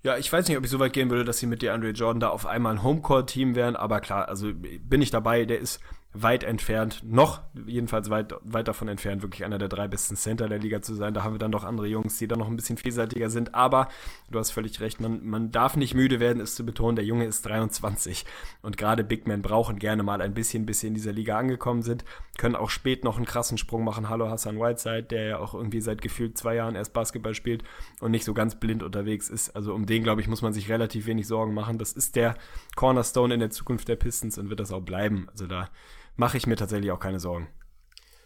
Ja, ich weiß nicht, ob ich so weit gehen würde, dass sie mit DeAndre Jordan da auf einmal ein Homecourt-Team wären, aber klar, also bin ich dabei, der ist weit entfernt, noch jedenfalls weit, weit davon entfernt, wirklich einer der drei besten Center der Liga zu sein. Da haben wir dann doch andere Jungs, die dann noch ein bisschen vielseitiger sind. Aber du hast völlig recht, man, man darf nicht müde werden, es zu betonen, der Junge ist 23. Und gerade Big Men brauchen gerne mal ein bisschen, bis sie in dieser Liga angekommen sind, können auch spät noch einen krassen Sprung machen. Hallo Hassan Whiteside, der ja auch irgendwie seit gefühlt zwei Jahren erst Basketball spielt und nicht so ganz blind unterwegs ist. Also um den, glaube ich, muss man sich relativ wenig Sorgen machen. Das ist der Cornerstone in der Zukunft der Pistons und wird das auch bleiben. Also da mache ich mir tatsächlich auch keine Sorgen.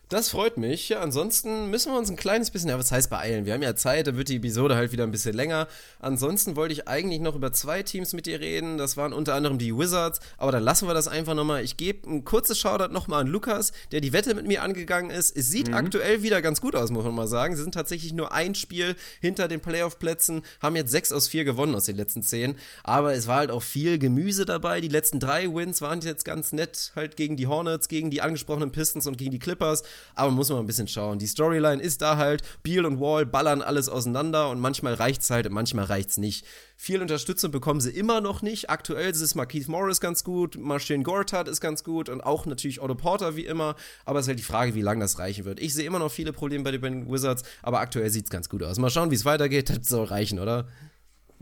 Das freut mich. Ja, ansonsten müssen wir uns ein kleines bisschen, ja, was heißt beeilen? Wir haben ja Zeit, da wird die Episode halt wieder ein bisschen länger. Ansonsten wollte ich eigentlich noch über zwei Teams mit dir reden. Das waren unter anderem die Wizards, aber dann lassen wir das einfach nochmal. Ich gebe ein kurzes Shoutout nochmal an Lukas, der die Wette mit mir angegangen ist. Es sieht mhm. aktuell wieder ganz gut aus, muss man mal sagen. Sie sind tatsächlich nur ein Spiel hinter den Playoff-Plätzen, haben jetzt sechs aus vier gewonnen aus den letzten zehn. Aber es war halt auch viel Gemüse dabei. Die letzten drei Wins waren jetzt ganz nett, halt gegen die Hornets, gegen die angesprochenen Pistons und gegen die Clippers aber muss man ein bisschen schauen. Die Storyline ist da halt, Beal und Wall ballern alles auseinander und manchmal reicht's halt und manchmal reicht's nicht. Viel Unterstützung bekommen sie immer noch nicht. Aktuell ist es Marquise Morris ganz gut, Marcin Gortat ist ganz gut und auch natürlich Otto Porter wie immer, aber es ist halt die Frage, wie lange das reichen wird. Ich sehe immer noch viele Probleme bei den Wizards, aber aktuell sieht's ganz gut aus. Mal schauen, wie es weitergeht, das soll reichen, oder?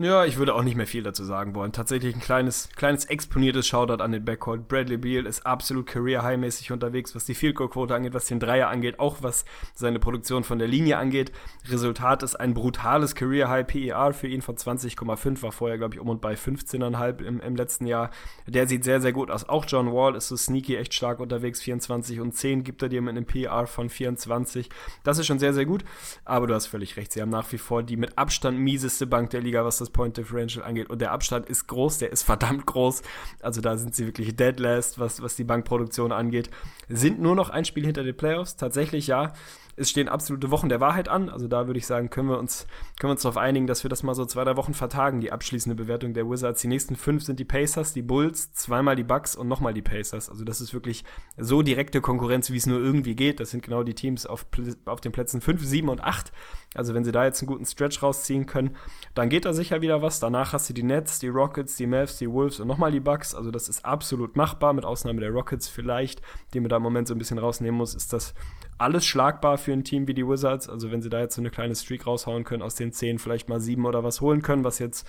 Ja, ich würde auch nicht mehr viel dazu sagen wollen. Tatsächlich ein kleines, kleines exponiertes Shoutout an den Backcourt. Bradley Beal ist absolut career-high-mäßig unterwegs, was die Field Goal Quote angeht, was den Dreier angeht, auch was seine Produktion von der Linie angeht. Resultat ist ein brutales Career-High PER für ihn von 20,5, war vorher, glaube ich, um und bei 15,5 im, im letzten Jahr. Der sieht sehr, sehr gut aus. Auch John Wall ist so sneaky echt stark unterwegs. 24 und 10 gibt er dir mit einem PER von 24. Das ist schon sehr, sehr gut. Aber du hast völlig recht. Sie haben nach wie vor die mit Abstand mieseste Bank der Liga, was das Point Differential angeht. Und der Abstand ist groß, der ist verdammt groß. Also da sind sie wirklich dead last, was, was die Bankproduktion angeht. Sind nur noch ein Spiel hinter den Playoffs. Tatsächlich ja. Es stehen absolute Wochen der Wahrheit an. Also da würde ich sagen, können wir uns, können wir uns darauf einigen, dass wir das mal so zwei, drei Wochen vertagen, die abschließende Bewertung der Wizards. Die nächsten fünf sind die Pacers, die Bulls, zweimal die Bucks und nochmal die Pacers. Also das ist wirklich so direkte Konkurrenz, wie es nur irgendwie geht. Das sind genau die Teams auf, auf den Plätzen fünf, sieben und acht. Also wenn sie da jetzt einen guten Stretch rausziehen können, dann geht da sicher wieder was. Danach hast du die Nets, die Rockets, die Mavs, die Wolves und nochmal die Bucks. Also das ist absolut machbar, mit Ausnahme der Rockets vielleicht, die man da im Moment so ein bisschen rausnehmen muss, ist das alles schlagbar für ein Team wie die Wizards. Also wenn sie da jetzt so eine kleine Streak raushauen können, aus den zehn vielleicht mal sieben oder was holen können, was jetzt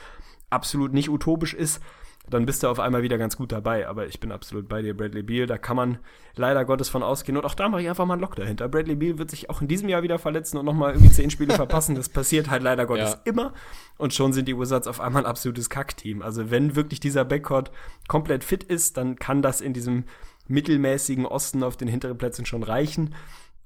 absolut nicht utopisch ist, dann bist du auf einmal wieder ganz gut dabei. Aber ich bin absolut bei dir, Bradley Beal. Da kann man leider Gottes von ausgehen. Und auch da mache ich einfach mal einen Lock dahinter. Bradley Beal wird sich auch in diesem Jahr wieder verletzen und nochmal irgendwie zehn Spiele *laughs* verpassen. Das passiert halt leider Gottes ja. immer. Und schon sind die Wizards auf einmal ein absolutes Kackteam. Also wenn wirklich dieser Backcourt komplett fit ist, dann kann das in diesem mittelmäßigen Osten auf den hinteren Plätzen schon reichen.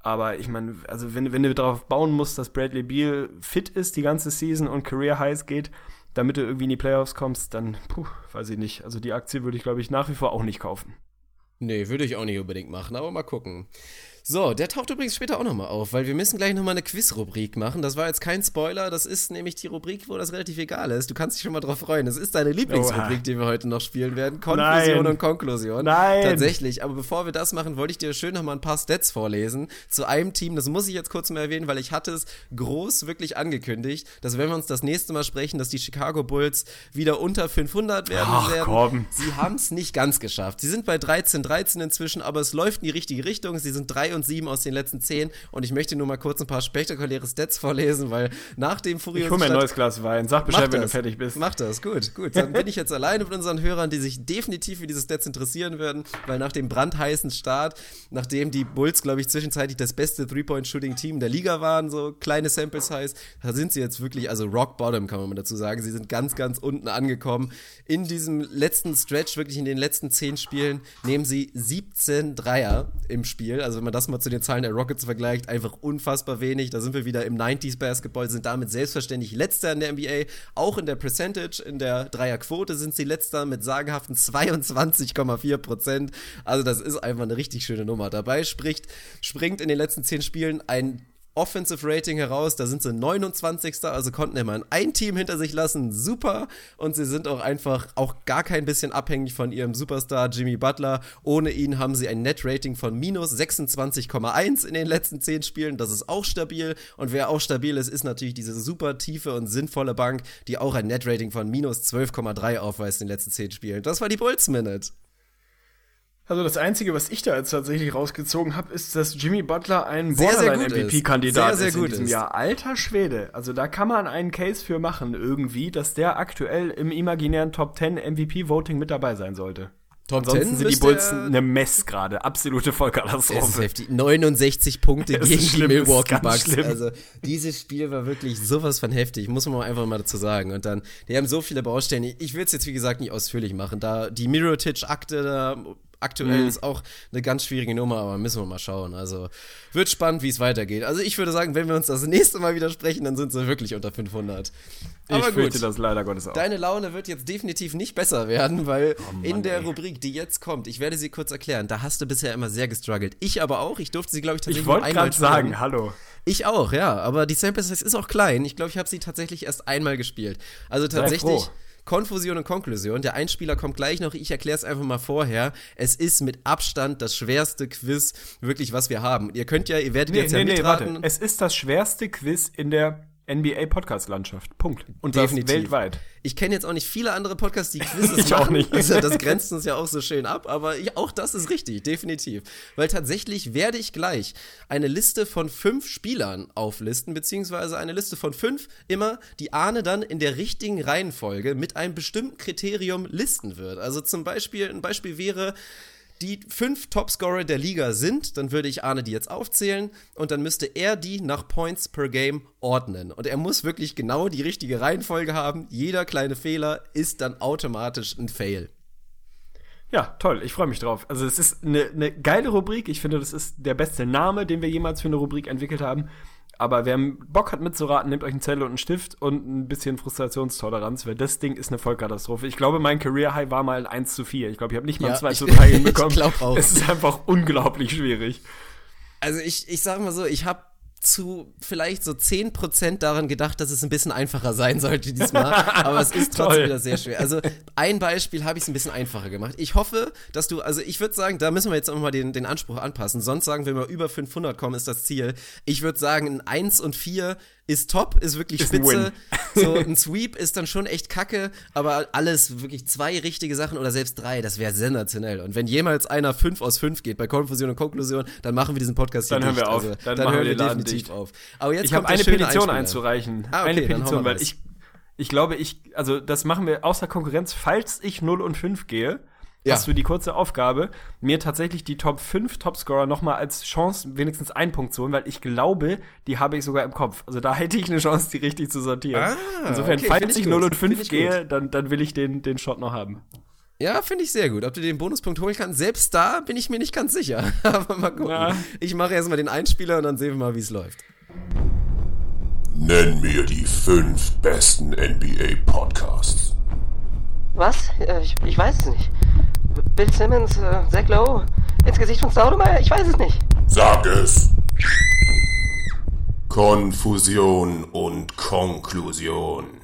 Aber ich meine, also wenn, wenn du darauf bauen musst, dass Bradley Beal fit ist die ganze Season und Career Highs geht, damit du irgendwie in die Playoffs kommst, dann, puh, weiß ich nicht. Also die Aktie würde ich, glaube ich, nach wie vor auch nicht kaufen. Nee, würde ich auch nicht unbedingt machen, aber mal gucken. So, der taucht übrigens später auch nochmal auf, weil wir müssen gleich nochmal eine Quiz-Rubrik machen. Das war jetzt kein Spoiler, das ist nämlich die Rubrik, wo das relativ egal ist. Du kannst dich schon mal drauf freuen. Das ist deine Lieblingsrubrik, die wir heute noch spielen werden. Konklusion Nein. und Konklusion. Nein. Tatsächlich. Aber bevor wir das machen, wollte ich dir schön nochmal ein paar Stats vorlesen zu einem Team. Das muss ich jetzt kurz mal erwähnen, weil ich hatte es groß wirklich angekündigt, dass wenn wir uns das nächste Mal sprechen, dass die Chicago Bulls wieder unter 500 werden Ach, werden. Komm. Sie haben es nicht ganz geschafft. Sie sind bei 13, 13 inzwischen, aber es läuft in die richtige Richtung. Sie sind 3 und 7 aus den letzten 10 und ich möchte nur mal kurz ein paar spektakuläre Stats vorlesen, weil nach dem Furiosen Ich hole mir ein neues Glas Wein. Sag Bescheid, wenn du fertig bist. Mach das, gut, gut. Dann bin ich jetzt alleine mit unseren Hörern, die sich definitiv für diese Stats interessieren werden, weil nach dem brandheißen Start, nachdem die Bulls, glaube ich, zwischenzeitlich das beste Three-Point-Shooting-Team der Liga waren, so kleine Sample-Size, da sind sie jetzt wirklich, also Rock Bottom kann man dazu sagen. Sie sind ganz, ganz unten angekommen. In diesem letzten Stretch, wirklich in den letzten 10 Spielen, nehmen sie 17 Dreier im Spiel. Also wenn man das mal zu den Zahlen der Rockets vergleicht, einfach unfassbar wenig. Da sind wir wieder im 90s Basketball, sind damit selbstverständlich letzter in der NBA, auch in der Percentage, in der Dreierquote sind sie letzter mit sagenhaften 22,4 Prozent. Also das ist einfach eine richtig schöne Nummer. Dabei spricht, springt in den letzten 10 Spielen ein Offensive Rating heraus. Da sind sie 29. Also konnten immerhin ein Team hinter sich lassen. Super. Und sie sind auch einfach auch gar kein bisschen abhängig von ihrem Superstar Jimmy Butler. Ohne ihn haben sie ein Net-Rating von minus 26,1 in den letzten 10 Spielen. Das ist auch stabil. Und wer auch stabil ist, ist natürlich diese super tiefe und sinnvolle Bank, die auch ein Net-Rating von minus 12,3 aufweist in den letzten 10 Spielen. Das war die Bulls Minute. Also das Einzige, was ich da jetzt tatsächlich rausgezogen habe, ist, dass Jimmy Butler ein Borderline-MVP-Kandidat ist, ist in diesem ist. Jahr. Alter Schwede. Also da kann man einen Case für machen irgendwie, dass der aktuell im imaginären Top 10 MVP-Voting mit dabei sein sollte. Top Ansonsten 10 sind die Bulls eine Mess gerade. Absolute Vollkatastrophe. 69 Punkte gegen die Milwaukee Bucks. Schlimm. Also dieses Spiel war wirklich sowas von heftig, muss man einfach mal dazu sagen. Und dann, die haben so viele Baustellen. Ich will es jetzt, wie gesagt, nicht ausführlich machen. Da die Mirotic-Akte da aktuell mhm. ist auch eine ganz schwierige Nummer, aber müssen wir mal schauen. Also wird spannend, wie es weitergeht. Also ich würde sagen, wenn wir uns das nächste Mal wieder sprechen, dann sind sie wirklich unter 500. Aber ich fürchte das leider Gottes auch. Deine Laune wird jetzt definitiv nicht besser werden, weil oh Mann, in der ey. Rubrik, die jetzt kommt, ich werde sie kurz erklären, da hast du bisher immer sehr gestruggelt. Ich aber auch. Ich durfte sie, glaube ich, tatsächlich ich nur einmal Ich wollte gerade sagen, hallo. Ich auch, ja. Aber die Sample Size ist auch klein. Ich glaube, ich habe sie tatsächlich erst einmal gespielt. Also tatsächlich Konfusion und Konklusion. Der Einspieler kommt gleich noch. Ich erkläre es einfach mal vorher. Es ist mit Abstand das schwerste Quiz, wirklich, was wir haben. Ihr könnt ja, ihr werdet Nee, jetzt nee, ja nee, mitraten. warte. Es ist das schwerste Quiz in der NBA-Podcast-Landschaft. Punkt. Und Definitiv. das weltweit. Ich kenne jetzt auch nicht viele andere Podcasts, die Quizzes *laughs* Ich auch machen. nicht. Also das grenzt uns ja auch so schön ab, aber ich, auch das ist richtig, definitiv. Weil tatsächlich werde ich gleich eine Liste von fünf Spielern auflisten, beziehungsweise eine Liste von fünf immer, die Arne dann in der richtigen Reihenfolge mit einem bestimmten Kriterium listen wird. Also zum Beispiel, ein Beispiel wäre, die fünf Topscorer der Liga sind, dann würde ich Arne die jetzt aufzählen und dann müsste er die nach Points per Game ordnen. Und er muss wirklich genau die richtige Reihenfolge haben. Jeder kleine Fehler ist dann automatisch ein Fail. Ja, toll, ich freue mich drauf. Also es ist eine, eine geile Rubrik. Ich finde, das ist der beste Name, den wir jemals für eine Rubrik entwickelt haben. Aber wer Bock hat mitzuraten, nehmt euch einen Zettel und einen Stift und ein bisschen Frustrationstoleranz, weil das Ding ist eine Vollkatastrophe. Ich glaube, mein Career High war mal ein 1 zu 4. Ich glaube, ich habe nicht mal Ja, ein 2 ich- zu *laughs* 3 ich hinbekommen. glaub auch. Es ist einfach unglaublich schwierig. Also ich, ich sag mal so, ich habe zu vielleicht so 10% daran gedacht, dass es ein bisschen einfacher sein sollte diesmal. *laughs* aber es ist trotzdem wieder sehr schwer. Also ein Beispiel habe ich es ein bisschen einfacher gemacht. Ich hoffe, dass du, also ich würde sagen, da müssen wir jetzt auch mal den, den Anspruch anpassen. Sonst sagen wir mal, über 500 kommen ist das Ziel. Ich würde sagen, ein 1 und 4 ist top, ist wirklich Ist ein spitze. Win. so *laughs* ein Sweep ist dann schon echt kacke, aber alles wirklich zwei richtige Sachen oder selbst drei, das wäre sensationell. Und wenn jemals einer 5 aus 5 geht bei Konfusion und Konklusion, dann machen wir diesen Podcast Dann hier hören wir auf. Also, Dann dann, hören wir definitiv dicht. auf. Aber jetzt Ich habe eine Petition Einspieler. einzureichen. Ah, okay, eine dann Petition, weil ich, ich glaube, ich, also das machen wir außer Konkurrenz, falls ich 0 und 5 gehe, Ja. hast du die kurze Aufgabe, mir tatsächlich die Top 5 Topscorer nochmal als Chance, wenigstens einen Punkt zu holen, weil ich glaube, die habe ich sogar im Kopf. Also da *laughs* hätte ich eine Chance, die richtig zu sortieren. Ah, Insofern, okay, falls ich ich gut, 0 und find 5 ich gehe, dann, dann will ich den, den Shot noch haben. Ja, finde ich sehr gut. Ob du den Bonuspunkt holen kannst, selbst da bin ich mir nicht ganz sicher. *laughs* Aber mal gucken. Ja. Ich mache erstmal den Einspieler und dann sehen wir mal, wie es läuft. Nenn mir die fünf besten NBA-Podcasts. Was? Äh, Ich, ich weiß es nicht. Bill Simmons, äh, Zach Lowe, ins Gesicht von Staudemeyer? Ich weiß es nicht. Sag es! Konfusion und Konklusion.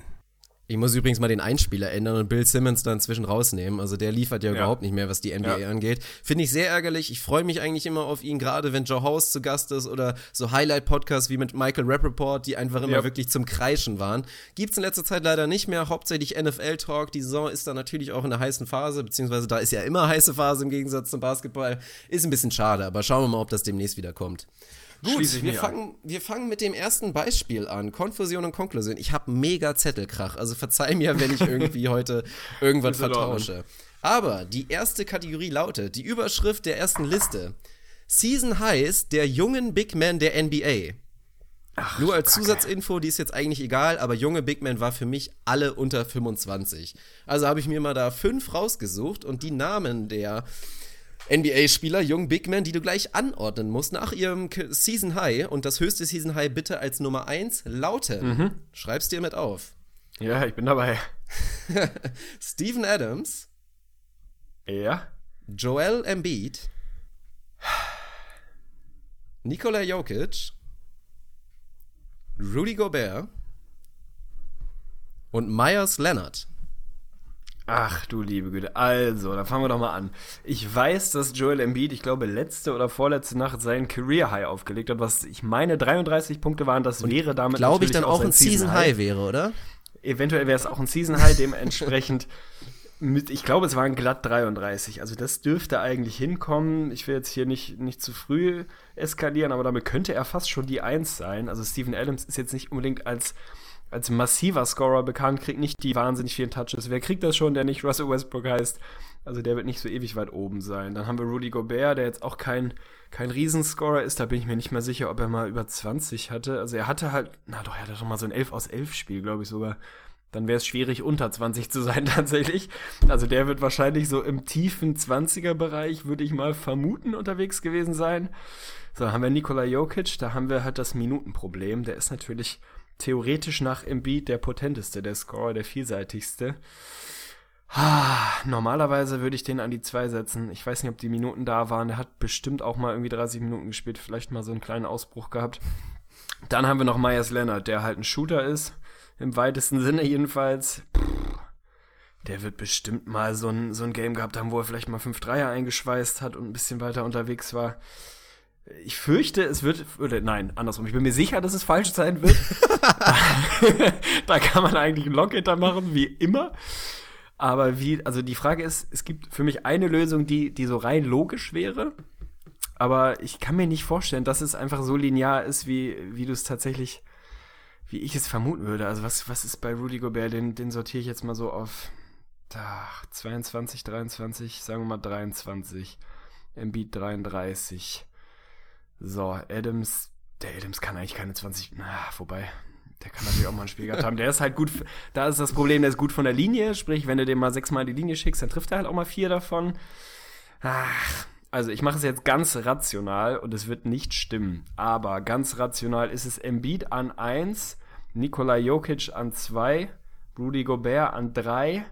Ich muss übrigens mal den Einspieler ändern und Bill Simmons da inzwischen rausnehmen. Also der liefert ja, überhaupt nicht mehr, was die NBA Ja. angeht. Finde ich sehr ärgerlich. Ich freue mich eigentlich immer auf ihn, gerade wenn Joe House zu Gast ist oder so Highlight-Podcasts wie mit Michael Rappaport, die einfach immer Ja. wirklich zum Kreischen waren. Gibt's in letzter Zeit leider nicht mehr. Hauptsächlich NFL-Talk. Die Saison ist da natürlich auch in der heißen Phase, beziehungsweise da ist ja immer heiße Phase im Gegensatz zum Basketball. Ist ein bisschen schade, aber schauen wir mal, ob das demnächst wieder kommt. Gut, wir fangen, wir fangen mit dem ersten Beispiel an. Konfusion und Konklusion. Ich habe mega Zettelkrach. Also verzeih mir, wenn ich irgendwie *laughs* heute irgendwas vertausche. Aber die erste Kategorie lautet, die Überschrift der ersten Liste. Season Highs der jungen Big Men der NBA. Nur als Zusatzinfo, die ist jetzt eigentlich egal, aber junge Big Men war für mich alle unter 25. Also habe ich mir mal da fünf rausgesucht und die Namen der NBA-Spieler, jungen Big Men, die du gleich anordnen musst nach ihrem Season High und das höchste Season High bitte als Nummer 1 lauten. Schreib's dir mit auf. Ja, ich bin dabei. *laughs* Steven Adams, Ja. Joel Embiid, Nikola Jokic, Rudy Gobert und Myers Leonard. Ach du liebe Güte. Also, dann fangen wir doch mal an. Ich weiß, dass Joel Embiid, ich glaube, letzte oder vorletzte Nacht sein Career High aufgelegt hat, was ich meine 33 Punkte waren. Das wäre damit Glaube ich dann auch sein ein Season High wäre, oder? Eventuell wäre es auch ein Season High, dementsprechend. *laughs* Mit, ich glaube, es waren glatt 33. Also das dürfte eigentlich hinkommen. Ich will jetzt hier nicht, nicht zu früh eskalieren, aber damit könnte er fast schon die 1 sein. Also Steven Adams ist jetzt nicht unbedingt als, als massiver Scorer bekannt, kriegt nicht die wahnsinnig vielen Touches. Wer kriegt das schon, der nicht Russell Westbrook heißt? Also der wird nicht so ewig weit oben sein. Dann haben wir Rudy Gobert, der jetzt auch kein, kein Riesenscorer ist. Da bin ich mir nicht mehr sicher, ob er mal über 20 hatte. Also er hatte halt, na doch, er hatte doch mal so ein 11 aus 11 Spiel, glaube ich sogar dann wäre es schwierig, unter 20 zu sein *laughs* tatsächlich. Also der wird wahrscheinlich so im tiefen 20er-Bereich, würde ich mal vermuten, unterwegs gewesen sein. So, dann haben wir Nikola Jokic, da haben wir halt das Minutenproblem. Der ist natürlich theoretisch nach Embiid der potenteste, der Scorer, der vielseitigste. Normalerweise würde ich den an die 2 setzen. Ich weiß nicht, ob die Minuten da waren. Der hat bestimmt auch mal irgendwie 30 Minuten gespielt, vielleicht mal so einen kleinen Ausbruch gehabt. Dann haben wir noch Myers Leonard, der halt ein Shooter ist, im weitesten Sinne jedenfalls. Der wird bestimmt mal so ein, so ein Game gehabt haben, wo er vielleicht mal fünf Dreier eingeschweißt hat und ein bisschen weiter unterwegs war. Ich fürchte, es wird, oder nein, andersrum. Ich bin mir sicher, dass es falsch sein wird. *laughs* da kann man eigentlich einen Lock hintermachen, wie immer. Aber wie, also die Frage ist, es gibt für mich eine Lösung, die, die so rein logisch wäre. Aber ich kann mir nicht vorstellen, dass es einfach so linear ist, wie, wie du es tatsächlich, wie ich es vermuten würde. Also was, was ist bei Rudy Gobert? Den, den sortiere ich jetzt mal so auf ach, 22, 23, sagen wir mal 23. Embiid 33. So, Adams, der Adams kann eigentlich keine 20, na, vorbei. Der kann natürlich auch mal ein Spiel gehabt haben. Der ist halt gut, da ist das Problem, der ist gut von der Linie. Sprich, wenn du dem mal sechsmal die Linie schickst, dann trifft er halt auch mal vier davon. Ach, also ich mache es jetzt ganz rational und es wird nicht stimmen. Aber ganz rational ist es Embiid an 1, Nikola Jokic an 2, Rudy Gobert an 3,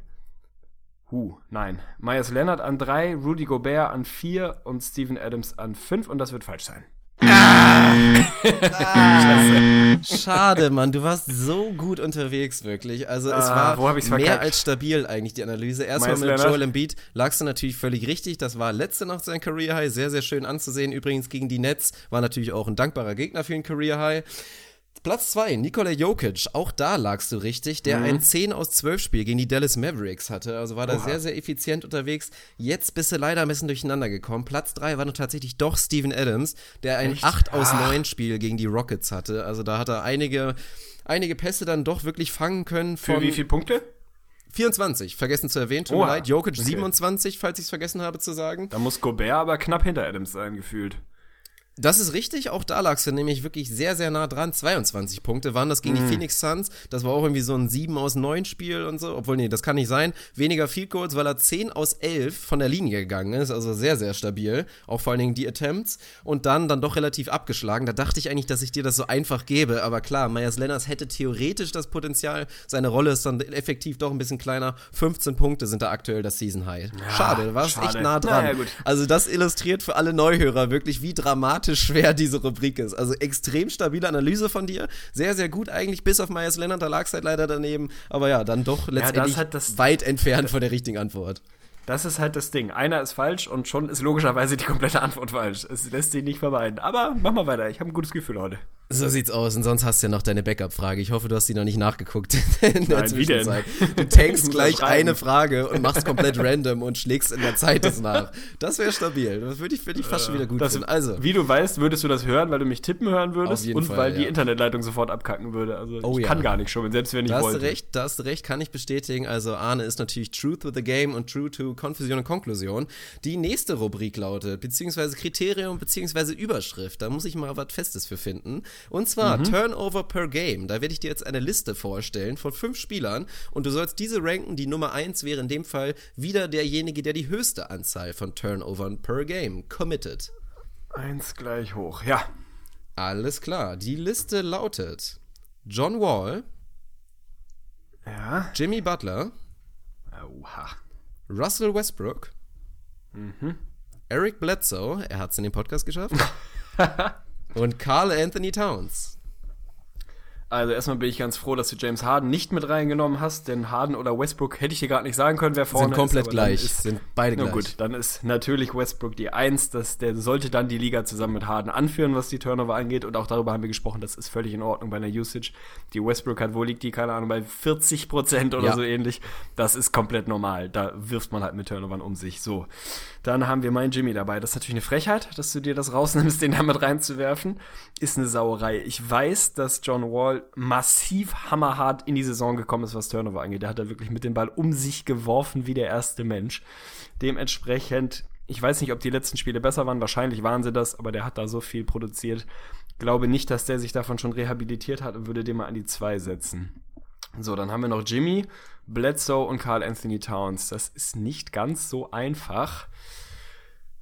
Huh, nein. Myers Leonard an 3, Rudy Gobert an 4 und Steven Adams an 5 und das wird falsch sein. *laughs* Schade, Mann, du warst so gut unterwegs, wirklich. Also es Ah, wo hab war ich's mehr verkackt? als stabil eigentlich, die Analyse. Erstmal mit Leonard? Joel Embiid lagst du natürlich völlig richtig. Das war letzte Nacht sein Career High, sehr, sehr schön anzusehen. Übrigens gegen die Nets war natürlich auch ein dankbarer Gegner für ein Career High. Platz 2, Nikola Jokic, auch da lagst du richtig, der ein 10 aus 12 Spiel gegen die Dallas Mavericks hatte, also war da sehr, sehr effizient unterwegs. Jetzt bist du leider ein bisschen durcheinander gekommen. Platz 3 war nun tatsächlich doch Steven Adams, der ein 8 aus 9 Spiel gegen die Rockets hatte, also da hat er einige, einige Pässe dann doch wirklich fangen können Für wie viele Punkte? 24, vergessen zu erwähnen, tut mir leid, Jokic okay. 27, falls ich es vergessen habe zu sagen. Da muss Gobert aber knapp hinter Adams sein, gefühlt. Das ist richtig, auch da lagst du nämlich wirklich sehr, sehr nah dran. 22 Punkte waren das gegen die Phoenix Suns. Das war auch irgendwie so ein 7 aus 9 Spiel und so. Obwohl, nee, das kann nicht sein. Weniger Field Goals, weil er 10 aus 11 von der Linie gegangen ist. Also sehr, sehr stabil. Auch vor allen Dingen die Attempts. Und dann dann doch relativ abgeschlagen. Da dachte ich eigentlich, dass ich dir das so einfach gebe. Aber klar, Myers Lenners hätte theoretisch das Potenzial. Seine Rolle ist dann effektiv doch ein bisschen kleiner. 15 Punkte sind da aktuell das Season High. schade, du warst schade. echt nah dran. Naja. Also das illustriert für alle Neuhörer wirklich, wie dramatisch schwer diese Rubrik ist. Also extrem stabile Analyse von dir. Sehr, sehr gut eigentlich, bis auf Myers Leonard, da lag es halt leider daneben. Aber ja, dann doch letztendlich halt das- weit entfernt von der richtigen Antwort. Das ist halt das Ding. Einer ist falsch und schon ist logischerweise die komplette Antwort falsch. Es lässt sich nicht vermeiden. Aber mach mal weiter. Ich habe ein gutes Gefühl heute. So sieht's aus. Und sonst hast du ja noch deine Backup-Frage. Ich hoffe, du hast die noch nicht nachgeguckt *laughs* in der Nein? Zwischenzeit. Du tankst gleich eine Frage und machst komplett random und schlägst in der Zeit das nach. Das wäre stabil. Das würde ich, würde ich fast schon wieder gut Das, finden. Also, Wie du weißt, würdest du das hören, weil du mich tippen hören würdest und Fall, weil die ja. Internetleitung sofort abkacken würde. Also Oh ich ja. kann gar nicht schon, selbst wenn ich Da hast wollte. du recht, da hast du recht, kann ich bestätigen. Also Arne ist natürlich Truth with the Game und True to Konfusion und Konklusion. Die nächste Rubrik lautet, beziehungsweise Kriterium, beziehungsweise Überschrift. Da muss ich mal was Festes für finden. Und zwar Mhm. Turnover per Game. Da werde ich dir jetzt eine Liste vorstellen von fünf Spielern und du sollst diese ranken. Die Nummer eins wäre in dem Fall wieder derjenige, der die höchste Anzahl von Turnovern per Game committed. Eins gleich hoch. Ja. Alles klar. Die Liste lautet John Wall, Ja. Jimmy Butler, Oha. Russell Westbrook, Eric Bledsoe, er hat es in den Podcast geschafft, *laughs* und Carl Anthony Towns. Also erstmal bin ich ganz froh, dass du James Harden nicht mit reingenommen hast, denn Harden oder Westbrook hätte ich dir gerade nicht sagen können, wer vorne Sind komplett ist. gleich, Ist, sind beide na gleich. gut, dann ist natürlich Westbrook die Eins, dass der sollte dann die Liga zusammen mit Harden anführen, was die Turnover angeht. Und auch darüber haben wir gesprochen, das ist völlig in Ordnung bei einer Usage. Die Westbrook hat, wo liegt die, keine Ahnung, bei 40 Prozent oder Ja. so ähnlich. Das ist komplett normal. Da wirft man halt mit Turnovern um sich. So. Dann haben wir meinen Jimmy dabei. Das ist natürlich eine Frechheit, dass du dir das rausnimmst, den da mit reinzuwerfen. Ist eine Sauerei. Ich weiß, dass John Wall massiv hammerhart in die Saison gekommen ist, was Turnover angeht. Der hat da wirklich mit dem Ball um sich geworfen wie der erste Mensch. Dementsprechend, ich weiß nicht, ob die letzten Spiele besser waren. Wahrscheinlich waren sie das, aber der hat da so viel produziert. Glaube nicht, dass der sich davon schon rehabilitiert hat und würde den mal an die zwei setzen. So, dann haben wir noch Jimmy, Bledsoe und Carl Anthony Towns. Das ist nicht ganz so einfach.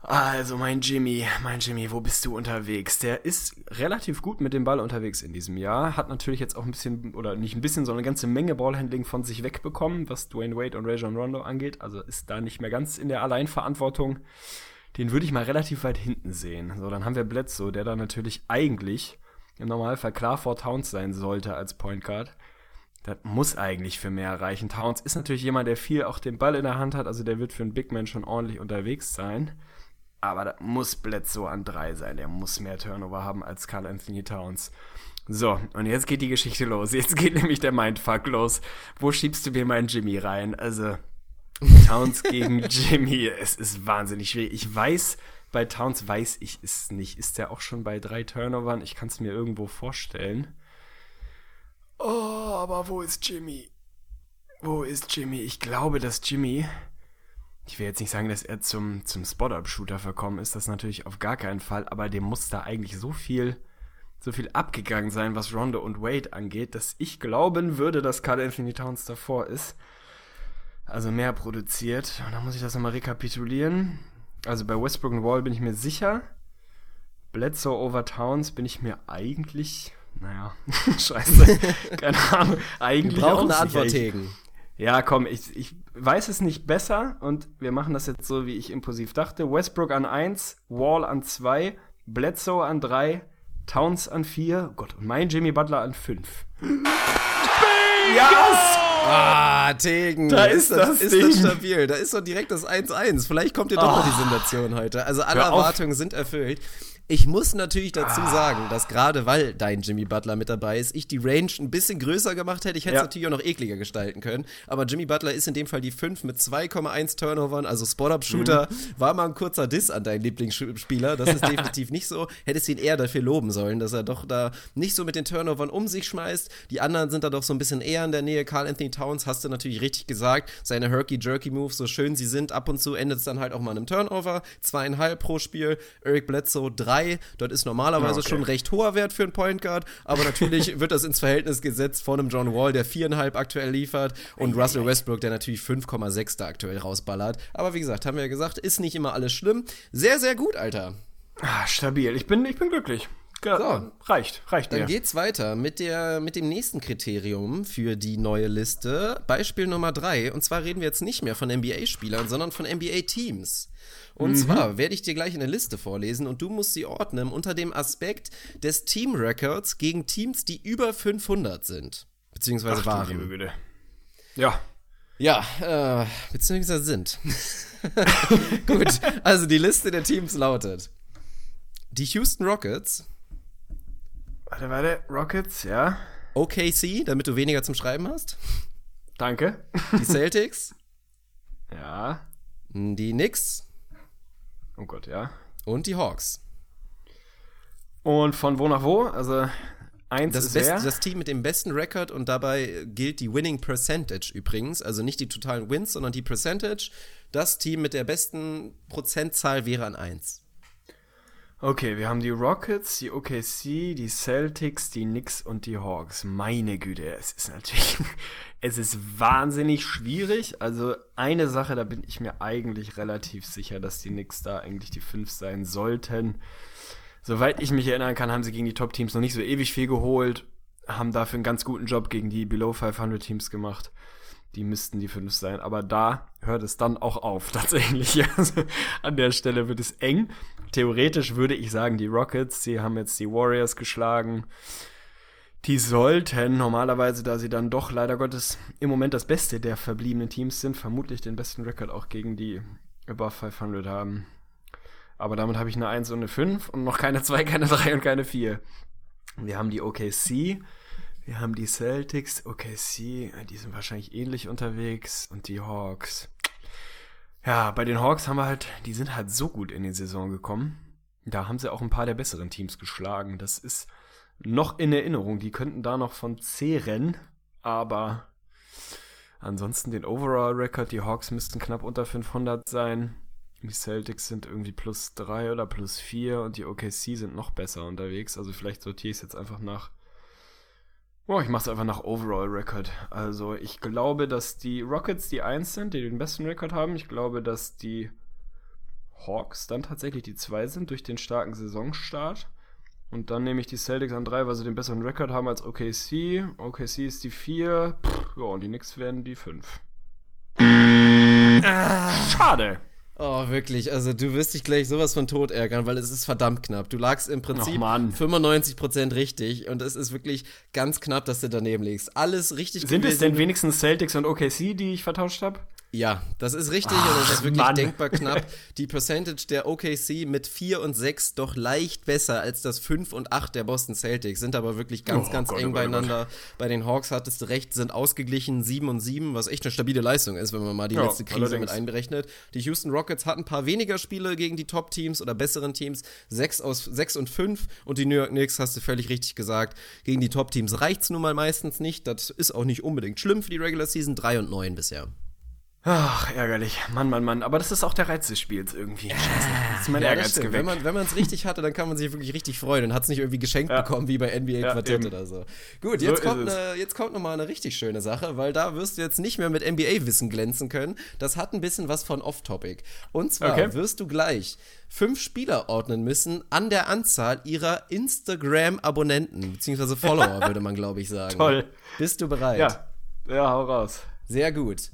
Also, mein Jimmy, mein Jimmy, wo bist du unterwegs? Der ist relativ gut mit dem Ball unterwegs in diesem Jahr. Hat natürlich jetzt auch ein bisschen, oder nicht ein bisschen, sondern eine ganze Menge Ballhandling von sich wegbekommen, was Dwayne Wade und Rajon Rondo angeht. Also ist da nicht mehr ganz in der Alleinverantwortung. Den würde ich mal relativ weit hinten sehen. So, dann haben wir Bledsoe, der da natürlich eigentlich im Normalfall klar vor Towns sein sollte als Point Guard. Das muss eigentlich für mehr reichen. Towns ist natürlich jemand, der viel auch den Ball in der Hand hat, also der wird für einen Big Man schon ordentlich unterwegs sein. Aber das muss Bledsoe an drei sein. Der muss mehr Turnover haben als Carl Anthony Towns. So, und jetzt geht die Geschichte los. Jetzt geht *laughs* nämlich der Mindfuck los. Wo schiebst du mir meinen Jimmy rein? Also, Towns *laughs* gegen Jimmy. Es ist wahnsinnig schwierig. Ich weiß, bei Towns weiß ich es nicht. Ist der auch schon bei drei Turnovern? Ich kann es mir irgendwo vorstellen. Oh, aber wo ist Jimmy? Wo ist Jimmy? Ich glaube, dass Jimmy. Ich will jetzt nicht sagen, dass er zum, zum Spot-Up-Shooter verkommen ist, das natürlich auf gar keinen Fall, aber dem muss da eigentlich so viel, so viel abgegangen sein, was Rondo und Wade angeht, dass ich glauben würde, dass Carl Anthony Towns davor ist. Also mehr produziert. Und dann muss ich das nochmal rekapitulieren. Also bei Westbrook und Wall bin ich mir sicher. Bledsoe over Towns bin ich mir eigentlich naja, *laughs* scheiße. Keine Ahnung. Eigentlich Wir brauchen auch eine. Antwort, Tegen. Ja, komm, ich, ich weiß es nicht besser und wir machen das jetzt so, wie ich impulsiv dachte. Westbrook an 1, Wall an 2, Bledsoe an 3, Towns an 4, Gott, und mein Jimmy Butler an 5. Ah, Tegen. Da ist das ist Ding. das stabil. Da ist doch direkt das 1-1. Vielleicht kommt dir doch noch die Sensation heute. Also alle. Erwartungen sind erfüllt. Ich muss natürlich dazu sagen, dass gerade weil dein Jimmy Butler mit dabei ist, ich die Range ein bisschen größer gemacht hätte. Ich hätte es Ja. natürlich auch noch ekliger gestalten können. Aber Jimmy Butler ist in dem Fall die 5 mit 2,1 Turnovern, also Spot-Up-Shooter. Mhm. War mal ein kurzer Diss an deinen Lieblingsspieler. Das ist *laughs* definitiv nicht so. Hättest ihn eher dafür loben sollen, dass er doch da nicht so mit den Turnovern um sich schmeißt. Die anderen sind da doch so ein bisschen eher in der Nähe. Carl Anthony Towns hast du natürlich richtig gesagt. Seine Herky-Jerky-Moves, so schön sie sind, ab und zu endet es dann halt auch mal in einem Turnover. Zweieinhalb pro Spiel. Eric Bledsoe drei. Dort ist normalerweise Ah, okay. schon ein recht hoher Wert für einen Point Guard. Aber natürlich *laughs* wird das ins Verhältnis gesetzt von einem John Wall, der viereinhalb aktuell liefert. Und Russell Westbrook, der natürlich 5,6 da aktuell rausballert. Aber wie gesagt, haben wir ja gesagt, ist nicht immer alles schlimm. Sehr, sehr gut, Alter. Ah, stabil. Ich bin, ich bin glücklich. Ge So. Reicht, reicht Dann mir. geht's weiter mit, der, mit dem nächsten Kriterium für die neue Liste. Beispiel Nummer drei. Und zwar reden wir jetzt nicht mehr von NBA-Spielern, sondern von NBA-Teams. Und zwar werde ich dir gleich eine Liste vorlesen und du musst sie ordnen unter dem Aspekt des Team-Records gegen Teams, die über 500 sind. Beziehungsweise Ach, waren. Ja. Ja, äh, beziehungsweise sind. *laughs* Gut, also die Liste der Teams lautet: Die Houston Rockets, Warte, warte. Rockets, ja. OKC, damit du weniger zum Schreiben hast. Danke. Die Celtics, *laughs* Ja. die Knicks Oh Gott, ja. und die Hawks. Und von wo nach wo? Also, eins Das, ist best, wer? das Team mit dem besten Rekord und dabei gilt die Winning Percentage übrigens. Also nicht die totalen Wins, sondern die Percentage. Das Team mit der besten Prozentzahl wäre an 1. Okay, wir haben die Rockets, die OKC, die Celtics, die Knicks und die Hawks. Meine Güte, es ist natürlich, *laughs* es ist wahnsinnig schwierig. Also eine Sache, da bin ich mir eigentlich relativ sicher, dass die Knicks da eigentlich die fünf sein sollten. Soweit ich mich erinnern kann, haben sie gegen die Top-Teams noch nicht so ewig viel geholt, haben dafür einen ganz guten Job gegen die Below 500 Teams gemacht. Die müssten die fünf sein, aber da hört es dann auch auf, *laughs* tatsächlich. Also, an der Stelle wird es eng. Theoretisch würde ich sagen, die Rockets, sie haben jetzt die Warriors geschlagen. Die sollten normalerweise, da sie dann doch leider Gottes im Moment das Beste der verbliebenen Teams sind, vermutlich den besten Rekord auch gegen die Above 500 haben. Aber damit habe ich eine 1 und eine 5 und noch keine 2, keine 3 und keine 4. Wir haben die OKC, wir haben die Celtics, OKC, die sind wahrscheinlich ähnlich unterwegs und die Hawks. Ja, bei den Hawks haben wir halt, die sind halt so gut in die Saison gekommen. Da haben sie auch ein paar der besseren Teams geschlagen. Das ist noch in Erinnerung. Die könnten da noch von zehren, aber ansonsten den Overall-Record, die Hawks müssten knapp unter 500 sein. Die Celtics sind irgendwie plus 3 oder plus 4 und die OKC sind noch besser unterwegs. Also vielleicht sortiere ich es jetzt einfach nach Oh, ich mache es einfach nach Overall Record. Also ich glaube, dass die Rockets die 1 sind, die den besten Rekord haben. Ich glaube, dass die Hawks dann tatsächlich die 2 sind durch den starken Saisonstart. Und dann nehme ich die Celtics an 3, weil sie den besseren Rekord haben als OKC. OKC ist die 4. Ja, und die Knicks werden die 5. Schade. Oh, wirklich. Also, du wirst dich gleich sowas von tot ärgern, weil es ist verdammt knapp. Du lagst im Prinzip Mann. 95% richtig und es ist wirklich ganz knapp, dass du daneben liegst. Alles richtig Sind es gewesen. denn wenigstens Celtics und OKC, die ich vertauscht habe? Ja, das ist richtig und es ist wirklich Mann. denkbar *laughs* knapp. Die Percentage der OKC mit 4 und 6 doch leicht besser als das 5 und 8 der Boston Celtics, sind aber wirklich ganz, Oh ganz Gott, eng oh Gott, oh beieinander. Bei den Hawks hattest du recht, sind ausgeglichen 7 und 7, was echt eine stabile Leistung ist, wenn man mal die Ja, letzte Krise allerdings. mit einberechnet. Die Houston Rockets hatten ein paar weniger Spiele gegen die Top-Teams oder besseren Teams, 6 aus 6 und 5 und die New York Knicks, hast du völlig richtig gesagt, gegen die Top-Teams reicht's nun mal meistens nicht. Das ist auch nicht unbedingt schlimm für die Regular Season, 3 und 9 bisher. Ach, ärgerlich. Mann, Mann, Mann. Aber das ist auch der Reiz des Spiels irgendwie. Scheiße. Das ist mein Ja, Ehrgeiz geweckt. Wenn man wenn man es richtig hatte, dann kann man sich wirklich richtig freuen und hat es nicht irgendwie geschenkt Ja. bekommen wie bei NBA Ja, Quartett eben. oder so. Gut, jetzt kommt eine, jetzt kommt noch mal eine richtig schöne Sache, weil da wirst du jetzt nicht mehr mit NBA Wissen glänzen können. Das hat ein bisschen was von Off-Topic. Und zwar Okay. wirst du gleich fünf Spieler ordnen müssen an der Anzahl ihrer Instagram-Abonnenten beziehungsweise Follower *laughs* würde man glaube ich sagen. Toll. Bist du bereit? Ja. Ja, hau raus. Sehr gut.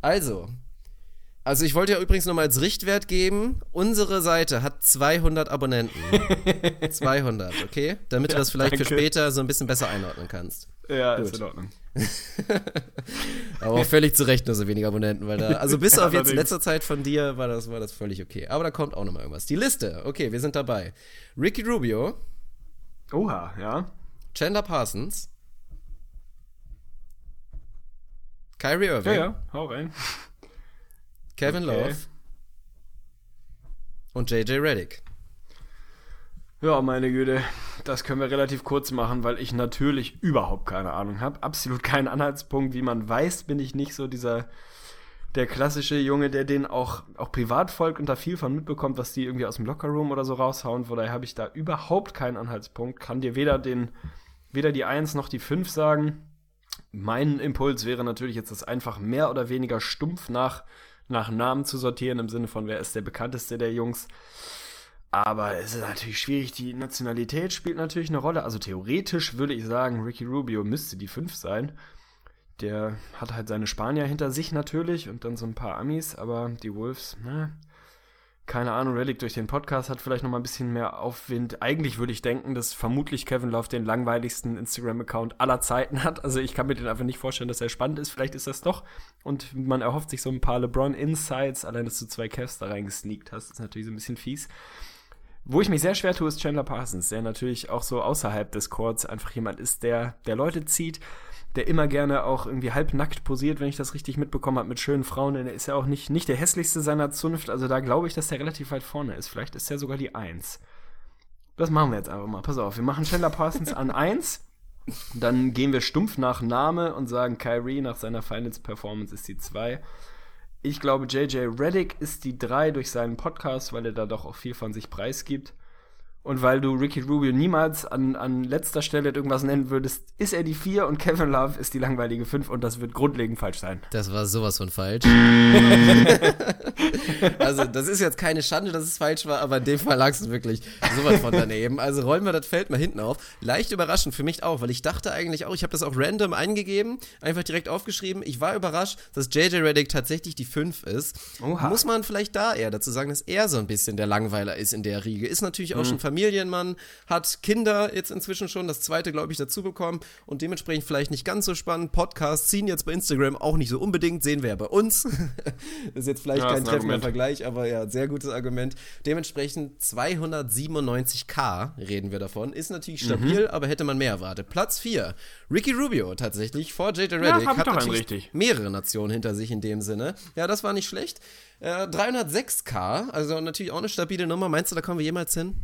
Also, also ich wollte ja übrigens nochmal als Richtwert geben, unsere Seite hat 200 Abonnenten. *laughs* 200, okay? Damit du das vielleicht für danke. später so ein bisschen besser einordnen kannst. Ja, ist in Ordnung. *laughs* Aber auch völlig zu Recht nur so wenige Abonnenten, weil da, also bis Ja, auf jetzt in letzter Zeit von dir war das, war das völlig okay. Aber da kommt auch nochmal irgendwas. Die Liste, okay, wir sind dabei. Ricky Rubio, Oha, ja. Chandler Parsons, Kyrie Irving, Ja, ja, hau rein. Kevin Okay. Love und JJ Redick. Ja, meine Güte, das können wir relativ kurz machen, weil ich natürlich überhaupt keine Ahnung habe. Absolut keinen Anhaltspunkt. Wie man weiß, bin ich nicht so dieser der klassische Junge, der den auch, auch privat folgt und da viel von mitbekommt, was die irgendwie aus dem Lockerroom oder so raushauen. Von daher habe ich da überhaupt keinen Anhaltspunkt. Kann dir weder den, weder die 1 noch die 5 sagen. Mein Impuls wäre natürlich jetzt, das einfach mehr oder weniger stumpf nach, nach Namen zu sortieren, im Sinne von, wer ist der bekannteste der Jungs. Aber es ist natürlich schwierig. Die Nationalität spielt natürlich eine Rolle. Also theoretisch würde ich sagen, Ricky Rubio müsste die 5 sein. Der hat halt seine Spanier hinter sich natürlich und dann so ein paar Amis, aber die Wolves, ne? Keine Ahnung, Relic durch den Podcast hat vielleicht noch mal ein bisschen mehr Aufwind. Eigentlich würde ich denken, dass vermutlich Kevin Love den langweiligsten Instagram-Account aller Zeiten hat. Also ich kann mir den einfach nicht vorstellen, dass er spannend ist. Vielleicht ist das doch. Und man erhofft sich so ein paar LeBron-Insights. Allein, dass du zwei Cavs da reingesneakt hast, ist natürlich so ein bisschen fies. Wo ich mich sehr schwer tue, ist Chandler Parsons, der natürlich auch so außerhalb des Courts einfach jemand ist, der, der Leute zieht, der immer gerne auch irgendwie halbnackt posiert, wenn ich das richtig mitbekommen habe, mit schönen Frauen. Denn er ist ja auch nicht, nicht der hässlichste seiner Zunft. Also da glaube ich, dass der relativ weit vorne ist. Vielleicht ist er sogar die Eins. Das machen wir jetzt einfach mal. Pass auf, wir machen Chandler Parsons an Eins. Dann gehen wir stumpf nach Name und sagen, Kyrie nach seiner Finals-Performance ist die Zwei. Ich glaube, JJ Reddick ist die 3 durch seinen Podcast, weil er da doch auch viel von sich preisgibt. Und weil du Ricky Rubio niemals an, an letzter Stelle irgendwas nennen würdest, ist er die 4 und Kevin Love ist die langweilige 5 und das wird grundlegend falsch sein. Das war sowas von falsch. *laughs* also, das ist jetzt keine Schande, dass es falsch war, aber in dem Fall lag es wirklich sowas von daneben. Also rollen wir das Feld mal hinten auf. Leicht überraschend für mich auch, weil ich dachte eigentlich auch, ich habe das auch random eingegeben, einfach direkt aufgeschrieben. Ich war überrascht, dass JJ Reddick tatsächlich die 5 ist. Oha. Muss man vielleicht da eher dazu sagen, dass er so ein bisschen der Langweiler ist in der Riege. Ist natürlich auch schon Familienmann, hat Kinder jetzt inzwischen schon, das zweite, glaube ich, dazu bekommen und dementsprechend vielleicht nicht ganz so spannend. Podcasts ziehen jetzt bei Instagram auch nicht so unbedingt, sehen wir ja bei uns. das *laughs* ist jetzt vielleicht Ja, kein treffender. Vergleich, aber ja, sehr gutes Argument. Dementsprechend 297k reden wir davon. Ist natürlich stabil, Mhm. aber hätte man mehr erwartet. Platz 4, Ricky Rubio tatsächlich vor JJ Reddick. ich hat natürlich richtig. mehrere Nationen hinter sich in dem Sinne. Ja, das war nicht schlecht. Äh, 306k, also natürlich auch eine stabile Nummer. Meinst du, da kommen wir jemals hin?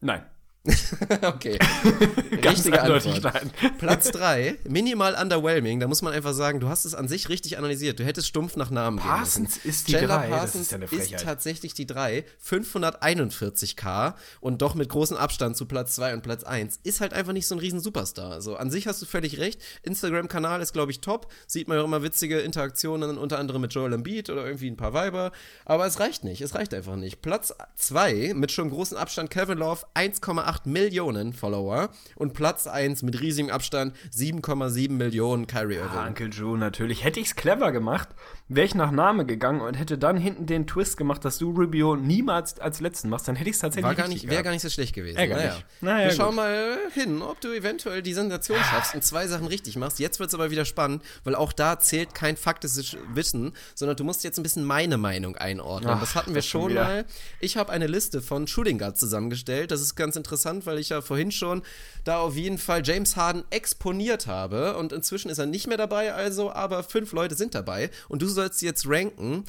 Nein. *laughs* okay. *laughs* Richtige Antwort. nein. *laughs* Platz 3, minimal underwhelming. Da muss man einfach sagen, du hast es an sich richtig analysiert. Du hättest stumpf nach Namen Parsons ist die Chandler drei, das Parsons ist ja eine ist tatsächlich die 3. 541k und doch mit großem Abstand zu Platz 2 und Platz 1. Ist halt einfach nicht so ein riesen Superstar. Also an sich hast du völlig recht. Instagram-Kanal ist, glaube ich, top. Sieht man ja immer witzige Interaktionen, unter anderem mit Joel Embiid oder irgendwie ein paar Weiber. Aber es reicht nicht. Es reicht einfach nicht. Platz 2 mit schon großem Abstand Kevin Love 1,8 1,8 Millionen Follower und Platz 1 mit riesigem Abstand 7,7 Millionen Kyrie Irving. Ah, Uncle Drew natürlich. Hätte ich's clever gemacht, wäre ich nach Name gegangen und hätte dann hinten den Twist gemacht, dass du Rubio niemals als letzten machst, dann hätte ich es tatsächlich gar nicht, wäre gar nicht so schlecht gewesen. Ärgerlich. Naja. Naja, Wir schauen gut. mal hin, ob du eventuell die Sensation schaffst und zwei Sachen richtig machst. Jetzt wird es aber wieder spannend, weil auch da zählt kein faktisches Wissen, sondern du musst jetzt ein bisschen meine Meinung einordnen. Ach, das hatten wir das schon schon wieder. mal. Ich habe eine Liste von Shooting Guards zusammengestellt. Das ist ganz interessant, weil ich ja vorhin schon da auf jeden Fall James Harden exponiert habe und inzwischen ist er nicht mehr dabei, also aber fünf Leute sind dabei und du sollst jetzt ranken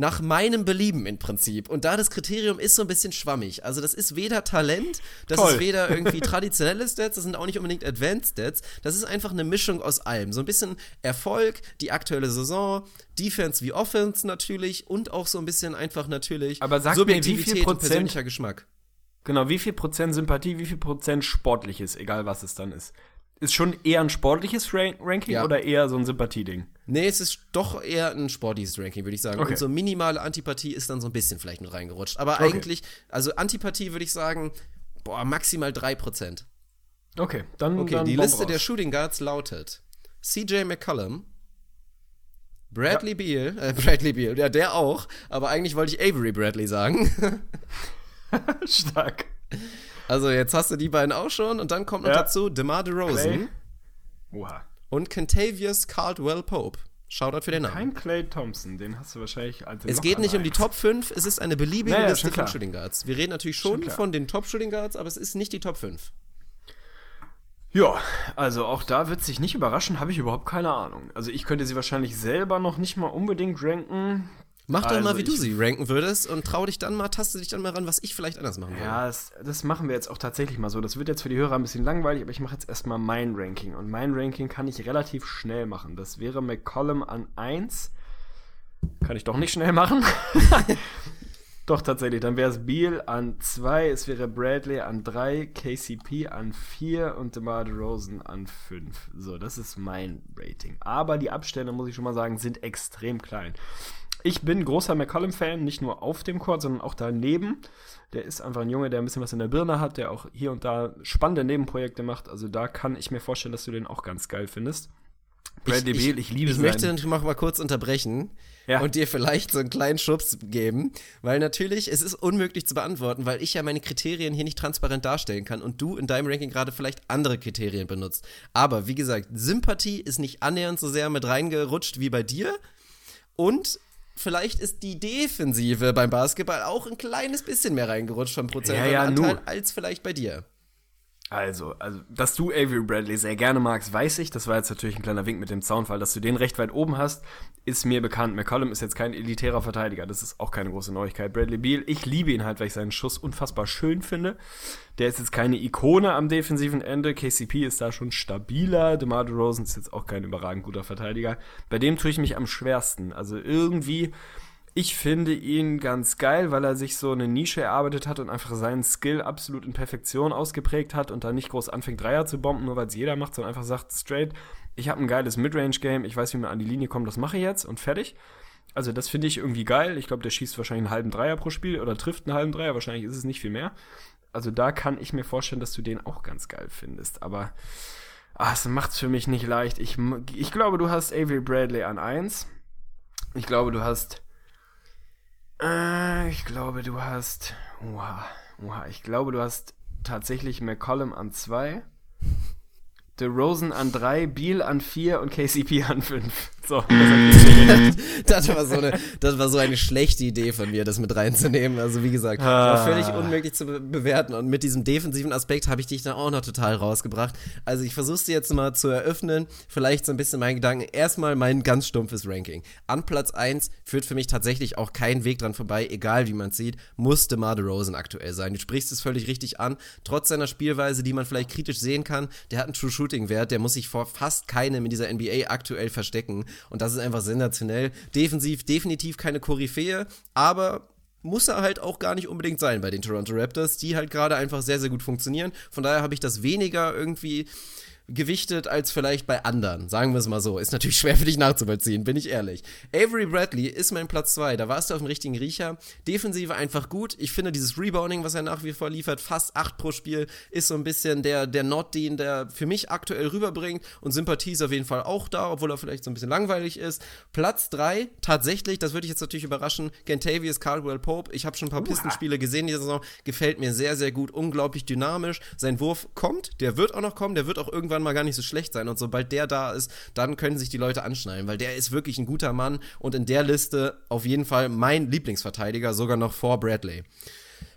nach meinem Belieben im Prinzip. Und da das Kriterium ist so ein bisschen schwammig. Also das ist weder Talent, das Toll. ist weder *laughs* irgendwie traditionelle Stats, das sind auch nicht unbedingt Advanced Stats. Das ist einfach eine Mischung aus allem. So ein bisschen Erfolg, die aktuelle Saison, Defense wie Offense natürlich und auch so ein bisschen einfach natürlich Aber sag mir, wie viel Subjektivität und Prozent- persönlicher Geschmack. Genau, wie viel Prozent Sympathie, wie viel Prozent sportliches, egal was es dann ist. Ist schon eher ein sportliches Ran Ranking Ja. oder eher so ein Sympathieding? Nee, es ist doch eher ein sportliches Ranking, würde ich sagen. Okay. Und so minimale Antipathie ist dann so ein bisschen vielleicht mit reingerutscht. Aber eigentlich, also Antipathie würde ich sagen, boah, maximal 3%. Okay, dann. Okay, dann die Bomb Liste der raus. Shooting Guards lautet CJ McCollum, Bradley Beal, äh, *laughs* Bradley Beal, ja, der auch, aber eigentlich wollte ich Avery Bradley sagen. *laughs* *laughs* Stark. Also jetzt hast du die beiden auch schon und dann kommt noch Ja. dazu DeMar. DeRozan Oha. und Kentavious Caldwell Pope. Shoutout für den Namen. Kein Clay Thompson, den hast du wahrscheinlich als Es geht nicht um die. Top 5, es ist eine beliebige Ja, ja, Liste schon von. Shooting Guards. Wir reden natürlich schon klar. von den Top Shooting Guards, aber es ist nicht die Top 5. Ja, also auch da wird sich nicht überraschen, habe ich überhaupt keine Ahnung. Also ich könnte sie wahrscheinlich selber noch nicht mal unbedingt ranken. Mach doch Also mal, wie du sie ranken würdest und trau dich dann mal, taste dich dann mal ran, was ich vielleicht anders machen würde. Ja, das, das machen wir jetzt auch tatsächlich mal so. Das wird jetzt für die Hörer ein bisschen langweilig, aber ich mache jetzt erstmal mein Ranking. Und mein Ranking kann ich relativ schnell machen. Das wäre McCollum an 1. Kann ich doch nicht schnell machen. *laughs* doch, tatsächlich. Dann wäre es Beal an 2, es wäre Bradley an 3, KCP an 4 und DeMar DeRozan an 5. So, das ist mein Rating. Aber die Abstände, muss ich schon mal sagen, sind extrem klein. Ich bin großer McCollum-Fan, nicht nur auf dem Court, sondern auch daneben. Der ist einfach ein Junge, der ein bisschen was in der Birne hat, der auch hier und da spannende Nebenprojekte macht. Also da kann ich mir vorstellen, dass du den auch ganz geil findest. Bradley Beal, ich liebe Ich seinen- möchte natürlich mal kurz unterbrechen Ja. und dir vielleicht so einen kleinen Schubs geben, weil natürlich, es ist unmöglich zu beantworten, weil ich ja meine Kriterien hier nicht transparent darstellen kann und du in deinem Ranking gerade vielleicht andere Kriterien benutzt. Aber wie gesagt, Sympathie ist nicht annähernd so sehr mit reingerutscht wie bei dir und vielleicht ist die Defensive beim Basketball auch ein kleines bisschen mehr reingerutscht vom prozentualen Ja, ja, als vielleicht bei dir. Also, also, dass du Avery Bradley sehr gerne magst, weiß ich. Das war jetzt natürlich ein kleiner Wink mit dem Zaunfall. Dass du den recht weit oben hast, ist mir bekannt. McCollum ist jetzt kein elitärer Verteidiger. Das ist auch keine große Neuigkeit. Bradley Beal, ich liebe ihn halt, weil ich seinen Schuss unfassbar schön finde. Der ist jetzt keine Ikone am defensiven Ende. KCP ist da schon stabiler. DeMar DeRozan ist jetzt auch kein überragend guter Verteidiger. Bei dem tue ich mich am schwersten. Also irgendwie, ich finde ihn ganz geil, weil er sich so eine Nische erarbeitet hat und einfach seinen Skill absolut in Perfektion ausgeprägt hat und da nicht groß anfängt, Dreier zu bomben, nur weil es jeder macht, sondern einfach sagt straight, ich habe ein geiles Midrange-Game, ich weiß, wie man an die Linie kommt, das mache ich jetzt und fertig. Also das finde ich irgendwie geil. Ich glaube, der schießt wahrscheinlich einen halben Dreier pro Spiel oder trifft einen halben Dreier, wahrscheinlich ist es nicht viel mehr. Also da kann ich mir vorstellen, dass du den auch ganz geil findest, aber ah, es macht's für mich nicht leicht. Ich, ich glaube, du hast Avery Bradley an 1. Ich glaube, du hast äh, ich glaube, du hast. Oha, oha, ich glaube, du hast tatsächlich McCollum an 2. DeRozan an 3, Beal an 4 und KCP an 5. So, das *laughs* Das war, so eine, das war so eine schlechte Idee von mir, das mit reinzunehmen. Also wie gesagt, Ah. völlig unmöglich zu be bewerten. Und mit diesem defensiven Aspekt habe ich dich dann auch noch total rausgebracht. Also ich versuche dir jetzt mal zu eröffnen, vielleicht so ein bisschen meinen Gedanken. Erstmal mein ganz stumpfes Ranking. An Platz 1 führt für mich tatsächlich auch kein Weg dran vorbei, egal wie man es sieht, muss DeMar DeRozan aktuell sein. Du sprichst es völlig richtig an. Trotz seiner Spielweise, die man vielleicht kritisch sehen kann, der hat einen True Shooting Wert, der muss sich vor fast keinem in dieser NBA aktuell verstecken. Und das ist einfach sensationell. Defensiv definitiv keine Koryphäe, aber muss er halt auch gar nicht unbedingt sein bei den Toronto Raptors, die halt gerade einfach sehr, sehr gut funktionieren. Von daher habe ich das weniger irgendwie gewichtet als vielleicht bei anderen. Sagen wir es mal so. Ist natürlich schwer für dich nachzuvollziehen, bin ich ehrlich. Avery Bradley ist mein Platz 2. Da warst du auf dem richtigen Riecher. Defensive einfach gut. Ich finde dieses Rebounding, was er nach wie vor liefert, fast 8 pro Spiel, ist so ein bisschen der, der Not, den der für mich aktuell rüberbringt. Und Sympathie ist auf jeden Fall auch da, obwohl er vielleicht so ein bisschen langweilig ist. Platz 3, tatsächlich, das würde ich jetzt natürlich überraschen, Gentavious Caldwell Pope. Ich habe schon ein paar Pistenspiele gesehen diese Saison. Gefällt mir sehr, sehr gut. Unglaublich dynamisch. Sein Wurf kommt, der wird auch noch kommen, der wird auch irgendwann mal gar nicht so schlecht sein. Und sobald der da ist, dann können sich die Leute anschnallen, weil der ist wirklich ein guter Mann und in der Liste auf jeden Fall mein Lieblingsverteidiger, sogar noch vor Bradley.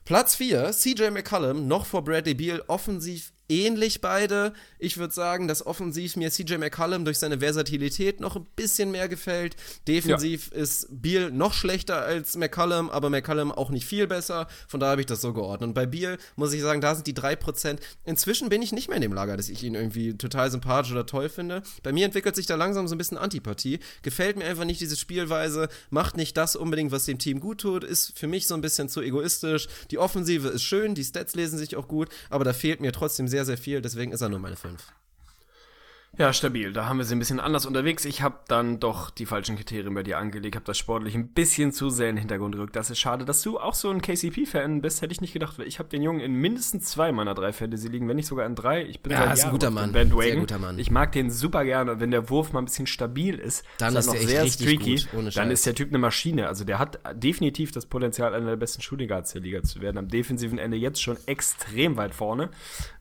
Platz 4, CJ McCollum, noch vor Bradley Beal, offensiv ähnlich beide. Ich würde sagen, dass offensiv mir CJ McCollum durch seine Versatilität noch ein bisschen mehr gefällt. Defensiv ja. ist Beal noch schlechter als McCollum, aber McCollum auch nicht viel besser. Von daher habe ich das so geordnet. Und bei Beal muss ich sagen, da sind die 3%. Inzwischen bin ich nicht mehr in dem Lager, dass ich ihn irgendwie total sympathisch oder toll finde. Bei mir entwickelt sich da langsam so ein bisschen Antipathie. Gefällt mir einfach nicht diese Spielweise, macht nicht das unbedingt, was dem Team gut tut, ist für mich so ein bisschen zu egoistisch. Die Offensive ist schön, die Stats lesen sich auch gut, aber da fehlt mir trotzdem sehr, sehr viel, deswegen ist er nur meine 5. Ja, stabil. Da haben wir sie ein bisschen anders unterwegs. Ich habe dann doch die falschen Kriterien bei dir angelegt, habe das sportlich ein bisschen zu sehr in den Hintergrund gerückt. Das ist schade, dass du auch so ein KCP-Fan bist, hätte ich nicht gedacht. Ich habe den Jungen in mindestens zwei meiner drei Fantasy liegen, wenn nicht sogar in drei. Ich bin ja, seit ist ein guter Mann. Bandwagon. Sehr guter Mann. Ich mag den super gerne und wenn der Wurf mal ein bisschen stabil ist, dann ist, ist er noch sehr streaky, gut, dann ist der Typ eine Maschine. Also der hat definitiv das Potenzial, einer der besten Shooting-Guards der Liga zu werden. Am defensiven Ende jetzt schon extrem weit vorne.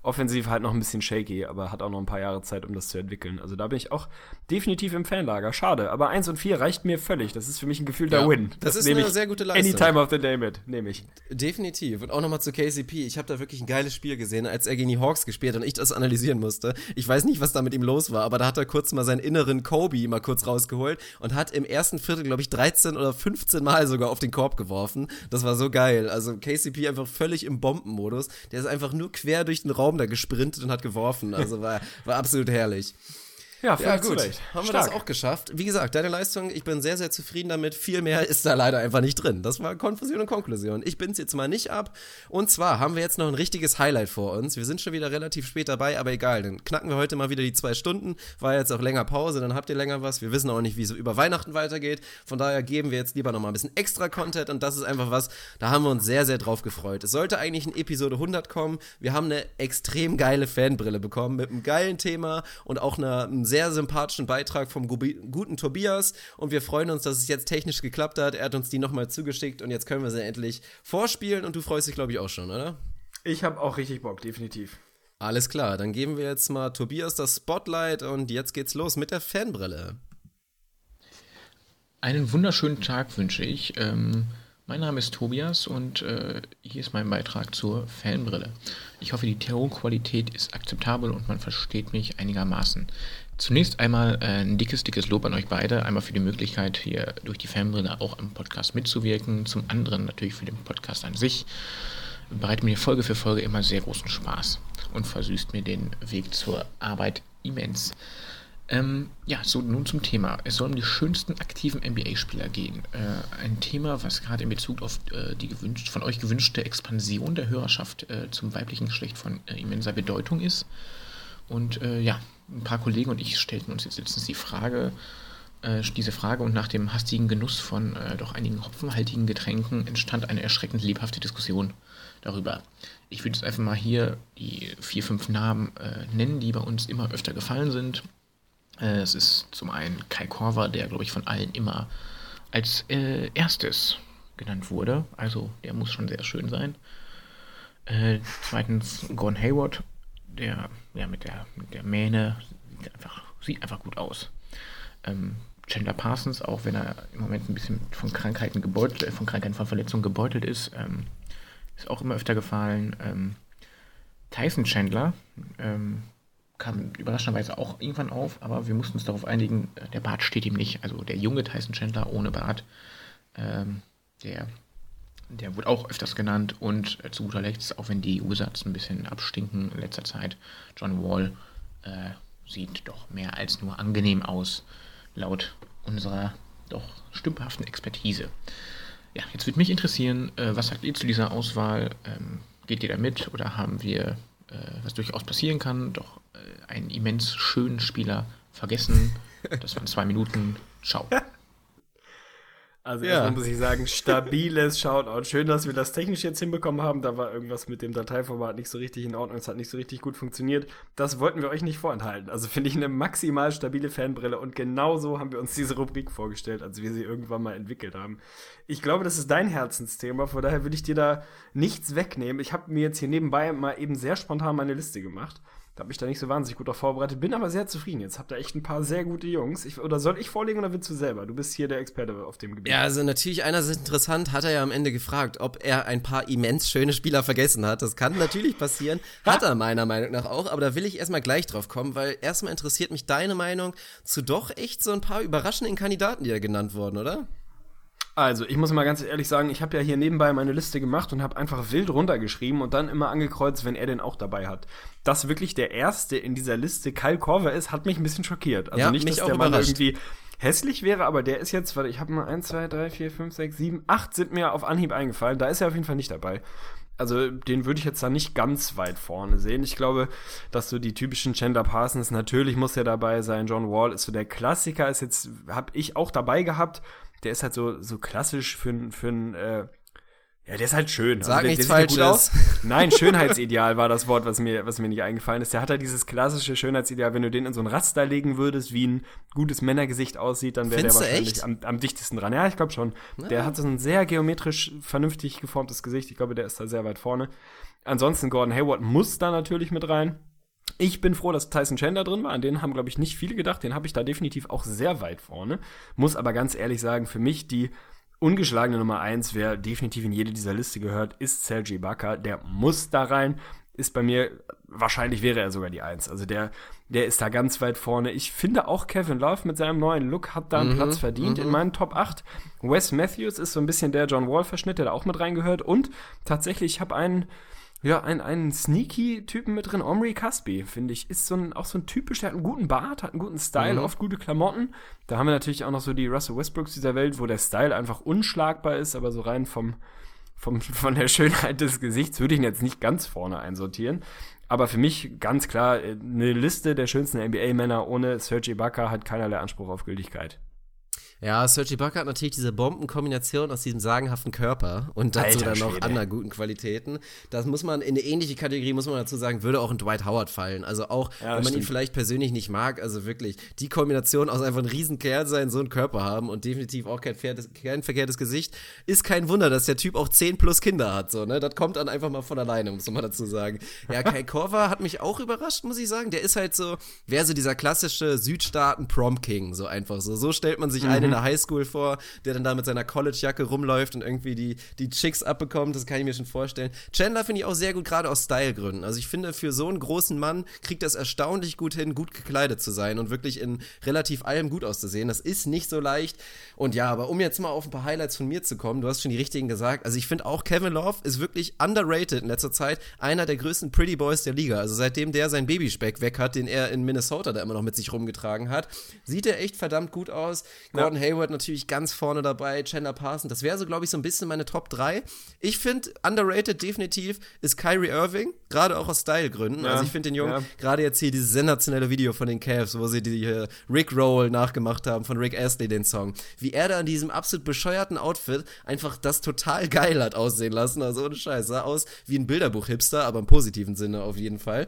Offensiv halt noch ein bisschen shaky, aber hat auch noch ein paar Jahre Zeit, um das zu entwickeln. Also da bin ich auch definitiv im Fanlager. Schade, aber 1 und 4 reicht mir völlig. Das ist für mich ein gefühlter Ja, Win. das ist eine sehr gute Leistung. Any time of the day mit, nehme ich. Definitiv. Und auch nochmal zu KCP. Ich habe da wirklich ein geiles Spiel gesehen, als er gegen die Hawks gespielt und ich das analysieren musste. Ich weiß nicht, was da mit ihm los war, aber da hat er kurz mal seinen inneren Kobe mal kurz rausgeholt und hat im ersten Viertel, glaube ich, 13 oder 15 Mal sogar auf den Korb geworfen. Das war so geil. Also KCP einfach völlig im Bombenmodus. Der ist einfach nur quer durch den Raum da gesprintet und hat geworfen. Also war, war absolut herrlich. Ja, Ja, gut. Haben wir Stark. das auch geschafft. Wie gesagt, deine Leistung, ich bin sehr, sehr zufrieden damit. Viel mehr ist da leider einfach nicht drin. Das war Konfusion und Konklusion. Ich bin's jetzt mal nicht ab. Und zwar haben wir jetzt noch ein richtiges Highlight vor uns. Wir sind schon wieder relativ spät dabei, aber egal. Dann knacken wir heute mal wieder die zwei Stunden. War jetzt auch länger Pause, dann habt ihr länger was. Wir wissen auch nicht, wie es über Weihnachten weitergeht. Von daher geben wir jetzt lieber noch mal ein bisschen extra Content. Und das ist einfach was, da haben wir uns sehr, sehr drauf gefreut. Es sollte eigentlich in Episode 100 kommen. Wir haben eine extrem geile Fanbrille bekommen mit einem geilen Thema und auch einer, sehr sympathischen Beitrag vom guten Tobias. Und wir freuen uns, dass es jetzt technisch geklappt hat. Er hat uns die nochmal zugeschickt und jetzt können wir sie endlich vorspielen. Und du freust dich, glaube ich, auch schon, oder? Ich habe auch richtig Bock, definitiv. Alles klar, dann geben wir jetzt mal Tobias das Spotlight und jetzt geht's los mit der Fanbrille. Einen wunderschönen Tag wünsche ich. Ähm, mein Name ist Tobias und äh, hier ist mein Beitrag zur Fanbrille. Ich hoffe, die Tonqualität ist akzeptabel und man versteht mich einigermaßen. Zunächst einmal äh, ein dickes, dickes Lob an euch beide. Einmal für die Möglichkeit, hier durch die Fanbrille auch am Podcast mitzuwirken. Zum anderen natürlich für den Podcast an sich. Bereitet mir Folge für Folge immer sehr großen Spaß und versüßt mir den Weg zur Arbeit immens. Ähm, ja, so nun zum Thema. Es soll um die schönsten aktiven NBA-Spieler gehen. Äh, ein Thema, was gerade in Bezug auf äh, die gewünscht, von euch gewünschte Expansion der Hörerschaft äh, zum weiblichen Geschlecht von äh, immenser Bedeutung ist. Und äh, ja, ein paar Kollegen und ich stellten uns jetzt letztens die Frage, äh, diese Frage und nach dem hastigen Genuss von äh, doch einigen hopfenhaltigen Getränken entstand eine erschreckend lebhafte Diskussion darüber. Ich würde jetzt einfach mal hier die vier, fünf Namen äh, nennen, die bei uns immer öfter gefallen sind. Äh, Es ist zum einen Kai Korver, der, glaube ich, von allen immer als äh, erstes genannt wurde. Also der muss schon sehr schön sein. Äh, zweitens Gordon Hayward, der ja, mit, der, mit der Mähne sieht einfach, sieht einfach gut aus. Ähm, Chandler Parsons, auch wenn er im Moment ein bisschen von Krankheiten gebeutelt, äh, von Krankheiten, von Verletzungen gebeutelt ist, ähm, ist auch immer öfter gefallen. Ähm, Tyson Chandler ähm, kam überraschenderweise auch irgendwann auf, aber wir mussten uns darauf einigen, äh, der Bart steht ihm nicht. Also der junge Tyson Chandler ohne Bart, ähm, der, der wurde auch öfters genannt und äh, zu guter Letzt, auch wenn die Usats ein bisschen abstinken in letzter Zeit, John Wall äh, sieht doch mehr als nur angenehm aus, laut unserer doch stümperhaften Expertise. Ja, jetzt würde mich interessieren, äh, was sagt ihr zu dieser Auswahl? Ähm, geht ihr da mit oder haben wir, äh, was durchaus passieren kann, doch äh, einen immens schönen Spieler vergessen. *laughs* Das waren zwei Minuten. Ciao. *laughs* Also Ja. erstmal muss ich sagen, stabiles Shoutout. Schön, dass wir das technisch jetzt hinbekommen haben. Da war irgendwas mit dem Dateiformat nicht so richtig in Ordnung. Es hat nicht so richtig gut funktioniert. Das wollten wir euch nicht vorenthalten. Also finde ich eine maximal stabile Fanbrille und genauso haben wir uns diese Rubrik vorgestellt, als wir sie irgendwann mal entwickelt haben. Ich glaube, das ist dein Herzensthema, von daher würde ich dir da nichts wegnehmen. Ich habe mir jetzt hier nebenbei mal eben sehr spontan meine Liste gemacht. Da habe ich da nicht so wahnsinnig gut darauf vorbereitet, bin aber sehr zufrieden. Jetzt habt ihr echt ein paar sehr gute Jungs. Ich, oder soll ich vorlegen oder willst du selber? Du bist hier der Experte auf dem Gebiet. Ja, also natürlich einerseits interessant, hat er ja am Ende gefragt, ob er ein paar immens schöne Spieler vergessen hat. Das kann natürlich passieren, hat er meiner Meinung nach auch, aber da will ich erstmal gleich drauf kommen, weil erstmal interessiert mich deine Meinung zu doch echt so ein paar überraschenden Kandidaten, die da genannt wurden, oder? Also, ich muss mal ganz ehrlich sagen, ich habe ja hier nebenbei meine Liste gemacht und habe einfach wild runtergeschrieben und dann immer angekreuzt, wenn er den auch dabei hat. Dass wirklich der erste in dieser Liste Kyle Korver ist, hat mich ein bisschen schockiert. Also Ja, nicht, dass auch der Mann überrascht. irgendwie hässlich wäre, aber der ist jetzt, warte, ich habe mal 1, 2, 3, 4, 5, 6, 7, 8 sind mir auf Anhieb eingefallen. Da ist er auf jeden Fall nicht dabei. Also den würde ich jetzt da nicht ganz weit vorne sehen. Ich glaube, dass so die typischen Chandler Parsons, natürlich muss er dabei sein. John Wall ist so der Klassiker, ist jetzt, habe ich auch dabei gehabt. Der ist halt so, so klassisch für ein, für ein, äh, ja, der ist halt schön. Sag der, nichts der sieht ja gut Falsches. aus. Nein, Schönheitsideal war das Wort, was mir, was mir nicht eingefallen ist. Der hat halt dieses klassische Schönheitsideal, wenn du den in so ein Raster legen würdest, wie ein gutes Männergesicht aussieht, dann wäre der wahrscheinlich am, am dichtesten dran. Ja, ich glaube schon. Der hat so ein sehr geometrisch vernünftig geformtes Gesicht. Ich glaube, der ist da sehr weit vorne. Ansonsten Gordon Hayward muss da natürlich mit rein. Ich bin froh, dass Tyson Chandler drin war. An den haben, glaube ich, nicht viele gedacht. Den habe ich da definitiv auch sehr weit vorne. Muss aber ganz ehrlich sagen, für mich die ungeschlagene Nummer eins, wer definitiv in jede dieser Liste gehört, ist Sergi Ibaka. Der muss da rein. Ist bei mir, wahrscheinlich wäre er sogar die Eins. Also der, der ist da ganz weit vorne. Ich finde auch Kevin Love mit seinem neuen Look hat da einen Platz verdient in meinen Top 8. Wes Matthews ist so ein bisschen der John Wall-Verschnitt, der da auch mit reingehört. Und tatsächlich, ich habe einen, ja, einen, einen sneaky Typen mit drin, Omri Caspi, finde ich, ist so ein, auch so ein typisch, der hat einen guten Bart, hat einen guten Style, oft gute Klamotten. Da haben wir natürlich auch noch so die Russell Westbrooks dieser Welt, wo der Style einfach unschlagbar ist, aber so rein vom, vom, *laughs* von der Schönheit des Gesichts würde ich ihn jetzt nicht ganz vorne einsortieren. Aber für mich ganz klar, äh, eine Liste der schönsten NBA-Männer ohne Serge Ibaka hat keinerlei Anspruch auf Gültigkeit. Ja, Sergi Ibaka hat natürlich diese Bombenkombination aus diesem sagenhaften Körper und dazu Alter dann noch anderen guten Qualitäten. Das muss man, in eine ähnliche Kategorie muss man dazu sagen, würde auch in Dwight Howard fallen. Also auch, Ja, wenn man ihn stimmt. vielleicht persönlich nicht mag, also wirklich, die Kombination aus einfach ein Riesenkerl sein, so einen Körper haben und definitiv auch kein, verkehrtes, kein verkehrtes Gesicht, ist kein Wunder, dass der Typ auch 10 plus Kinder hat, so, ne? Das kommt dann einfach mal von alleine, muss man dazu sagen. Ja, *laughs* Kai Korver hat mich auch überrascht, muss ich sagen. Der ist halt so, wäre so dieser klassische Südstaaten-Prom-King, so einfach so. So stellt man sich einen in der Highschool vor, der dann da mit seiner College-Jacke rumläuft und irgendwie die, die Chicks abbekommt, das kann ich mir schon vorstellen. Chandler finde ich auch sehr gut, gerade aus Stylegründen. Also ich finde, für so einen großen Mann kriegt das erstaunlich gut hin, gut gekleidet zu sein und wirklich in relativ allem gut auszusehen. Das ist nicht so leicht. Und ja, aber um jetzt mal auf ein paar Highlights von mir zu kommen, du hast schon die richtigen gesagt. Also ich finde auch Kevin Love ist wirklich underrated in letzter Zeit. Einer der größten Pretty Boys der Liga. Also seitdem der seinen Babyspeck weg hat, den er in Minnesota da immer noch mit sich rumgetragen hat, sieht er echt verdammt gut aus. Gordon Hayward natürlich ganz vorne dabei, Chandler Parson. Das wäre so, glaube ich, so ein bisschen meine Top 3. Ich finde, underrated definitiv ist Kyrie Irving, gerade auch aus Stylegründen. Ja, also ich finde den Jungen, ja. gerade jetzt hier dieses sensationelle Video von den Cavs, wo sie die äh, Rick Roll nachgemacht haben, von Rick Astley den Song. Wie er da in diesem absolut bescheuerten Outfit einfach das total geil hat aussehen lassen. Also ohne Scheiß. Sah aus wie ein Bilderbuch-Hipster, aber im positiven Sinne auf jeden Fall.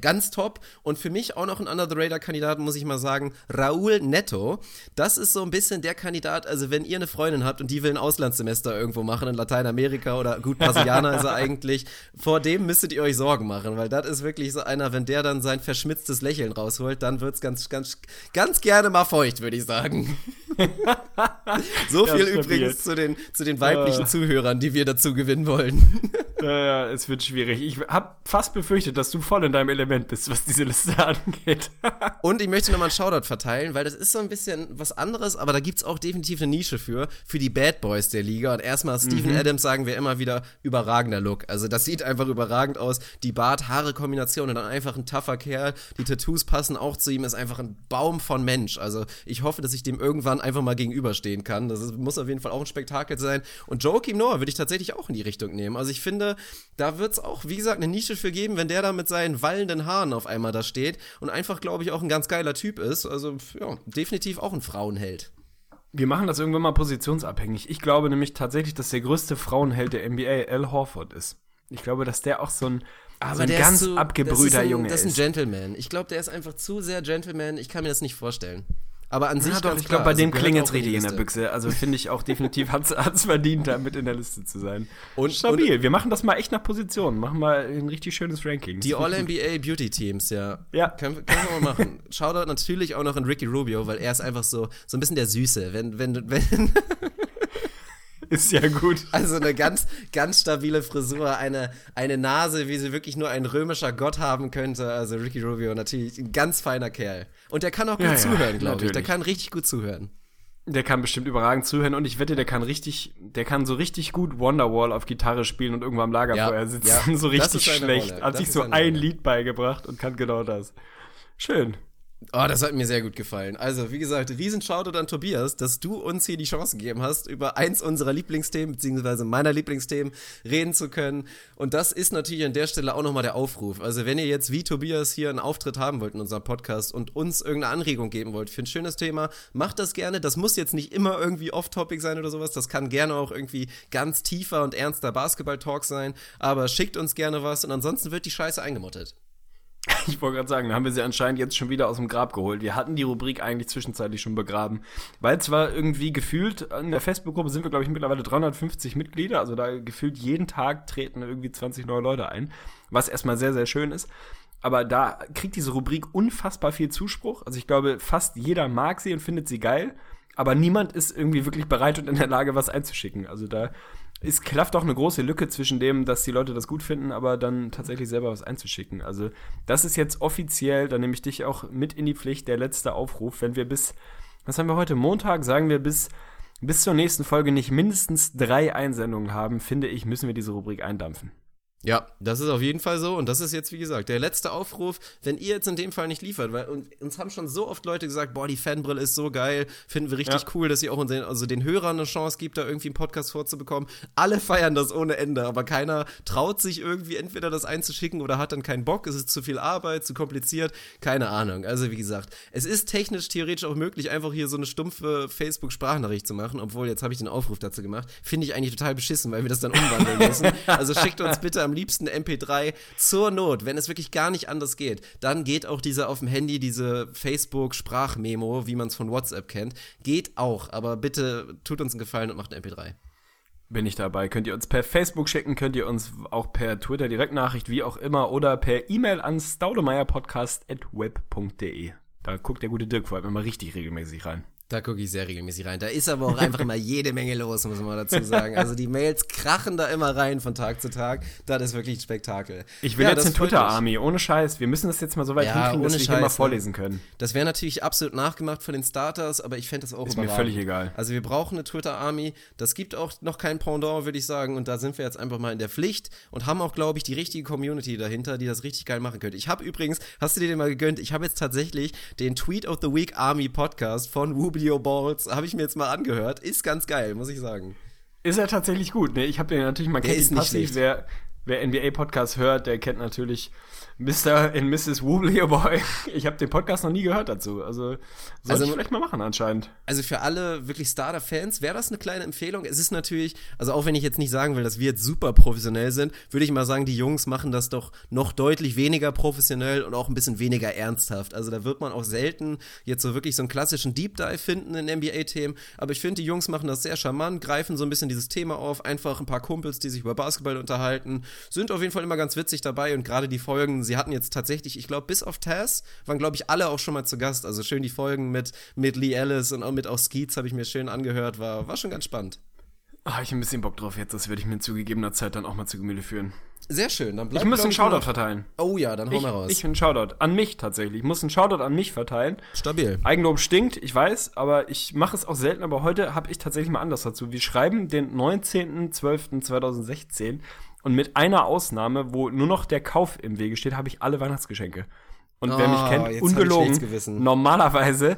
Ganz top. Und für mich auch noch ein Under-the-Radar-Kandidat, muss ich mal sagen, Raúl Neto. Das ist so ein bisschen der Kandidat, also wenn ihr eine Freundin habt und die will ein Auslandssemester irgendwo machen in Lateinamerika oder gut, Brasilianer ist er *laughs* eigentlich, vor dem müsstet ihr euch Sorgen machen, weil das ist wirklich so einer, wenn der dann sein verschmitztes Lächeln rausholt, dann wird's ganz, ganz, ganz gerne mal feucht, würde ich sagen. *laughs* so Ja, viel stabil. übrigens zu den, zu den weiblichen Äh. Zuhörern, die wir dazu gewinnen wollen. *laughs* Ja, ja, es wird schwierig. Ich habe fast befürchtet, dass du voll in deinem Element bist, was diese Liste *laughs* angeht. Und ich möchte nochmal einen Shoutout verteilen, weil das ist so ein bisschen was anderes, aber da gibt's auch definitiv eine Nische für, für die Bad Boys der Liga. Und erstmal Steven Adams sagen wir immer wieder, überragender Look. Also das sieht einfach überragend aus. Die Bart-Haare-Kombination und dann einfach ein tougher Kerl. Die Tattoos passen auch zu ihm, ist einfach ein Baum von Mensch. Also ich hoffe, dass ich dem irgendwann einfach mal gegenüberstehen kann. Das ist, muss auf jeden Fall auch ein Spektakel sein. Und Joakim Noah würde ich tatsächlich auch in die Richtung nehmen. Also ich finde, da wird's auch, wie gesagt, eine Nische für geben, wenn der da mit seinen wallenden Haaren auf einmal da steht und einfach, glaube ich, auch ein ganz geiler Typ ist. Also, ja, definitiv auch ein Frauenheld. Wir machen das irgendwann mal positionsabhängig. Ich glaube nämlich tatsächlich, dass der größte Frauenheld der NBA Al Horford ist. Ich glaube, dass der auch so ein, so ein ganz zu- abgebrühter das ist ein, Junge Das ist ein ist. Gentleman. Ich glaube, der ist einfach zu sehr Gentleman. Ich kann mir das nicht vorstellen. Aber an sich Ja, doch, ganz ich glaube, bei also dem in die richtig in der. Büchse. Also finde ich auch definitiv, *laughs* hat's, hat's verdient, da mit in der Liste zu sein. Und- Stabil. wir machen das mal echt nach Positionen. Machen mal ein richtig schönes Ranking. Die. All-NBA Beauty Teams, ja. Ja. Können, können wir mal machen. *laughs* Shoutout natürlich auch noch an Ricky Rubio, weil er ist einfach so, so ein bisschen der Süße. Wenn, wenn, wenn, *laughs* Ist ja gut. also eine ganz, ganz stabile Frisur, eine, eine Nase, wie sie wirklich nur ein römischer Gott haben könnte. Also Ricky Rubio natürlich ein ganz feiner Kerl. Und der kann auch gut Ja, ja, zuhören, glaube ich. Der kann richtig gut zuhören. Der kann bestimmt überragend zuhören und ich wette, der kann richtig, der kann so richtig gut Wonderwall auf Gitarre spielen und irgendwann am Lagerfeuer Ja, sitzen. ja. *laughs* so richtig schlecht. Rolle. Hat Das sich so ein Rolle. Lied beigebracht und kann genau das. Schön. Oh, das hat mir sehr gut gefallen. Also, wie gesagt, riesen Shoutout an Tobias, dass du uns hier die Chance gegeben hast, über eins unserer Lieblingsthemen, beziehungsweise meiner Lieblingsthemen, reden zu können. Und das ist natürlich an der Stelle auch nochmal der Aufruf. Also, wenn ihr jetzt wie Tobias hier einen Auftritt haben wollt in unserem Podcast und uns irgendeine Anregung geben wollt für ein schönes Thema, macht das gerne. Das muss jetzt nicht immer irgendwie off-topic sein oder sowas. Das kann gerne auch irgendwie ganz tiefer und ernster Basketball-Talk sein. Aber schickt uns gerne was und ansonsten wird die Scheiße eingemottet. *laughs* Ich wollte gerade sagen, da haben wir sie anscheinend jetzt schon wieder aus dem Grab geholt. Wir hatten die Rubrik eigentlich zwischenzeitlich schon begraben. Weil zwar irgendwie gefühlt, in der Facebook-Gruppe sind wir, glaube ich, mittlerweile 350 Mitglieder. Also da gefühlt jeden Tag treten irgendwie 20 neue Leute ein. Was erstmal sehr, sehr schön ist. Aber da kriegt diese Rubrik unfassbar viel Zuspruch. Also ich glaube, fast jeder mag sie und findet sie geil. Aber niemand ist irgendwie wirklich bereit und in der Lage, was einzuschicken. Also da ist, klafft auch eine große Lücke zwischen dem, dass die Leute das gut finden, aber dann tatsächlich selber was einzuschicken. Also das ist jetzt offiziell, da nehme ich dich auch mit in die Pflicht, der letzte Aufruf. Wenn wir bis, was haben wir heute, Montag, sagen wir bis, bis zur nächsten Folge nicht mindestens drei Einsendungen haben, finde ich, müssen wir diese Rubrik eindampfen. Ja, das ist auf jeden Fall so. Und das ist jetzt, wie gesagt, der letzte Aufruf, wenn ihr jetzt in dem Fall nicht liefert, weil und, uns haben schon so oft Leute gesagt, boah, die Fanbrille ist so geil, finden wir richtig Ja. cool, dass ihr auch unseren, also den Hörern eine Chance gibt, da irgendwie einen Podcast vorzubekommen. Alle feiern das ohne Ende, aber keiner traut sich irgendwie entweder das einzuschicken oder hat dann keinen Bock, es ist zu viel Arbeit, zu kompliziert, keine Ahnung. Also wie gesagt, es ist technisch, theoretisch auch möglich, einfach hier so eine stumpfe Facebook-Sprachnachricht zu machen, obwohl jetzt habe ich den Aufruf dazu gemacht. Finde ich eigentlich total beschissen, weil wir das dann umwandeln müssen. Also schickt uns bitte am liebsten MP3 zur Not, wenn es wirklich gar nicht anders geht. Dann geht auch diese auf dem Handy, diese Facebook-Sprachmemo, wie man es von WhatsApp kennt, geht auch, aber bitte tut uns einen Gefallen und macht ein MP3. Bin ich dabei. Könnt ihr uns per Facebook schicken, könnt ihr uns auch per Twitter Direktnachricht, wie auch immer, oder per E-Mail an staudemeierpodcast.web.de. Da guckt der gute Dirk vor allem immer richtig regelmäßig rein. Da gucke ich sehr regelmäßig rein. Da ist aber auch einfach immer jede Menge los, muss man dazu sagen. Also die Mails krachen da immer rein von Tag zu Tag. Das ist wirklich ein Spektakel. Ich will Ja, jetzt eine. Twitter-Army, ohne Scheiß. Wir müssen das jetzt mal so weit Ja, hinkriegen, dass wir hier mal Scheiß, vorlesen können. Das wäre natürlich absolut nachgemacht von den Starters, aber ich fände das auch Ist mir völlig egal. Also wir brauchen eine Twitter-Army. Das gibt auch noch kein Pendant, würde ich sagen. Und da sind wir jetzt einfach mal in der Pflicht und haben auch, glaube ich, die richtige Community dahinter, die das richtig geil machen könnte. Ich habe übrigens, hast du dir den mal gegönnt? Ich habe jetzt tatsächlich den Tweet of the Week Army Podcast von Rubio Balls, habe ich mir jetzt mal angehört. Ist ganz geil, muss ich sagen. Ist er tatsächlich gut, ne? Ich habe den natürlich, Der kennt ihn nicht passiv. Wer, wer NBA-Podcast hört, der kennt natürlich Mr. and Mrs. Woobly Boy. Ich habe den Podcast noch nie gehört dazu. Also sollte Also- ich vielleicht mal machen anscheinend. Also für alle wirklich Starter-Fans wäre das eine kleine Empfehlung. Es ist natürlich, also auch wenn ich jetzt nicht sagen will, dass wir jetzt super professionell sind, würde ich mal sagen, die Jungs machen das doch noch deutlich weniger professionell und auch ein bisschen weniger ernsthaft. Also da wird man auch selten jetzt so wirklich so einen klassischen Deep Dive finden in NBA-Themen. Aber ich finde, die Jungs machen das sehr charmant, greifen so ein bisschen dieses Thema auf. Einfach ein paar Kumpels, die sich über Basketball unterhalten, sind auf jeden Fall immer ganz witzig dabei und gerade die Folgen, sie hatten jetzt tatsächlich, ich glaube, bis auf Taz waren, glaube ich, alle auch schon mal zu Gast. Also schön die Folgen mit, mit Lee Ellis und auch mit auch Skeets habe ich mir schön angehört, war, war schon ganz spannend. Ah, ich ein bisschen Bock drauf jetzt. Das werde ich mir in zugegebener Zeit dann auch mal zu Gemüte führen. Sehr schön, dann bleibt Ich muss einen Shoutout noch- verteilen. Oh ja, dann hau mal raus. ich einen Shoutout. An mich tatsächlich. Ich muss einen Shoutout an mich verteilen. Stabil. Eigenlob stinkt, ich weiß, aber ich mache es auch selten, aber heute habe ich tatsächlich mal anders dazu. Wir schreiben den 19.12.2016 und mit einer Ausnahme, wo nur noch der Kauf im Wege steht, habe ich alle Weihnachtsgeschenke. Und wer mich Oh, kennt, ungelogen, normalerweise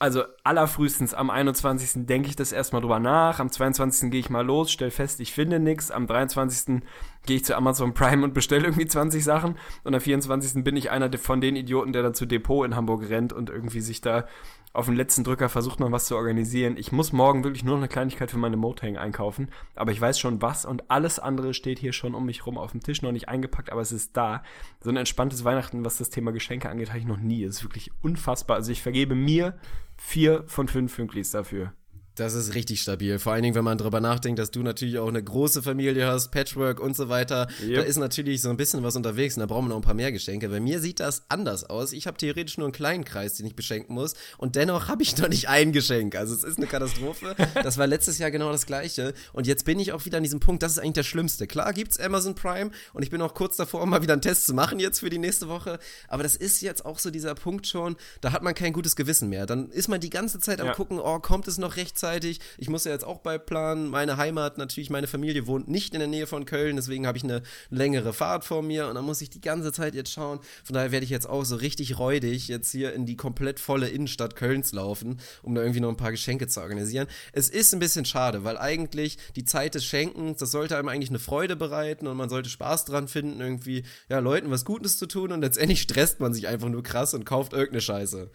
also allerfrühestens am 21. denke ich das erstmal drüber nach. Am 22. gehe ich mal los, stell fest, ich finde nichts. Am 23. gehe ich zu Amazon Prime und bestelle irgendwie 20 Sachen. Und am 24. bin ich einer von den Idioten, der dann zu Depot in Hamburg rennt und irgendwie sich da auf den letzten Drücker versucht noch was zu organisieren. Ich muss morgen wirklich nur noch eine Kleinigkeit für meine Motang einkaufen, aber ich weiß schon was und alles andere steht hier schon um mich rum auf dem Tisch, noch nicht eingepackt, aber es ist da. So ein entspanntes Weihnachten, was das Thema Geschenke angeht, habe ich noch nie. Es ist wirklich unfassbar. Also ich vergebe mir vier von fünf Fünklis dafür. Das ist richtig stabil. Vor allen Dingen, wenn man drüber nachdenkt, dass du natürlich auch eine große Familie hast, Patchwork und so weiter. Yep. Da ist natürlich so ein bisschen was unterwegs und da brauchen wir noch ein paar mehr Geschenke. Bei mir sieht das anders aus. Ich habe theoretisch nur einen kleinen Kreis, den ich beschenken muss und dennoch habe ich noch nicht ein Geschenk. Also es ist eine Katastrophe. *laughs* Das war letztes Jahr genau das gleiche und jetzt bin ich auch wieder an diesem Punkt, das ist eigentlich der Schlimmste. Klar gibt's Amazon Prime und ich bin auch kurz davor, mal wieder einen Test zu machen jetzt für die nächste Woche, aber das ist jetzt auch so dieser Punkt schon, da hat man kein gutes Gewissen mehr. Dann ist man die ganze Zeit am ja. gucken, oh, kommt es noch rechtzeitig? Rechtzeitig. Ich muss ja jetzt auch beiplanen. Meine Heimat, natürlich, meine Familie wohnt nicht in der Nähe von Köln, deswegen habe ich eine längere Fahrt vor mir und dann muss ich die ganze Zeit jetzt schauen. Von daher werde ich jetzt auch so richtig räudig jetzt hier in die komplett volle Innenstadt Kölns laufen, um da irgendwie noch ein paar Geschenke zu organisieren. Es ist ein bisschen schade, weil eigentlich die Zeit des Schenkens, das sollte einem eigentlich eine Freude bereiten und man sollte Spaß dran finden, irgendwie, ja, Leuten was Gutes zu tun und letztendlich stresst man sich einfach nur krass und kauft irgendeine Scheiße.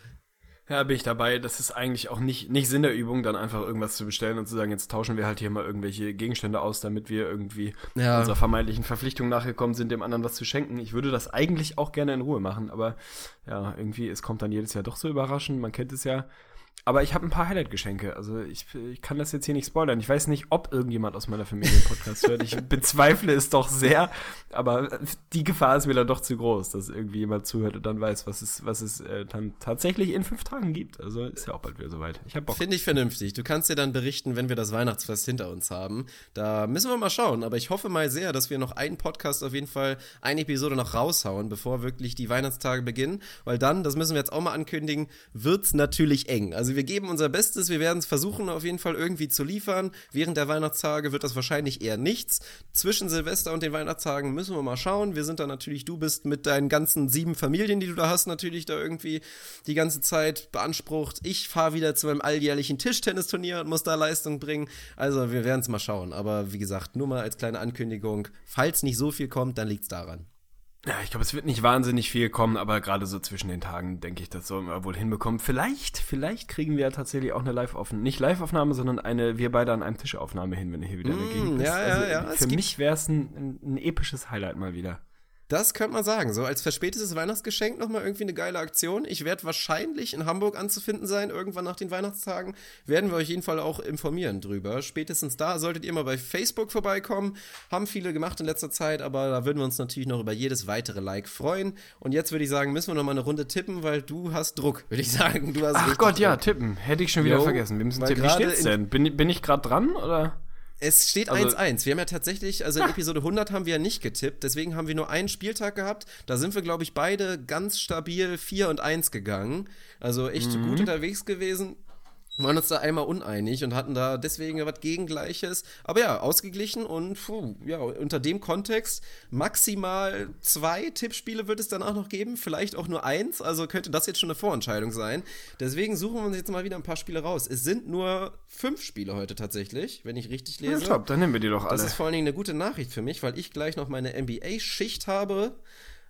Ja, bin ich dabei. Das ist eigentlich auch nicht, nicht Sinn der Übung, dann einfach irgendwas zu bestellen und zu sagen, jetzt tauschen wir halt hier mal irgendwelche Gegenstände aus, damit wir irgendwie ja. unserer vermeintlichen Verpflichtung nachgekommen sind, dem anderen was zu schenken. Ich würde das eigentlich auch gerne in Ruhe machen, aber ja, irgendwie, es kommt dann jedes Jahr doch so überraschend. Man kennt es ja. Aber ich habe ein paar Highlight-Geschenke. Also ich, ich kann das jetzt hier nicht spoilern. Ich weiß nicht, ob irgendjemand aus meiner Familie einen Podcast hört. Ich *laughs* bezweifle es doch sehr. Aber die Gefahr ist mir dann doch zu groß, dass irgendwie jemand zuhört und dann weiß, was es, was es äh, dann tatsächlich in fünf Tagen gibt. Also ist ja auch bald wieder soweit. Ich hab Bock. Finde ich vernünftig. Du kannst dir dann berichten, wenn wir das Weihnachtsfest hinter uns haben. Da müssen wir mal schauen. Aber ich hoffe mal sehr, dass wir noch einen Podcast auf jeden Fall, eine Episode noch raushauen, bevor wirklich die Weihnachtstage beginnen. Weil dann, das müssen wir jetzt auch mal ankündigen, wird's natürlich eng. Also wir geben unser Bestes, wir werden es versuchen auf jeden Fall irgendwie zu liefern. Während der Weihnachtstage wird das wahrscheinlich eher nichts. Zwischen Silvester und den Weihnachtstagen müssen wir mal schauen. Wir sind da natürlich, du bist mit deinen ganzen sieben Familien, die du da hast, natürlich da irgendwie die ganze Zeit beansprucht. Ich fahre wieder zu meinem alljährlichen Tischtennisturnier und muss da Leistung bringen. Also wir werden es mal schauen. Aber wie gesagt, nur mal als kleine Ankündigung, falls nicht so viel kommt, dann liegt es daran. Ja, ich glaube, es wird nicht wahnsinnig viel kommen, aber gerade so zwischen den Tagen denke ich, das sollen wir wohl hinbekommen. Vielleicht, vielleicht kriegen wir ja tatsächlich auch eine Live-Aufnahme, nicht Live-Aufnahme, sondern eine wir beide an einem Tischaufnahme hin, wenn ihr hier wieder mm, Gegend bist. Ja, ja, also, ja. Für mich wäre es ein, ein episches Highlight mal wieder. Das könnte man sagen. So als verspätetes Weihnachtsgeschenk nochmal irgendwie eine geile Aktion. Ich werde wahrscheinlich in Hamburg anzufinden sein, irgendwann nach den Weihnachtstagen. Werden wir euch jeden Fall auch informieren drüber. Spätestens da solltet ihr mal bei Facebook vorbeikommen. Haben viele gemacht in letzter Zeit, aber da würden wir uns natürlich noch über jedes weitere Like freuen. Und jetzt würde ich sagen, müssen wir nochmal eine Runde tippen, weil du hast Druck, würde ich sagen. Du hast Ach Gott, Druck. ja, tippen. Hätte ich schon wieder jo, vergessen. Wir müssen tippen. Wie steht's denn? Bin, bin ich gerade dran, oder? Es steht 1-1. Also, wir haben ja tatsächlich, also in Episode 100 haben wir ja nicht getippt, deswegen haben wir nur einen Spieltag gehabt. Da sind wir, glaube ich, beide ganz stabil 4 und 1 gegangen. Also echt mhm. gut unterwegs gewesen waren uns da einmal uneinig und hatten da deswegen was Gegengleiches. Aber ja, ausgeglichen und puh, ja, unter dem Kontext maximal zwei Tippspiele wird es danach noch geben, vielleicht auch nur eins, also könnte das jetzt schon eine Vorentscheidung sein. Deswegen suchen wir uns jetzt mal wieder ein paar Spiele raus. Es sind nur fünf Spiele heute tatsächlich, wenn ich richtig lese. Ja, top, dann nehmen wir die doch alle. Das ist vor allen Dingen eine gute Nachricht für mich, weil ich gleich noch meine NBA-Schicht habe.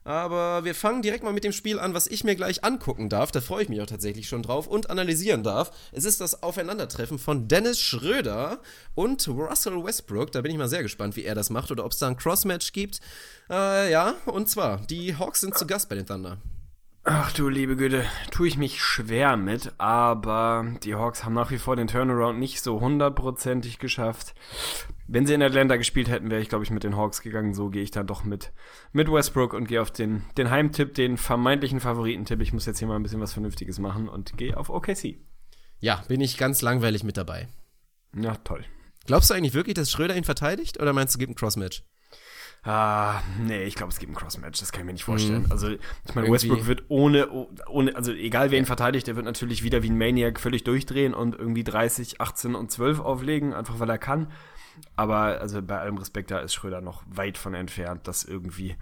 Aber wir fangen direkt mal mit dem Spiel an, was ich mir gleich angucken darf. Da freue ich mich auch tatsächlich schon drauf und analysieren darf. Es ist das Aufeinandertreffen von Dennis Schröder und Russell Westbrook. Da bin ich mal sehr gespannt, wie er das macht oder ob es da ein Crossmatch gibt. Äh, ja, und zwar, die Hawks sind zu Gast bei den Thunder. Ach du liebe Güte, tue ich mich schwer mit, aber die Hawks haben nach wie vor den Turnaround nicht so hundertprozentig geschafft. Wenn sie in Atlanta gespielt hätten, wäre ich, glaube ich, mit den Hawks gegangen. So gehe ich dann doch mit, mit Westbrook und gehe auf den, den Heimtipp, den vermeintlichen Favoritentipp. Ich muss jetzt hier mal ein bisschen was Vernünftiges machen und gehe auf OKC. Ja, bin ich ganz langweilig mit dabei. Ja, toll. Glaubst du eigentlich wirklich, dass Schröder ihn verteidigt oder meinst du, gibt ein Crossmatch? Ah, nee, ich glaube, es gibt ein Crossmatch, das kann ich mir nicht vorstellen. Mhm. Also, ich meine, Westbrook wird ohne, ohne, also egal wer ihn verteidigt, der wird natürlich wieder wie ein Maniac völlig durchdrehen und irgendwie 30, 18 und 12 auflegen, einfach weil er kann. Aber also bei allem Respekt, da ist Schröder noch weit von entfernt, das irgendwie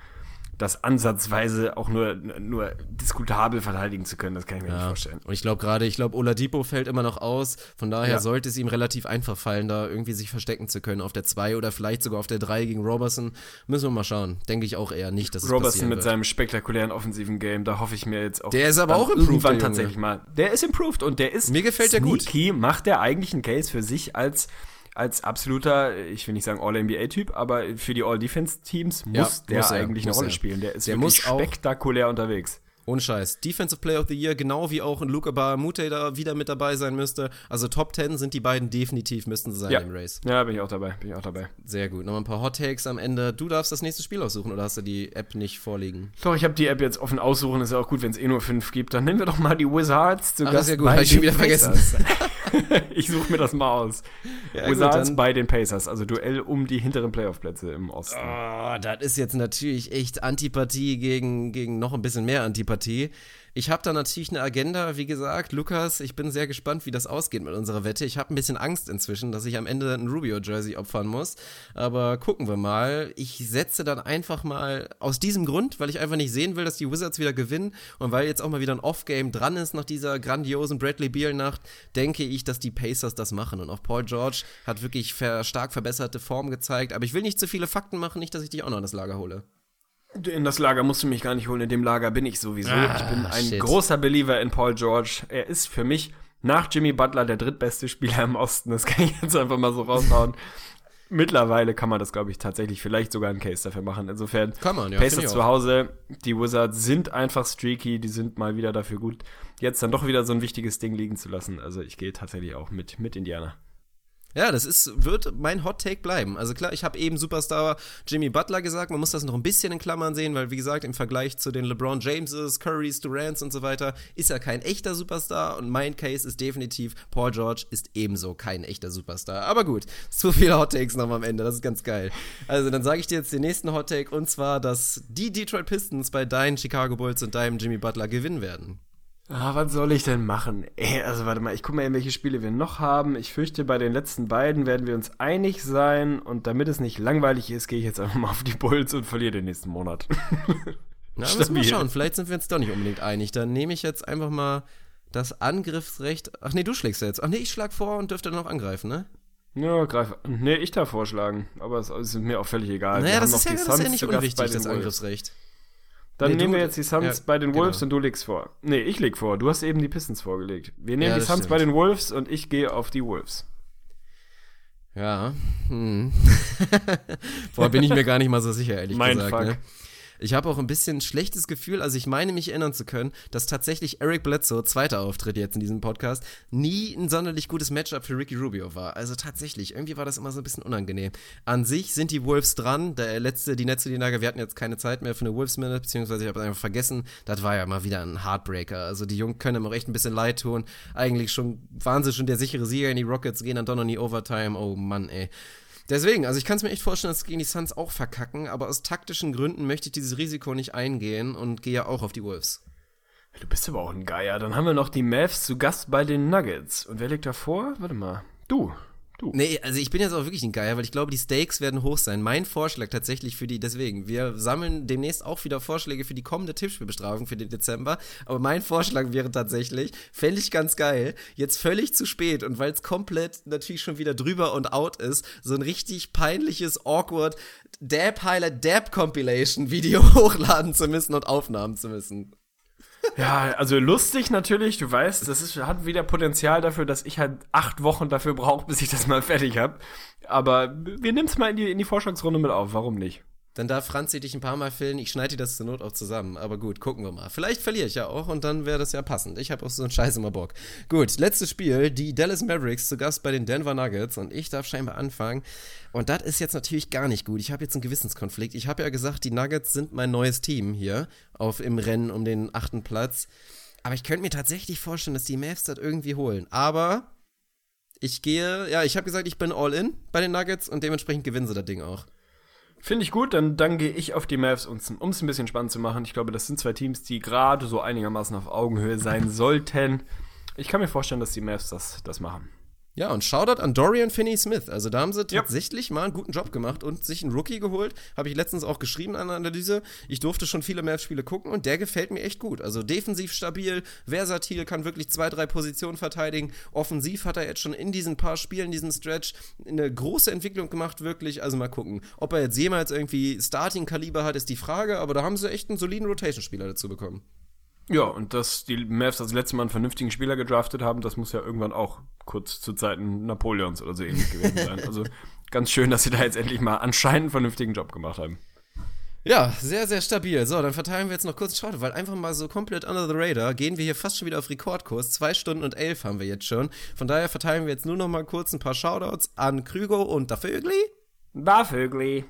das ansatzweise auch nur, nur diskutabel verteidigen zu können. Das kann ich mir nicht vorstellen. Und ich glaube gerade, ich glaube, Oladipo fällt immer noch aus. Von daher Ja. sollte es ihm relativ einfach fallen, da irgendwie sich verstecken zu können auf der 2 oder vielleicht sogar auf der 3 gegen Robertson. Müssen wir mal schauen. Denke ich auch eher nicht, dass es Robertson passieren mit wird. seinem spektakulären offensiven Game, da hoffe ich mir jetzt auch. Der ist aber auch improved, der tatsächlich mal. Der ist improved und der ist Mir gefällt der gut. macht der eigentlich einen Case für sich als als absoluter, ich will nicht sagen All-NBA-Typ, aber für die All-Defense-Teams muss Ja, der muss er, eigentlich eine muss Rolle er. spielen. Der ist Der wirklich spektakulär unterwegs. Ohne Scheiß. Defensive Player of the Year, genau wie auch ein Luca Baramute da wieder mit dabei sein müsste. Also Top 10 sind die beiden definitiv, müssten sie sein Ja. im Race. ja, bin ich auch dabei, bin ich auch dabei. Sehr gut. Nochmal ein paar Hot Takes am Ende. Du darfst das nächste Spiel aussuchen oder hast du die App nicht vorliegen? Doch, ich habe die App jetzt offen aussuchen, ist ja auch gut, wenn es eh nur fünf gibt. Dann nehmen wir doch mal die Wizards zu Ach, Gast ist ja gut, bei hab ich schon wieder vergessen. *laughs* Ich suche mir das mal aus. Ja, gut, Wizards dann- bei den Pacers, also Duell um die hinteren Playoff-Plätze im Osten. Oh, das ist jetzt natürlich echt Antipathie gegen, gegen noch ein bisschen mehr Antipathie. Ich habe da natürlich eine Agenda, wie gesagt, Lukas, ich bin sehr gespannt, wie das ausgeht mit unserer Wette. Ich habe ein bisschen Angst inzwischen, dass ich am Ende ein Rubio-Jersey opfern muss. Aber gucken wir mal. Ich setze dann einfach mal aus diesem Grund, weil ich einfach nicht sehen will, dass die Wizards wieder gewinnen und weil jetzt auch mal wieder ein Off-Game dran ist nach dieser grandiosen Bradley Beal-Nacht, denke ich, dass die Pacers das machen. Und auch Paul George hat wirklich ver stark verbesserte Form gezeigt. Aber ich will nicht zu viele Fakten machen, nicht, dass ich dich auch noch in das Lager hole. In das Lager musst du mich gar nicht holen, in dem Lager bin ich sowieso. Ah, ich bin ein shit. großer Believer in Paul George. Er ist für mich nach Jimmy Butler der drittbeste Spieler im Osten. Das kann ich jetzt einfach mal so raushauen. Mittlerweile kann man das, glaube ich, tatsächlich vielleicht sogar einen Case dafür machen. Insofern, Kann man, ja, Pacers zu. Hause, die Wizards sind einfach streaky, die sind mal wieder dafür gut, jetzt dann doch wieder so ein wichtiges Ding liegen zu lassen. Also ich gehe tatsächlich auch mit, mit Indiana. Ja, das ist, wird mein Hot Take bleiben. Also klar, ich habe eben Superstar Jimmy Butler gesagt, man muss das noch ein bisschen in Klammern sehen, weil wie gesagt, im Vergleich zu den LeBron Jameses, Currys, Durants und so weiter, ist er kein echter Superstar und mein Case ist definitiv, Paul George ist ebenso kein echter Superstar. Aber gut, zu viele Hot Takes noch am Ende, das ist ganz geil. Also dann sage ich dir jetzt den nächsten Hot Take und zwar, dass die Detroit Pistons bei deinen Chicago Bulls und deinem Jimmy Butler gewinnen werden. Ah, was soll ich denn machen? Ey, also warte mal, ich guck mal, welche Spiele wir noch haben. Ich fürchte, bei den letzten beiden werden wir uns einig sein und damit es nicht langweilig ist, gehe ich jetzt einfach mal auf die Bulls und verliere den nächsten Monat. *laughs* Na, müssen wir Stabil. schauen. Vielleicht sind wir uns doch nicht unbedingt einig. Dann nehme ich jetzt einfach mal das Angriffsrecht. Ach nee, du schlägst jetzt. Ach nee, ich schlag vor und dürfte dann noch angreifen, ne? Ja, greif. Nee, ich darf vorschlagen, aber es ist mir auch völlig egal. Naja, das ist, ja, das ist ja nicht unwichtig, das. Angriffsrecht. Dann Nee, nehmen wir jetzt die Suns ja, bei den Wolves genau. und du legst vor. Nee, ich leg vor. Du hast eben die Pistons vorgelegt. Wir nehmen Ja, die Suns stimmt. bei den Wolves und ich gehe auf die Wolves. Ja. Hm. *laughs* Boah, bin ich mir gar nicht mal so sicher, ehrlich Mein gesagt. Fuck. Ne? Ich habe auch ein bisschen schlechtes Gefühl, also ich meine mich erinnern zu können, dass tatsächlich Eric Bledsoe, zweiter Auftritt jetzt in diesem Podcast, nie ein sonderlich gutes Matchup für Ricky Rubio war. Also tatsächlich, irgendwie war das immer so ein bisschen unangenehm. An sich sind die Wolves dran. Der letzte, die letzte Niederlage, wir hatten jetzt keine Zeit mehr für eine Wolves Minute, beziehungsweise ich habe es einfach vergessen. Das war ja mal wieder ein Heartbreaker. Also die Jungen können mir auch echt ein bisschen leid tun. Eigentlich schon, waren sie schon der sichere Sieger in die Rockets, gehen dann doch noch in die Overtime. Oh Mann, ey. Deswegen, also ich kann es mir echt vorstellen, dass gegen die Suns auch verkacken, aber aus taktischen Gründen möchte ich dieses Risiko nicht eingehen und gehe ja auch auf die Wolves. Du bist aber auch ein Geier. Dann haben wir noch die Mavs zu Gast bei den Nuggets. Und wer liegt da vor? Warte mal. Du. Du. Nee, also ich bin jetzt auch wirklich ein Geier, weil ich glaube, die Stakes werden hoch sein. Mein Vorschlag tatsächlich für die, deswegen, wir sammeln demnächst auch wieder Vorschläge für die kommende Tippspielbestrafung für den Dezember. Aber mein Vorschlag wäre tatsächlich, fände ich ganz geil, jetzt völlig zu spät und weil es komplett natürlich schon wieder drüber und out ist, so ein richtig peinliches, awkward Dab-Highlight-Dab-Compilation-Video *laughs* hochladen zu müssen und aufnahmen zu müssen. Ja, also lustig natürlich, du weißt, das ist, hat wieder Potenzial dafür, dass ich halt acht Wochen dafür brauche, bis ich das mal fertig habe. Aber wir nehmen es mal in die, in die Vorschlagsrunde mit auf, warum nicht? Dann darf Franzi dich ein paar Mal filmen. Ich schneide dir das zur Not auch zusammen. Aber gut, gucken wir mal. Vielleicht verliere ich ja auch und dann wäre das ja passend. Ich habe auf so einen Scheiß immer Bock. Gut, letztes Spiel. Die Dallas Mavericks zu Gast bei den Denver Nuggets und ich darf scheinbar anfangen. Und das ist jetzt natürlich gar nicht gut. Ich habe jetzt einen Gewissenskonflikt. Ich habe ja gesagt, die Nuggets sind mein neues Team hier auf im Rennen um den achten Platz. Aber ich könnte mir tatsächlich vorstellen, dass die Mavs das irgendwie holen. Aber ich gehe, ja, ich habe gesagt, ich bin all in bei den Nuggets und dementsprechend gewinnen sie das Ding auch. Finde ich gut, dann, dann gehe ich auf die Mavs, um es ein bisschen spannend zu machen. Ich glaube, das sind zwei Teams, die gerade so einigermaßen auf Augenhöhe sein *laughs* sollten. Ich kann mir vorstellen, dass die Mavs das, das machen. Ja, und Shoutout an Dorian Finney-Smith. Also da haben sie tatsächlich mal einen guten Job gemacht und sich einen Rookie geholt. Habe ich letztens auch geschrieben an der Analyse. Ich durfte schon viele Mavs-Spiele gucken und der gefällt mir echt gut. Also defensiv stabil, versatil, kann wirklich zwei, drei Positionen verteidigen. Offensiv hat er jetzt schon in diesen paar Spielen, diesen Stretch, eine große Entwicklung gemacht, wirklich. Also mal gucken. Ob er jetzt jemals irgendwie Starting-Kaliber hat, ist die Frage, aber da haben sie echt einen soliden Rotation-Spieler dazu bekommen. Ja, und dass die Mavs das letzte Mal einen vernünftigen Spieler gedraftet haben, das muss ja irgendwann auch kurz zu Zeiten Napoleons oder so ähnlich gewesen sein. Also ganz schön, dass sie da jetzt endlich mal anscheinend einen vernünftigen Job gemacht haben. Ja, sehr, sehr stabil. So, dann verteilen wir jetzt noch kurz Short, weil einfach mal so komplett under the radar gehen wir hier fast schon wieder auf Rekordkurs. Zwei Stunden und elf haben wir jetzt schon. Von daher verteilen wir jetzt nur noch mal kurz ein paar Shoutouts an Krügo und Dafögli. Da Vögli.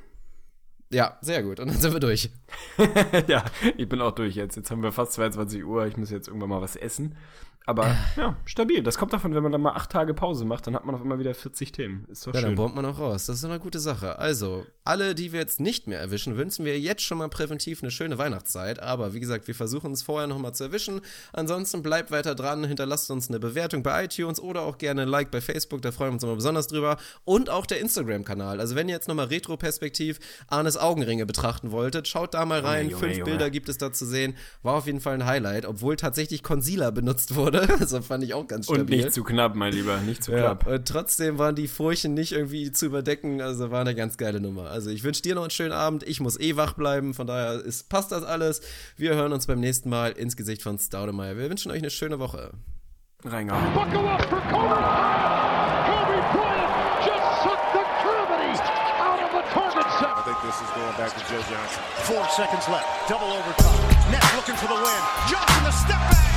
Ja, sehr gut. Und dann sind wir durch. *laughs* ja, ich bin auch durch jetzt. Jetzt haben wir fast 22 Uhr. Ich muss jetzt irgendwann mal was essen. Aber ja, stabil. Das kommt davon, wenn man dann mal acht Tage Pause macht, dann hat man auf einmal wieder 40 Themen. Ist doch Ja, dann schön. bombt man auch raus. Das ist eine gute Sache. Also, alle, die wir jetzt nicht mehr erwischen, wünschen wir jetzt schon mal präventiv eine schöne Weihnachtszeit. Aber wie gesagt, wir versuchen es vorher nochmal zu erwischen. Ansonsten bleibt weiter dran, hinterlasst uns eine Bewertung bei iTunes oder auch gerne ein Like bei Facebook, da freuen wir uns immer besonders drüber. Und auch der Instagram-Kanal. Also, wenn ihr jetzt nochmal retroperspektiv Arnes Augenringe betrachten wolltet, schaut da mal rein. Junge, Fünf Junge. Bilder gibt es da zu sehen. War auf jeden Fall ein Highlight, obwohl tatsächlich Concealer benutzt wurde. Also *laughs* fand ich auch ganz stabil. Und nicht zu knapp, mein Lieber. Nicht zu Ja, knapp. und trotzdem waren die Furchen nicht irgendwie zu überdecken, also war eine ganz geile Nummer. Also ich wünsche dir noch einen schönen Abend, ich muss eh wach bleiben, von daher ist, passt das alles. Wir hören uns beim nächsten Mal ins Gesicht von Staudemeyer. Wir wünschen euch eine schöne Woche. Reingehauen. Buckle up for Kobe Bryant. Kobe Bryant just sucked the gravity out of the target I set. think this is going back to Joe Johnson. Four seconds left. Double overtime. Net looking for the win. Johnson the step back.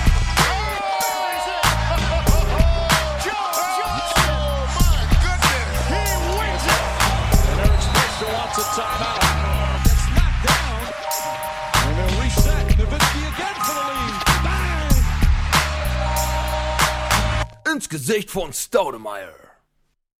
Ins Gesicht von Staudemeyer.